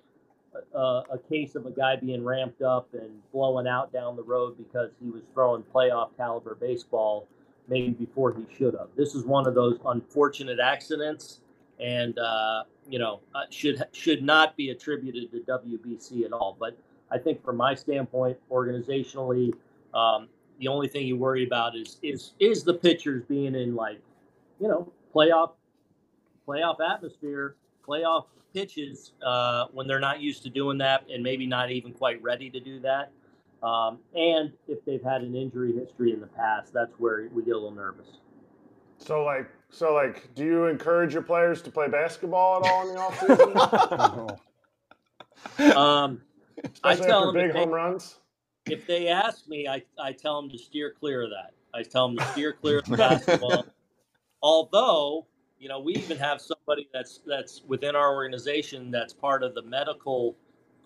Speaker 9: a, a case of a guy being ramped up and blowing out down the road because he was throwing playoff caliber baseball maybe before he should have. This is one of those unfortunate accidents, and uh, you know uh, should should not be attributed to WBC at all. But I think from my standpoint, organizationally, um, the only thing you worry about is is is the pitchers being in like you know playoff playoff atmosphere, playoff pitches uh, when they're not used to doing that and maybe not even quite ready to do that. Um, and if they've had an injury history in the past, that's where we get a little nervous.
Speaker 3: So like, so like, do you encourage your players to play basketball at all in the offseason? [laughs] [laughs]
Speaker 9: Um, I tell them if
Speaker 3: big
Speaker 9: they,
Speaker 3: home runs.
Speaker 9: if they ask me, I, I tell them to steer clear of that. I tell them to steer [laughs] clear of basketball. Although, you know, we even have somebody that's that's within our organization that's part of the medical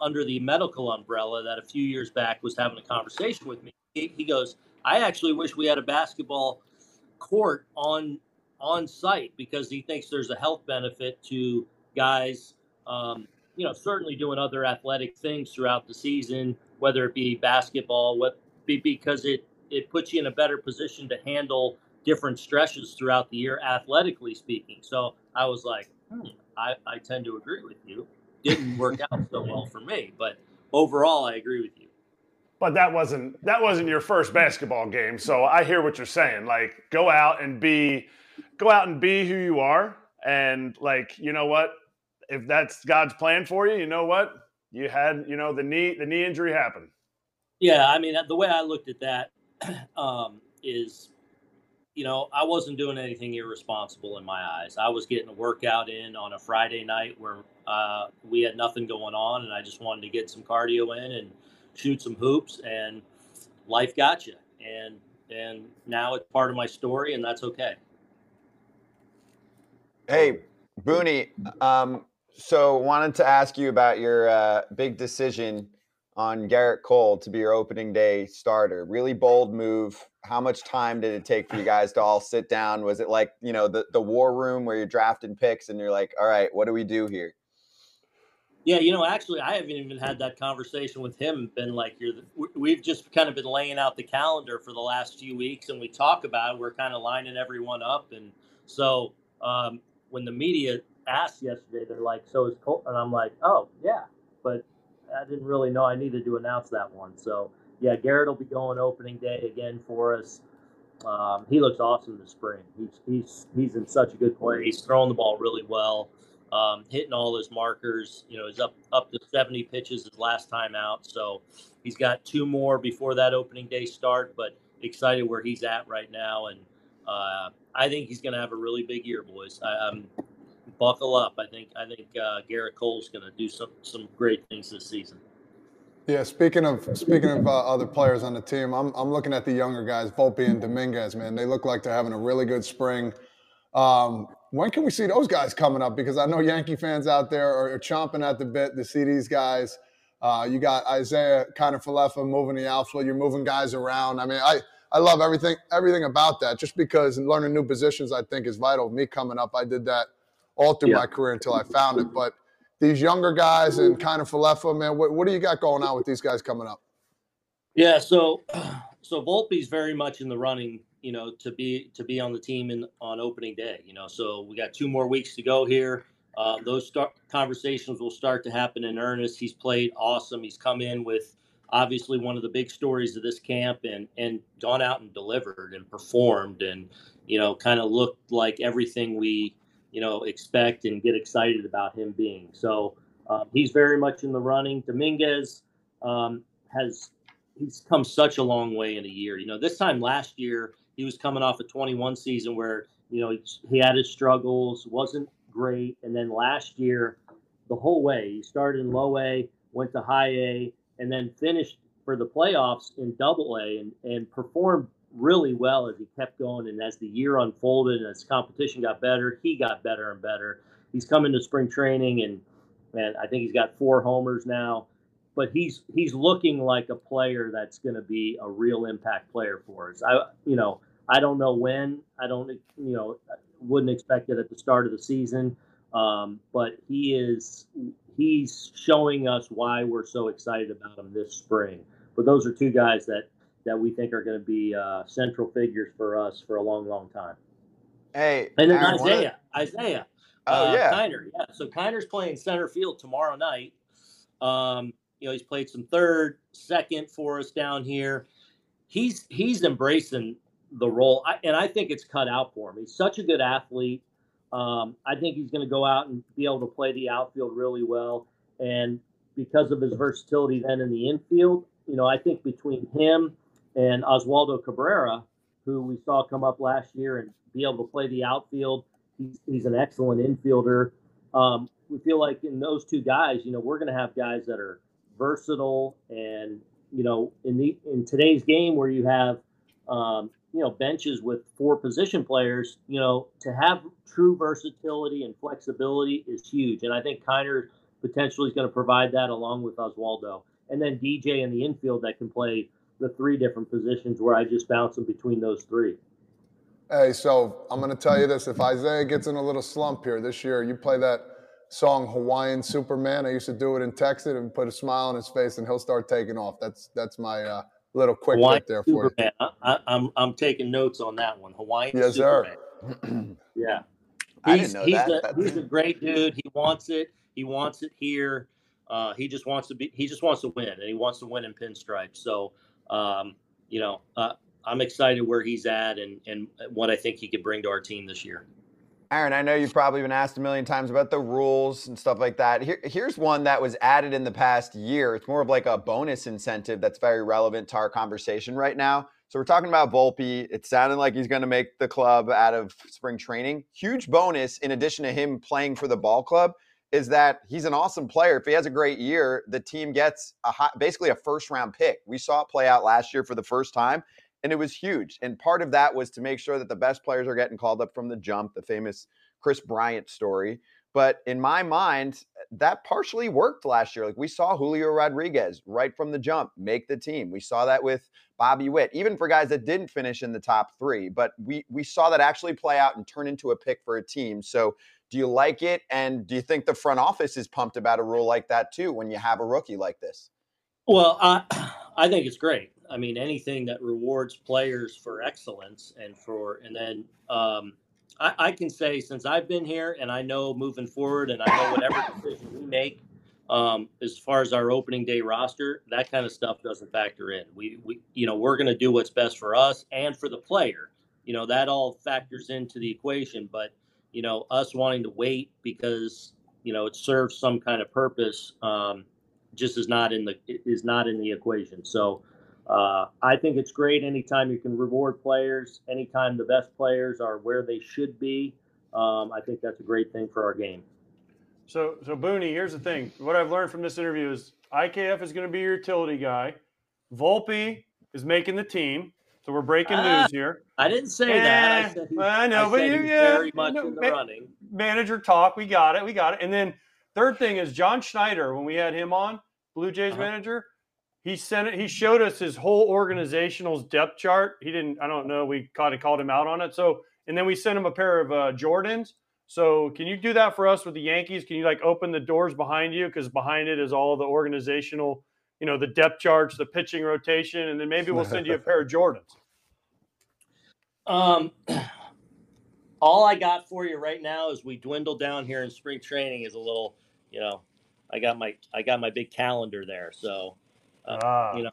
Speaker 9: under the medical umbrella that a few years back was having a conversation with me. He, he goes, I actually wish we had a basketball court on on site because he thinks there's a health benefit to guys, um, you know, certainly doing other athletic things throughout the season, whether it be basketball, what be because it it puts you in a better position to handle different stretches throughout the year, athletically speaking. So I was like, hmm, I, I tend to agree with you. Didn't work out so well for me, but overall, I agree with you.
Speaker 3: But that wasn't that wasn't your first basketball game. So I hear what you're saying. Like, go out and be, go out and be who you are. And like, you know what? If that's God's plan for you, you know what? You had, you know, the knee the knee injury happened.
Speaker 9: Yeah, I mean, the way I looked at that [clears throat] um, is, you know, I wasn't doing anything irresponsible in my eyes. I was getting a workout in on a Friday night where uh, we had nothing going on, and I just wanted to get some cardio in and shoot some hoops, and life got you. And and now it's part of my story, and that's okay.
Speaker 1: Hey, Booney. Um, so wanted to ask you about your uh, big decision on Gerrit Cole to be your opening day starter. Really bold move. How much time did it take for you guys to all sit down? Was it like you know the the war room where you're drafting picks and you're like, all right, what do we do here?
Speaker 9: Yeah, you know, actually, I haven't even had that conversation with him. Been like, you're, the, we- we've just kind of been laying out the calendar for the last few weeks, and we talk about it. We're kind of lining everyone up, and so um, when the media asked yesterday, they're like, "So is Cole?" And I'm like, "Oh, yeah," but I didn't really know I needed to announce that one. So yeah, Gerrit will be going opening day again for us. um, he looks awesome this spring. He's he's he's in such a good place. He's throwing the ball really well, um, hitting all his markers. You know, he's up up to 70 pitches his last time out. So he's got two more before that opening day start. But excited where he's at right now, and uh, I think he's going to have a really big year, boys. I, am buckle up. I think I think uh, Gerrit Cole's going to do some some great things this season.
Speaker 4: Yeah, speaking of speaking of uh, other players on the team, I'm I'm looking at the younger guys, Volpe and Dominguez. Man, they look like they're having a really good spring. Um, when can we see those guys coming up? Because I know Yankee fans out there are, chomping at the bit to see these guys. Uh, you got Isiah Kiner-Falefa moving the outfield. You're moving guys around. I mean, I I love everything everything about that. Just because learning new positions, I think, is vital. Me coming up, I did that all through yeah. my career until I found it. But these younger guys and kind of Falefa, man, what, what do you got going on with these guys coming up?
Speaker 9: Yeah, so [clears throat] so Volpe's very much in the running, you know, to be to be on the team in on opening day. You know, so we got two more weeks to go here. Uh, those start, conversations will start to happen in earnest. He's played awesome. He's come in with obviously one of the big stories of this camp and and gone out and delivered and performed and you know kind of looked like everything we you know expect and get excited about him being. So um, he's very much in the running. Dominguez um, has he's come such a long way in a year. You know this time last year he was coming off a 21 season where you know he, he had his struggles wasn't great. And then last year the whole way he started in low a went to high a and then finished for the playoffs in double A and, and performed really well as he kept going. And as the year unfolded and as competition got better, he got better and better. He's come into spring training and and I think he's got four homers now. But he's he's looking like a player that's going to be a real impact player for us. I you know I don't know when. I don't you know wouldn't expect it at the start of the season. Um, but he is he's showing us why we're so excited about him this spring. But those are two guys that that we think are going to be uh, central figures for us for a long, long time.
Speaker 1: Hey,
Speaker 9: and then Aaron, Isiah, Isiah.
Speaker 1: Oh uh, yeah,
Speaker 9: Kiner. Yeah, so Kiner's playing center field tomorrow night. Um, you know, he's played some third, second for us down here. He's he's embracing the role, I, and I think it's cut out for him. He's such a good athlete. Um, I think he's going to go out and be able to play the outfield really well. And because of his versatility then in the infield, you know, I think between him and Oswaldo Cabrera, who we saw come up last year and be able to play the outfield, he's, he's an excellent infielder. Um, we feel like in those two guys, you know, we're going to have guys that are versatile and, you know, in the in today's game where you have um, you know benches with four position players, you know, to have true versatility and flexibility is huge. And I think Kiner potentially is going to provide that along with Oswaldo. And then DJ in the infield that can play the three different positions where I just bounce them between those three.
Speaker 4: Hey, so I'm going to tell you this: if Isiah gets in a little slump here this year, you play that song "Hawaiian Superman." I used to do it in Texas and put a smile on his face, and he'll start taking off. That's that's my uh, little quick Hawaiian there for
Speaker 9: Superman. you. I, am I'm, I'm taking notes on that one. Hawaiian
Speaker 4: yes,
Speaker 9: Superman.
Speaker 4: sir. [clears throat]
Speaker 9: yeah,
Speaker 1: I didn't know
Speaker 9: he's
Speaker 1: that.
Speaker 9: A, he's a great dude. He wants it. He wants it here. Uh, he just wants to be. He just wants to win, and he wants to win in pinstripes. So, um, you know, uh, I'm excited where he's at and and what I think he could bring to our team this year.
Speaker 1: Aaron, I know you've probably been asked a million times about the rules and stuff like that. Here, here's one that was added in the past year. It's more of like a bonus incentive that's very relevant to our conversation right now. So we're talking about Volpe. It sounded like he's going to make the club out of spring training. Huge bonus, in addition to him playing for the ball club, is that he's an awesome player. If he has a great year, the team gets a high, basically a first round pick. We saw it play out last year for the first time and it was huge. And part of that was to make sure that the best players are getting called up from the jump, the famous Kris Bryant story. But in my mind, that partially worked last year. Like we saw Julio Rodriguez right from the jump make the team. We saw that with Bobby Witt, even for guys that didn't finish in the top three. But we we saw that actually play out and turn into a pick for a team. So do you like it? And do you think the front office is pumped about a rule like that too when you have a rookie like this?
Speaker 9: Well, I [clears throat] I think it's great. I mean, anything that rewards players for excellence and for, and then um, I, I, can say since I've been here and I know moving forward and I know whatever [coughs] decision we make, um, as far as our opening day roster, that kind of stuff doesn't factor in. We, we you know, we're going to do what's best for us and for the player. You know, that all factors into the equation. But you know, us wanting to wait because you know it serves some kind of purpose um, just is not in the is not in the equation. So. Uh, I think it's great anytime you can reward players, anytime the best players are where they should be. Um, I think that's a great thing for our game.
Speaker 2: So, so Booney, here's the thing. What I've learned from this interview is IKF is going to be your utility guy. Volpe is making the team. So we're breaking
Speaker 9: Ah,
Speaker 2: news here.
Speaker 9: I didn't say
Speaker 2: Eh,
Speaker 9: that. I said he,
Speaker 2: I know,
Speaker 9: I
Speaker 2: but
Speaker 9: said
Speaker 2: you, yeah,
Speaker 9: very much
Speaker 2: no,
Speaker 9: in the
Speaker 2: ma-
Speaker 9: running.
Speaker 2: manager talk. We got it. We got it. And then third thing is John Schneider. When we had him on, Blue Jays
Speaker 9: Uh-huh.
Speaker 2: manager, he sent it. He showed us his whole organizational depth chart. He didn't. I don't know. We kind of called him out on it. So and then we sent him a pair of uh, Jordans. So can you do that for us with the Yankees? Can you like open the doors behind you because behind it is all the organizational, you know, the depth charge, the pitching rotation, and then maybe we'll send you a pair of [laughs] Jordans.
Speaker 9: Um, [clears throat] all I got for you right now is we dwindle down here in spring training is a little, you know, I got my I got my big calendar there, so uh,
Speaker 2: Ah.
Speaker 9: you know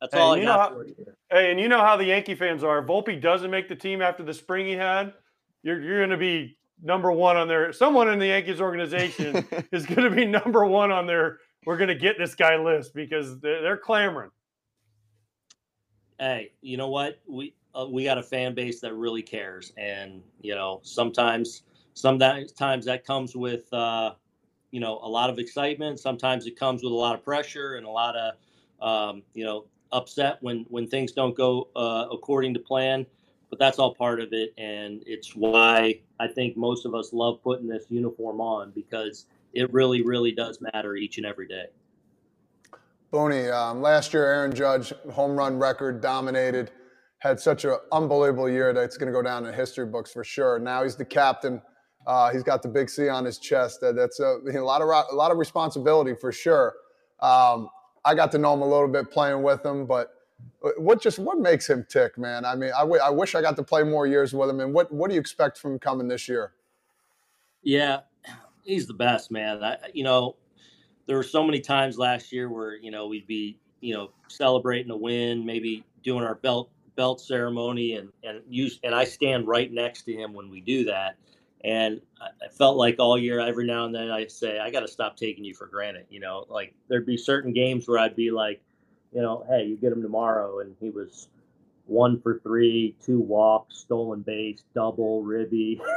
Speaker 9: that's
Speaker 2: Hey,
Speaker 9: all I
Speaker 2: you know
Speaker 9: got
Speaker 2: how-
Speaker 9: for you. Here.
Speaker 2: Hey, and you know how the Yankee fans are. If Volpe doesn't make the team after the spring he had, you're you're going to be number one on their. Someone in the Yankees organization [laughs] is going to be number one on their. We're going to get this guy list because they're, they're clamoring.
Speaker 9: Hey, you know what? We uh, we got a fan base that really cares, and you know sometimes sometimes that comes with uh, you know a lot of excitement. Sometimes it comes with a lot of pressure and a lot of um, you know upset when when things don't go uh, according to plan. But that's all part of it, and it's why I think most of us love putting this uniform on because it really, really does matter each and every day.
Speaker 4: Booney, um, last year Aaron Judge home run record dominated, had such an unbelievable year that it's going to go down in history books for sure. Now he's the captain. Uh, he's got the big C on his chest. That, that's a, a lot of a lot of responsibility for sure. Um, I got to know him a little bit playing with him, but what just what makes him tick, man? I mean, I, w- I wish I got to play more years with him. And what what do you expect from coming this year?
Speaker 9: Yeah, he's the best, man. I, you know, there were so many times last year where you know we'd be you know celebrating a win, maybe doing our belt belt ceremony, and and use and I stand right next to him when we do that. And I felt like all year, every now and then, I say, I got to stop taking you for granted. You know, like there'd be certain games where I'd be like, you know, hey, you get him tomorrow, and he was one for three, two walks, stolen base, double, ribby. [laughs]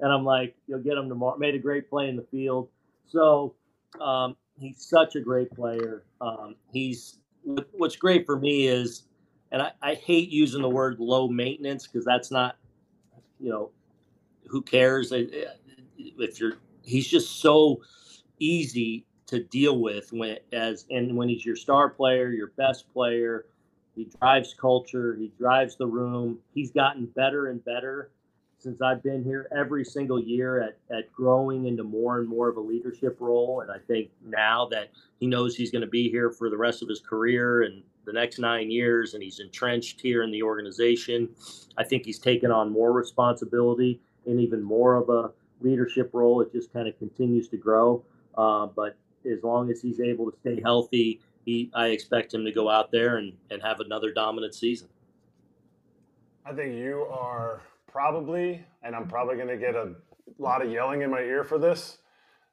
Speaker 9: and I'm like, you'll get him tomorrow. Made a great play in the field. So um, he's such a great player. Um, he's what's great for me is, and I, I hate using the word low maintenance because that's not, you know, who cares if you're. He's just so easy to deal with when as and when he's your star player, your best player. He drives culture. He drives the room. He's gotten better and better since I've been here every single year at, at growing into more and more of a leadership role. And I think now that he knows he's going to be here for the rest of his career and the next nine years, and he's entrenched here in the organization, I think he's taken on more responsibility and even more of a leadership role. It just kind of continues to grow. Uh, but as long as he's able to stay healthy, he, I expect him to go out there and, and have another dominant season.
Speaker 3: I think you are probably, and I'm mm-hmm. probably going to get a lot of yelling in my ear for this,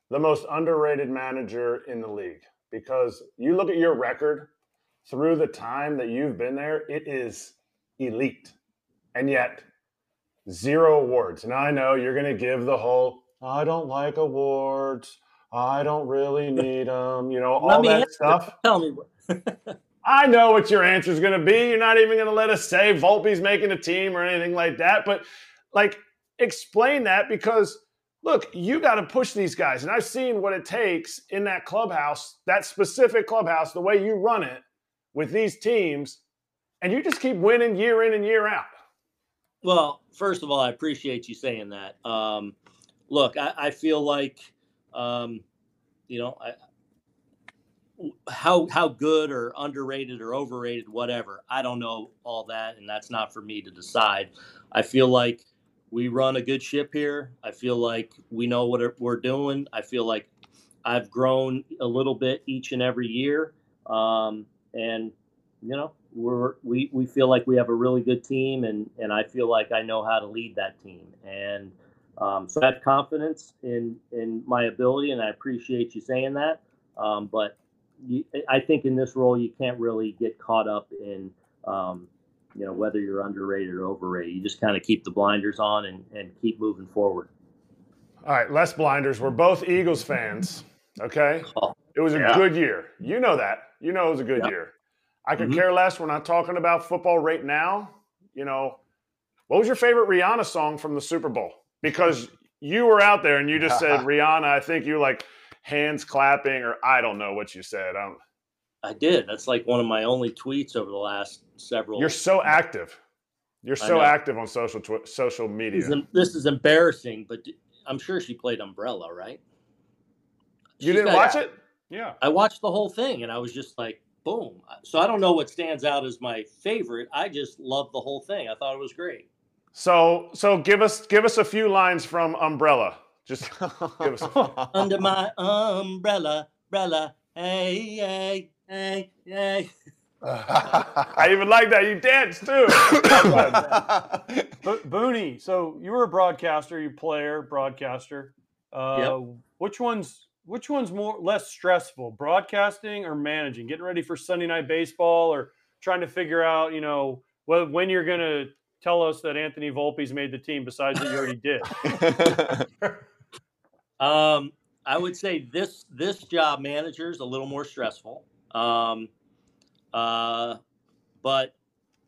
Speaker 3: the most underrated manager in the league. Because you look at your record through the time that you've been there, it is elite. And yet, zero awards. Now I know you're going to give the whole, I don't like awards. I don't really [laughs] need them. You know, all that stuff.
Speaker 9: Tell me. [laughs]
Speaker 3: I know what your answer is going to be. You're not even going to let us say Volpe's making a team or anything like that. But like, explain that because look, you got to push these guys, and I've seen what it takes in that clubhouse, that specific clubhouse, the way you run it with these teams, and you just keep winning year in and year out.
Speaker 9: Well, first of all, I appreciate you saying that. Um, look, I, I feel like, um, you know, I, how how good or underrated or overrated, whatever. I don't know all that, and that's not for me to decide. I feel like we run a good ship here. I feel like we know what we're doing. I feel like I've grown a little bit each and every year, um, and you know we're we we feel like we have a really good team, and and I feel like I know how to lead that team, and um, so I have confidence in in my ability, and I appreciate you saying that. Um, but you, I think in this role, you can't really get caught up in um, you know whether you're underrated or overrated. You just kind of keep the blinders on and, and keep moving forward.
Speaker 3: All right, less blinders. We're both Eagles fans. Okay,
Speaker 9: Oh,
Speaker 3: it was a
Speaker 9: yeah.
Speaker 3: good year. You know that. You know it was a good year. I could
Speaker 9: Mhm.
Speaker 3: care less. We're not talking about football right now. You know, what was your favorite Rihanna song from the Super Bowl? Because you were out there and you just said [laughs] Rihanna. I think you like hands clapping, or I don't know what you said. Um,
Speaker 9: I did. That's like one of my only tweets over the last several.
Speaker 3: you're so active. You're so active on social tw- social media.
Speaker 9: This is, this is embarrassing, but I'm sure she played Umbrella, right?
Speaker 3: you
Speaker 9: She's
Speaker 3: didn't
Speaker 9: got-
Speaker 3: watch it?
Speaker 2: Yeah.
Speaker 9: I watched the whole thing, and I was just like, boom. So I don't know what stands out as my favorite. I just loved the whole thing. I thought it was great.
Speaker 3: So so give us give us a few lines from Umbrella. Just [laughs] give us. A,
Speaker 9: Under my umbrella, umbrella, hey, hey, hey, hey. [laughs]
Speaker 3: I even like that. You dance too. [laughs]
Speaker 2: Bo- Booney, so you were a broadcaster, you player, broadcaster. Uh, Which one's which one's more less stressful, broadcasting or managing? Getting ready for Sunday night baseball, or trying to figure out, you know, wh- when you're going to tell us that Anthony Volpe's made the team, besides that you already did.
Speaker 9: Um, I would say this this job manager is a little more stressful. Um, uh, but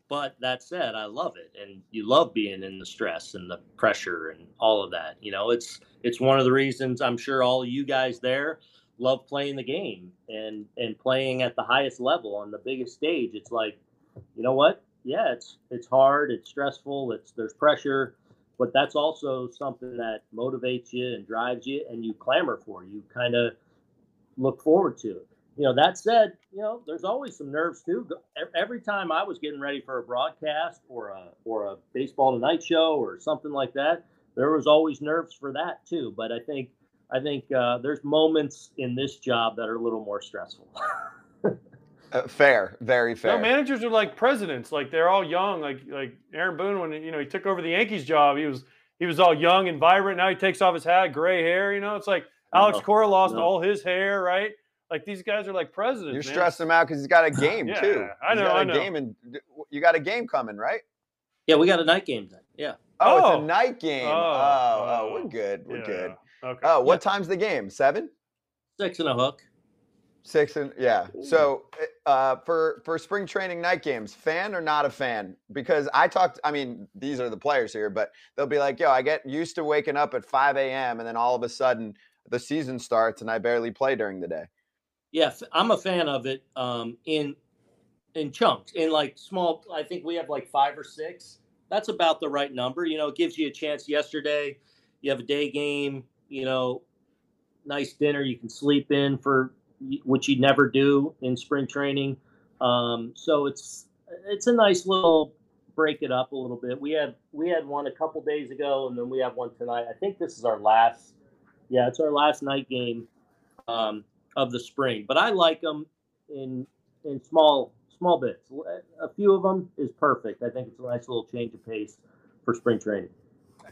Speaker 9: but that said, I love it, and you love being in the stress and the pressure and all of that. You know, it's it's one of the reasons I'm sure all you guys there love playing the game and and playing at the highest level on the biggest stage. It's like, you know what? Yeah, it's it's hard, it's stressful, it's there's pressure, but that's also something that motivates you and drives you and you clamor for you kind of look forward to it. You know that said you know there's always some nerves too. Every time i was getting ready for a broadcast or a or a baseball tonight show or something like that there was always nerves for that too. But i think i think uh, there's moments in this job that are a little more stressful [laughs]
Speaker 1: Uh, fair, very fair.
Speaker 2: No, managers are like presidents. Like they're all young. Like like Aaron Boone when you know he took over the Yankees job, he was he was all young and vibrant. Now he takes off his hat, gray hair. You know, it's like Alex
Speaker 9: No,
Speaker 2: Cora lost
Speaker 9: no.
Speaker 2: all his hair, right? Like these guys are like presidents.
Speaker 1: You're
Speaker 2: man.
Speaker 1: stressing him out because he's got a game
Speaker 2: Yeah,
Speaker 1: too.
Speaker 2: I
Speaker 1: He's
Speaker 2: know,
Speaker 1: got a
Speaker 2: I know.
Speaker 1: game and you got a game coming, right?
Speaker 9: yeah we got a night game then yeah
Speaker 1: Oh, it's
Speaker 2: Oh.
Speaker 1: a night game.
Speaker 2: Oh,
Speaker 1: Oh, oh,
Speaker 2: oh.
Speaker 1: we're good. We're
Speaker 2: Yeah.
Speaker 1: good.
Speaker 2: Okay.
Speaker 1: Oh, what time's the game? Seven,
Speaker 9: six and a hook
Speaker 1: six, and yeah. So, uh, for for spring training night games, fan or not a fan? Because I talked. I mean, these are the players here, but they'll be like, "Yo, I get used to waking up at five a.m. and then all of a sudden the season starts and I barely play during the day."
Speaker 9: Yeah, I'm a fan of it. Um, in in chunks, in like small. I think we have like five or six. That's about the right number. You know, it gives you a chance. Yesterday, you have a day game. You know, nice dinner you can sleep in for which you never do in spring training. Um, so it's it's a nice little break it up a little bit. We had we had one a couple days ago, and then we have one tonight. I think this is our last. Yeah, it's our last night game. Um, of the spring. But I like them in in small small bits. A few of them is perfect. I think it's a nice little change of pace for spring training.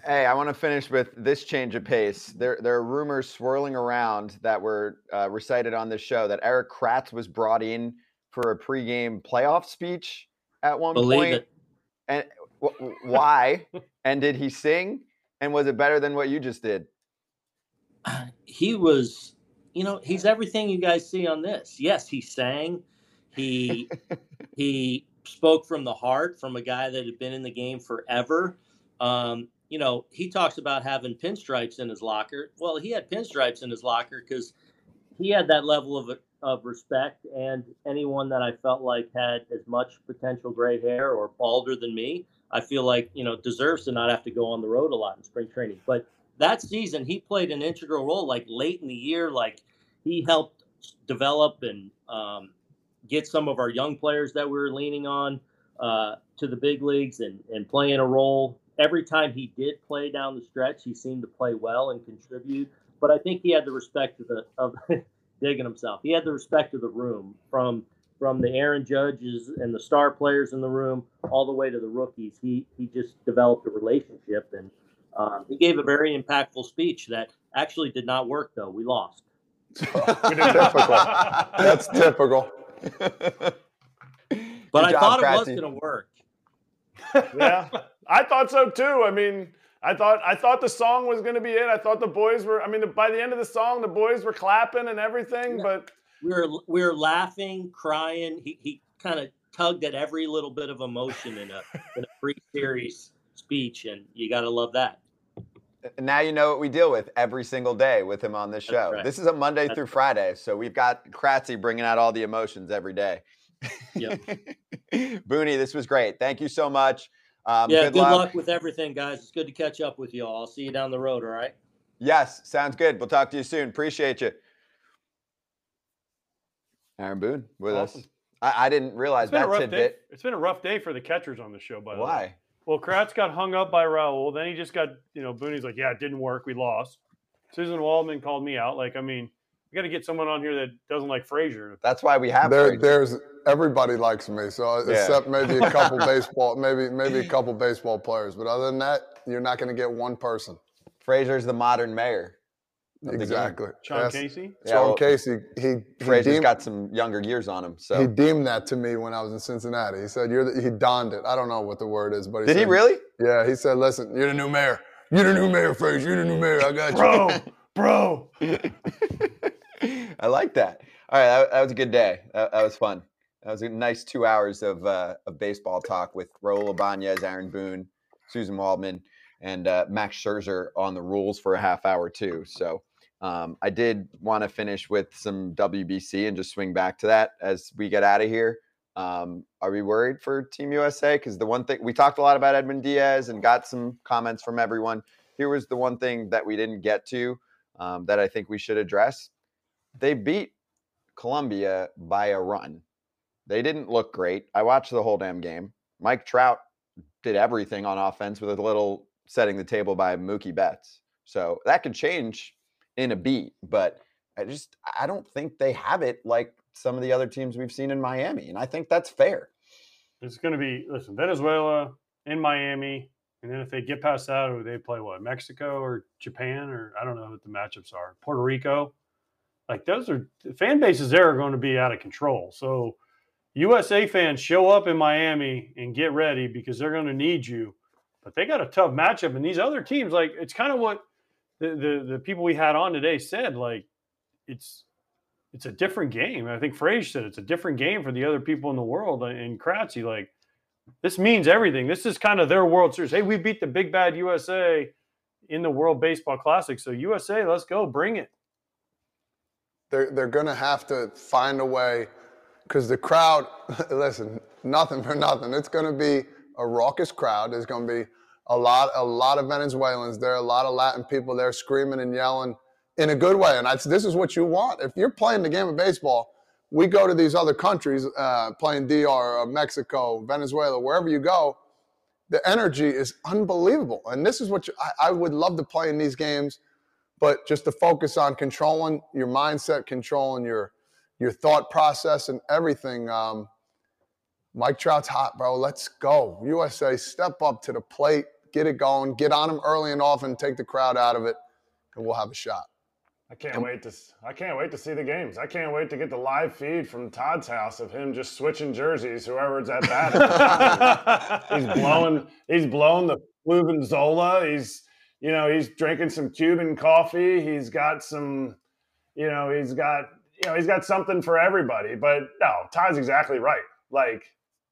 Speaker 1: Hey, I want to finish with this change of pace. There, there are rumors swirling around that were uh, recited on this show that Erik Kratz was brought in for a pregame playoff speech at one
Speaker 9: Believe
Speaker 1: point.
Speaker 9: it.
Speaker 1: And w- why? and did he sing? And was it better than what you just did? [sighs]
Speaker 9: He was, you know, he's everything you guys see on this. Yes, he sang. He [laughs] he spoke from the heart from a guy that had been in the game forever. Um, you know, he talks about having pinstripes in his locker. Well, he had pinstripes in his locker because he had that level of of respect, and anyone that I felt like had as much potential gray hair or balder than me, I feel like you know deserves to not have to go on the road a lot in spring training. But that season, he played an integral role, like late in the year, like he helped develop and um, get some of our young players that we were leaning on uh, to the big leagues and, and playing a role. Every time he did play down the stretch, he seemed to play well and contribute. but I think he had the respect of the of [laughs] digging himself. He had the respect of the room from from the Aaron Judges and the star players in the room all the way to the rookies. He he just developed a relationship and um, he gave a very impactful speech that actually did not work though. We lost.
Speaker 4: typical. [laughs] That's typical.
Speaker 9: But
Speaker 1: Good
Speaker 9: I
Speaker 1: job,
Speaker 9: thought it was going to work. [laughs]
Speaker 3: yeah, I thought so too. I mean, I thought I thought the song was going to be it. I thought the boys were. I mean, by the end of the song, the boys were clapping and everything.
Speaker 9: Yeah.
Speaker 3: But
Speaker 9: We were we were laughing, crying. He he kind of tugged at every little bit of emotion in a in a pre-series speech, and you got to love that.
Speaker 1: now you know what we deal with every single day with him on this show.
Speaker 9: right.
Speaker 1: This is a Monday
Speaker 9: That's
Speaker 1: through
Speaker 9: right.
Speaker 1: Friday, so we've got Kratzy bringing out all the emotions every day.
Speaker 9: Yep. [laughs]
Speaker 1: Booney, this was great. Thank you so much. Um,
Speaker 9: yeah,
Speaker 1: good,
Speaker 9: good,
Speaker 1: luck.
Speaker 9: luck. with everything, guys. It's good to catch up with you all. I'll see you down the road. All right.
Speaker 1: Yes, sounds good. We'll talk to you soon. Appreciate you. Aaron Boone with
Speaker 2: Awesome.
Speaker 1: us. I, I didn't realize
Speaker 2: It's been a
Speaker 1: that
Speaker 2: rough day.
Speaker 1: tidbit.
Speaker 2: It's been a rough day for the catchers on the show, by the way.
Speaker 1: Why?
Speaker 2: Well, Kratz got hung up by Raul. Then he just got, you know, Booney's like, yeah, it didn't work. We lost. Suzyn Waldman called me out. Like, I mean, we got to get someone on here that doesn't like Frazier.
Speaker 1: That's why we have.
Speaker 4: There, there's everybody likes me, so
Speaker 1: Yeah.
Speaker 4: except maybe a couple [laughs] baseball, maybe maybe a [laughs] couple baseball players, but other than that, you're not going to get one person.
Speaker 1: Frazier's the modern mayor. of the game.
Speaker 4: Exactly.
Speaker 2: Sean
Speaker 4: Yes.
Speaker 2: Casey.
Speaker 1: Yeah,
Speaker 4: Sean
Speaker 1: well,
Speaker 4: Casey, he he
Speaker 1: Frazier's
Speaker 4: deemed,
Speaker 1: got some younger years on him. So he
Speaker 4: deemed that to me when I was in Cincinnati. He said, "You're." The, he donned it. I don't know what the word is, but he
Speaker 1: did he really?
Speaker 4: Yeah, he said, "Listen, you're the new mayor. You're the new mayor, Frazier. You're the new mayor. I got you."
Speaker 2: Bro, [laughs] bro. [laughs]
Speaker 1: I like that. All right, that, that was a good day. That, that was fun. That was a nice two hours of uh, of baseball talk with Raul Ibanez, Aaron Boone, Suzyn Waldman, and uh, Max Scherzer on the rules for a half hour too. So um, I did want to finish with some WBC and just swing back to that as we get out of here. Um, are we worried for Team USA? Because the one thing we talked a lot about Edwin Diaz and got some comments from everyone. Here was the one thing that we didn't get to um, that I think we should address. They beat Colombia by a run. They didn't look great. I watched the whole damn game. Mike Trout did everything on offense with a little setting the table by Mookie Betts. So that could change in a beat, but I just I don't think they have it like some of the other teams we've seen in Miami, and I think that's fair.
Speaker 2: It's going to be, listen, Venezuela in Miami. And then if they get past that, or they play what, Mexico or Japan, or I don't know what the matchups are, Puerto Rico. Like those are the fan bases there are going to be out of control. So USA fans show up in Miami and get ready because they're going to need you. But they got a tough matchup, and these other teams, like it's kind of what the, the the people we had on today said. Like it's it's a different game. I think Frazier said it's a different game for the other people in the world. uh, And Kratzy, like this means everything. This is kind of their World Series. Hey, we beat the big bad USA in the World Baseball Classic. So USA, let's go, bring it.
Speaker 4: they're they're gonna have to find a way because the crowd [laughs] listen nothing for nothing it's gonna be a raucous crowd there's gonna be a lot a lot of venezuelans there are a lot of latin people there screaming and yelling in a good way and I, this is what you want if you're playing the game of baseball we go to these other countries uh, playing dr or mexico venezuela wherever you go the energy is unbelievable and this is what you, I, I would love to play in these games but just to focus on controlling your mindset, controlling your your thought process, and everything. Um, Mike Trout's hot, bro. Let's go, USA. Step up to the plate, get it going, get on him early and often, take the crowd out of it, and we'll have a shot.
Speaker 3: I can't um, wait to I can't wait to see the games. I can't wait to get the live feed from Todd's house of him just switching jerseys, whoever's at bat. [laughs] he's blowing he's blowing the Zola. He's you know, he's drinking some Cuban coffee. He's got some, you know, he's got you know, he's got something for everybody. But no, Todd's exactly right. Like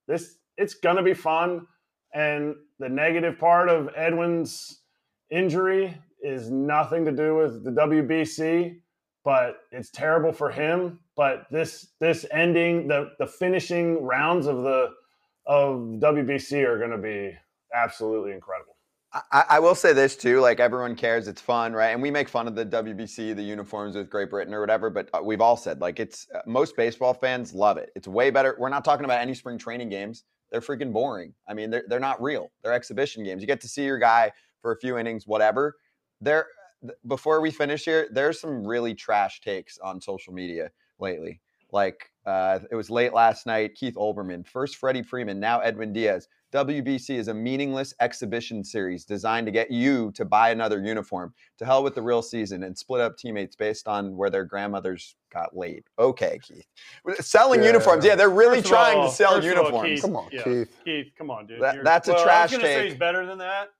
Speaker 3: this it's gonna be fun. And the negative part of Edwin's injury is nothing to do with the WBC, but it's terrible for him. But this this ending, the the finishing rounds of the of WBC are going to be absolutely incredible.
Speaker 1: I, I will say this too, like everyone cares, it's fun, right? And we make fun of the WBC, the uniforms with Great Britain or whatever, but uh, we've all said like it's uh, most baseball fans love it. It's way better. We're not talking about any spring training games. They're freaking boring. I mean, they're they're not real. They're exhibition games. You get to see your guy for a few innings, whatever. They're before we finish here, there's some really trash takes on social media lately. Like uh, it was late last night. Keith Olbermann, first Freddie Freeman, now Edwin Diaz. WBC is a meaningless exhibition series designed to get you to buy another uniform. To hell with the real season and split up teammates based on where their grandmothers got laid. Okay, Keith. Selling
Speaker 4: Yeah.
Speaker 1: uniforms. Yeah, they're really
Speaker 2: First
Speaker 1: trying
Speaker 2: all-
Speaker 1: to sell
Speaker 2: first of all,
Speaker 1: uniforms.
Speaker 2: Keith,
Speaker 4: Come on,
Speaker 2: yeah,
Speaker 4: Keith.
Speaker 2: Keith, come on, dude.
Speaker 1: That-
Speaker 2: You're-
Speaker 1: that's a
Speaker 2: well, I
Speaker 1: trash
Speaker 2: was gonna say he's better than that.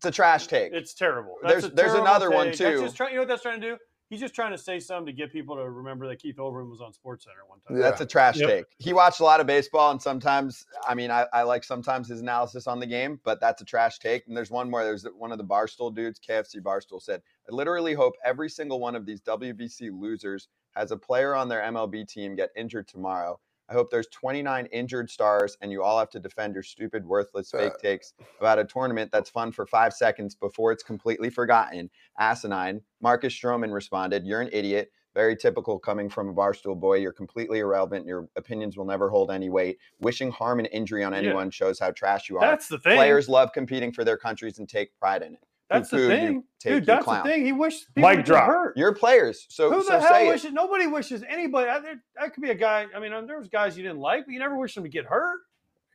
Speaker 1: It's a trash take.
Speaker 2: It's terrible.
Speaker 1: There's-
Speaker 2: That's a
Speaker 1: there's
Speaker 2: terrible
Speaker 1: another one,
Speaker 2: take. That's
Speaker 1: too.
Speaker 2: just try, you know what that's trying to do? He's just trying to say something to get people to remember that Keith Olbermann was on Sports Center one time.
Speaker 4: Yeah.
Speaker 1: That's a trash
Speaker 2: Yep.
Speaker 1: take. He watched a lot of baseball, and sometimes, I mean, I, I like sometimes his analysis on the game, but that's a trash take. And there's one more. There's one of the Barstool dudes, KFC Barstool, said, "I literally hope every single one of these WBC losers has a player on their MLB team get injured tomorrow. I hope there's 29 injured stars, and you all have to defend your stupid, worthless fake
Speaker 4: Uh.
Speaker 1: takes about a tournament that's fun for five seconds before it's completely forgotten." Asinine. Marcus Stroman responded, "You're an idiot." Very typical coming from a barstool boy. You're completely irrelevant. Your opinions will never hold any weight. Wishing harm and injury on
Speaker 2: Yeah.
Speaker 1: anyone shows how trash you are.
Speaker 2: That's the thing.
Speaker 1: Players love competing for their countries and take pride in it.
Speaker 2: That's the thing,
Speaker 1: take,
Speaker 2: dude. That's
Speaker 1: clown.
Speaker 2: the thing. He wished people
Speaker 3: Mic
Speaker 2: would get
Speaker 3: drop.
Speaker 2: hurt.
Speaker 1: You're players, so
Speaker 2: Who the
Speaker 1: so
Speaker 2: hell
Speaker 1: say
Speaker 2: wishes?
Speaker 1: it.
Speaker 2: Nobody wishes anybody. I, there, that could be a guy. I mean, um, there was guys you didn't like, but you never wish them to get hurt.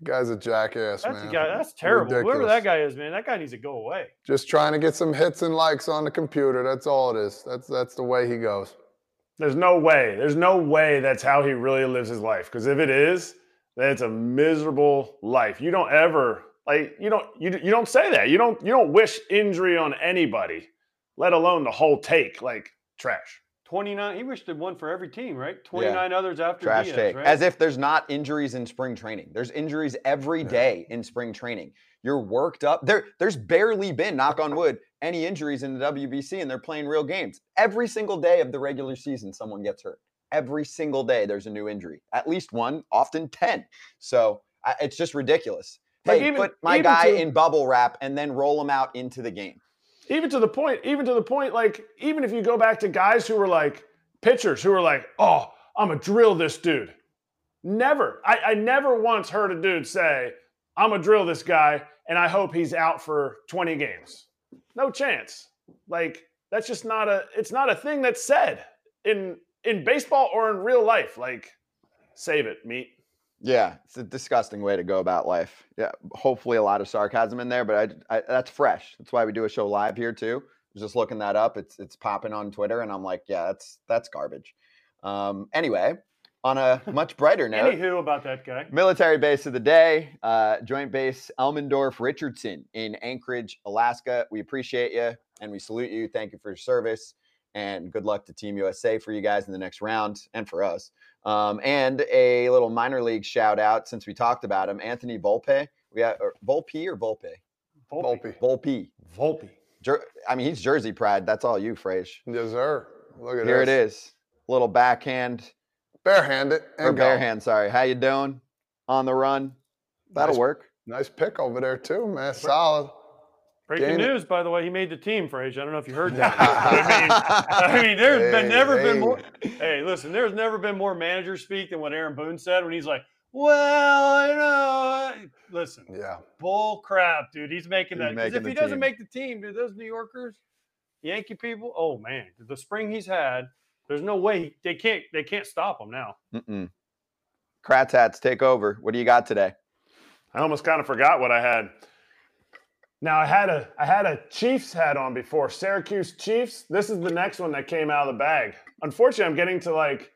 Speaker 4: Guy's a jackass,
Speaker 2: That's
Speaker 4: man.
Speaker 2: a guy. That's terrible. Whoever that guy is, man, that guy needs to go away.
Speaker 4: Just trying to get some hits and likes on the computer. That's all it is. That's that's the way he goes.
Speaker 3: There's no way. There's no way that's how he really lives his life. Because if it is, then it's a miserable life. You don't ever like you don't you, you don't say that. You don't you don't wish injury on anybody, let alone the whole take. Like trash.
Speaker 2: 29. He wished it one for every team, right? 29 others after
Speaker 1: Trash
Speaker 2: Diaz,
Speaker 1: take.
Speaker 2: right?
Speaker 1: As if there's not injuries in spring training. There's injuries every day in spring training. You're worked up. There, there's barely been, knock on wood, any injuries in the WBC, and they're playing real games. Every single day of the regular season, someone gets hurt. Every single day, there's a new injury. At least one, often 10. So I, it's just ridiculous.
Speaker 3: Like,
Speaker 1: hey,
Speaker 3: even-
Speaker 1: put my
Speaker 3: even
Speaker 1: guy
Speaker 3: to-
Speaker 1: in bubble wrap and then roll him out into the game.
Speaker 3: even to the point, even to the point, like, even if you go back to guys who were like pitchers who were like, oh, I'm gonna drill this dude. Never. I, I never once heard a dude say, I'm gonna drill this guy and I hope he's out for 20 games. No chance. Like, that's just not a it's not a thing that's said in in baseball or in real life. Like, save it, meat.
Speaker 1: Yeah, it's a disgusting way to go about life. Yeah, hopefully a lot of sarcasm in there, but I, I that's fresh. That's why we do a show live here too. I was just looking that up. It's it's popping on Twitter, and I'm like, yeah, that's that's garbage. Um, anyway, on a [laughs] much brighter note,
Speaker 2: Anywho, about that guy.
Speaker 1: military base of the day, uh, Joint Base Elmendorf Richardson in Anchorage, Alaska. We appreciate you and we salute you. Thank you for your service and good luck to Team USA for you guys in the next round and for us. Um, and a little minor league shout out since we talked about him, Anthony Volpe. We got or Volpe or Volpe?
Speaker 4: Volpe.
Speaker 1: Volpe.
Speaker 3: Volpe.
Speaker 1: Jer- I mean, he's Jersey pride. That's all you, Frage.
Speaker 4: Yes, sir. Look at
Speaker 1: Here it
Speaker 4: this.
Speaker 1: is. Little backhand
Speaker 4: Barehanded
Speaker 1: or
Speaker 4: and go.
Speaker 1: barehand. Sorry. How you doing? On the run. That'll
Speaker 4: Nice-
Speaker 1: work.
Speaker 4: Nice pick over there too, man. Solid.
Speaker 2: Breaking
Speaker 4: Gain
Speaker 2: news, by the way, he made the team, Frazier. I don't know if you heard that. [laughs] I mean, I mean, there's been
Speaker 4: Hey,
Speaker 2: never been more. Hey, listen, there's never been more manager speak than what Aaron Boone said when he's like, "Well, you know, listen,
Speaker 4: Yeah.
Speaker 2: bull crap, dude. He's making
Speaker 1: He's
Speaker 2: that. 'cause
Speaker 1: making
Speaker 2: if
Speaker 1: the
Speaker 2: he doesn't make the team, dude, those New Yorkers, Yankee people, oh man, the spring he's had, there's no way they can't they can't stop him now.
Speaker 1: Mm-mm. Kratz hats take over. What do you got today?
Speaker 3: I almost kind of forgot what I had. Now I had a I had a Chiefs hat on before Syracuse Chiefs. This is the next one that came out of the bag. Unfortunately, I'm getting to like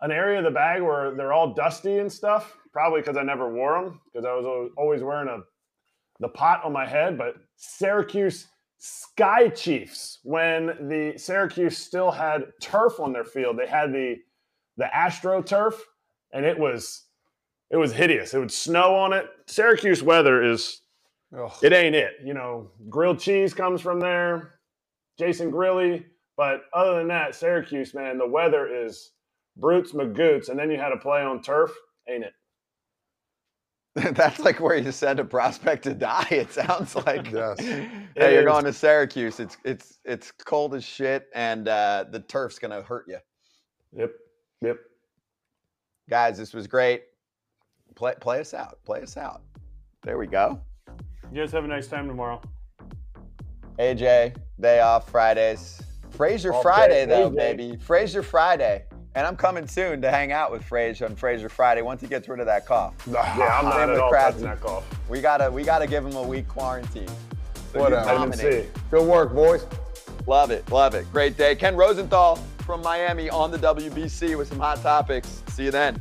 Speaker 3: an area of the bag where they're all dusty and stuff. Probably because I never wore them because I was always wearing a the pot on my head. But Syracuse Sky Chiefs when the Syracuse still had turf on their field. They had the the Astro turf, and it was it was hideous. It would snow on it. Syracuse weather is
Speaker 4: Ugh.
Speaker 3: it ain't it. You know, grilled cheese comes from there, Jason Grilli. But other than that, Syracuse, man, the weather is brutes magoots. And then you had to play on turf, ain't it? [laughs]
Speaker 1: That's like where you send a prospect to die. It sounds like.
Speaker 4: Yes. [laughs]
Speaker 1: Hey,
Speaker 3: It
Speaker 1: you're
Speaker 3: is.
Speaker 1: going to Syracuse. It's it's it's cold as shit, and uh, the turf's gonna hurt you,
Speaker 3: Yep. Yep.
Speaker 1: guys. This was great. Play play us out. Play us out. There we go.
Speaker 2: You guys have a nice time tomorrow.
Speaker 1: AJ, day off Fridays. Frazier
Speaker 3: Off
Speaker 1: Friday,
Speaker 3: day,
Speaker 1: though,
Speaker 3: AJ.
Speaker 1: baby. Frazier Friday. And I'm coming soon to hang out with Frazier on Frazier Friday once he gets rid of that cough. [sighs]
Speaker 3: Yeah, I'm not
Speaker 1: Same
Speaker 3: at all touching that cough.
Speaker 1: We gotta we gotta give him a week quarantine. So you
Speaker 4: Whatever.
Speaker 3: Vitamin
Speaker 1: dominate.
Speaker 3: C.
Speaker 4: Good work, boys.
Speaker 1: Love it, love it. Great day. Ken Rosenthal from Miami on the WBC with some hot topics. See you then.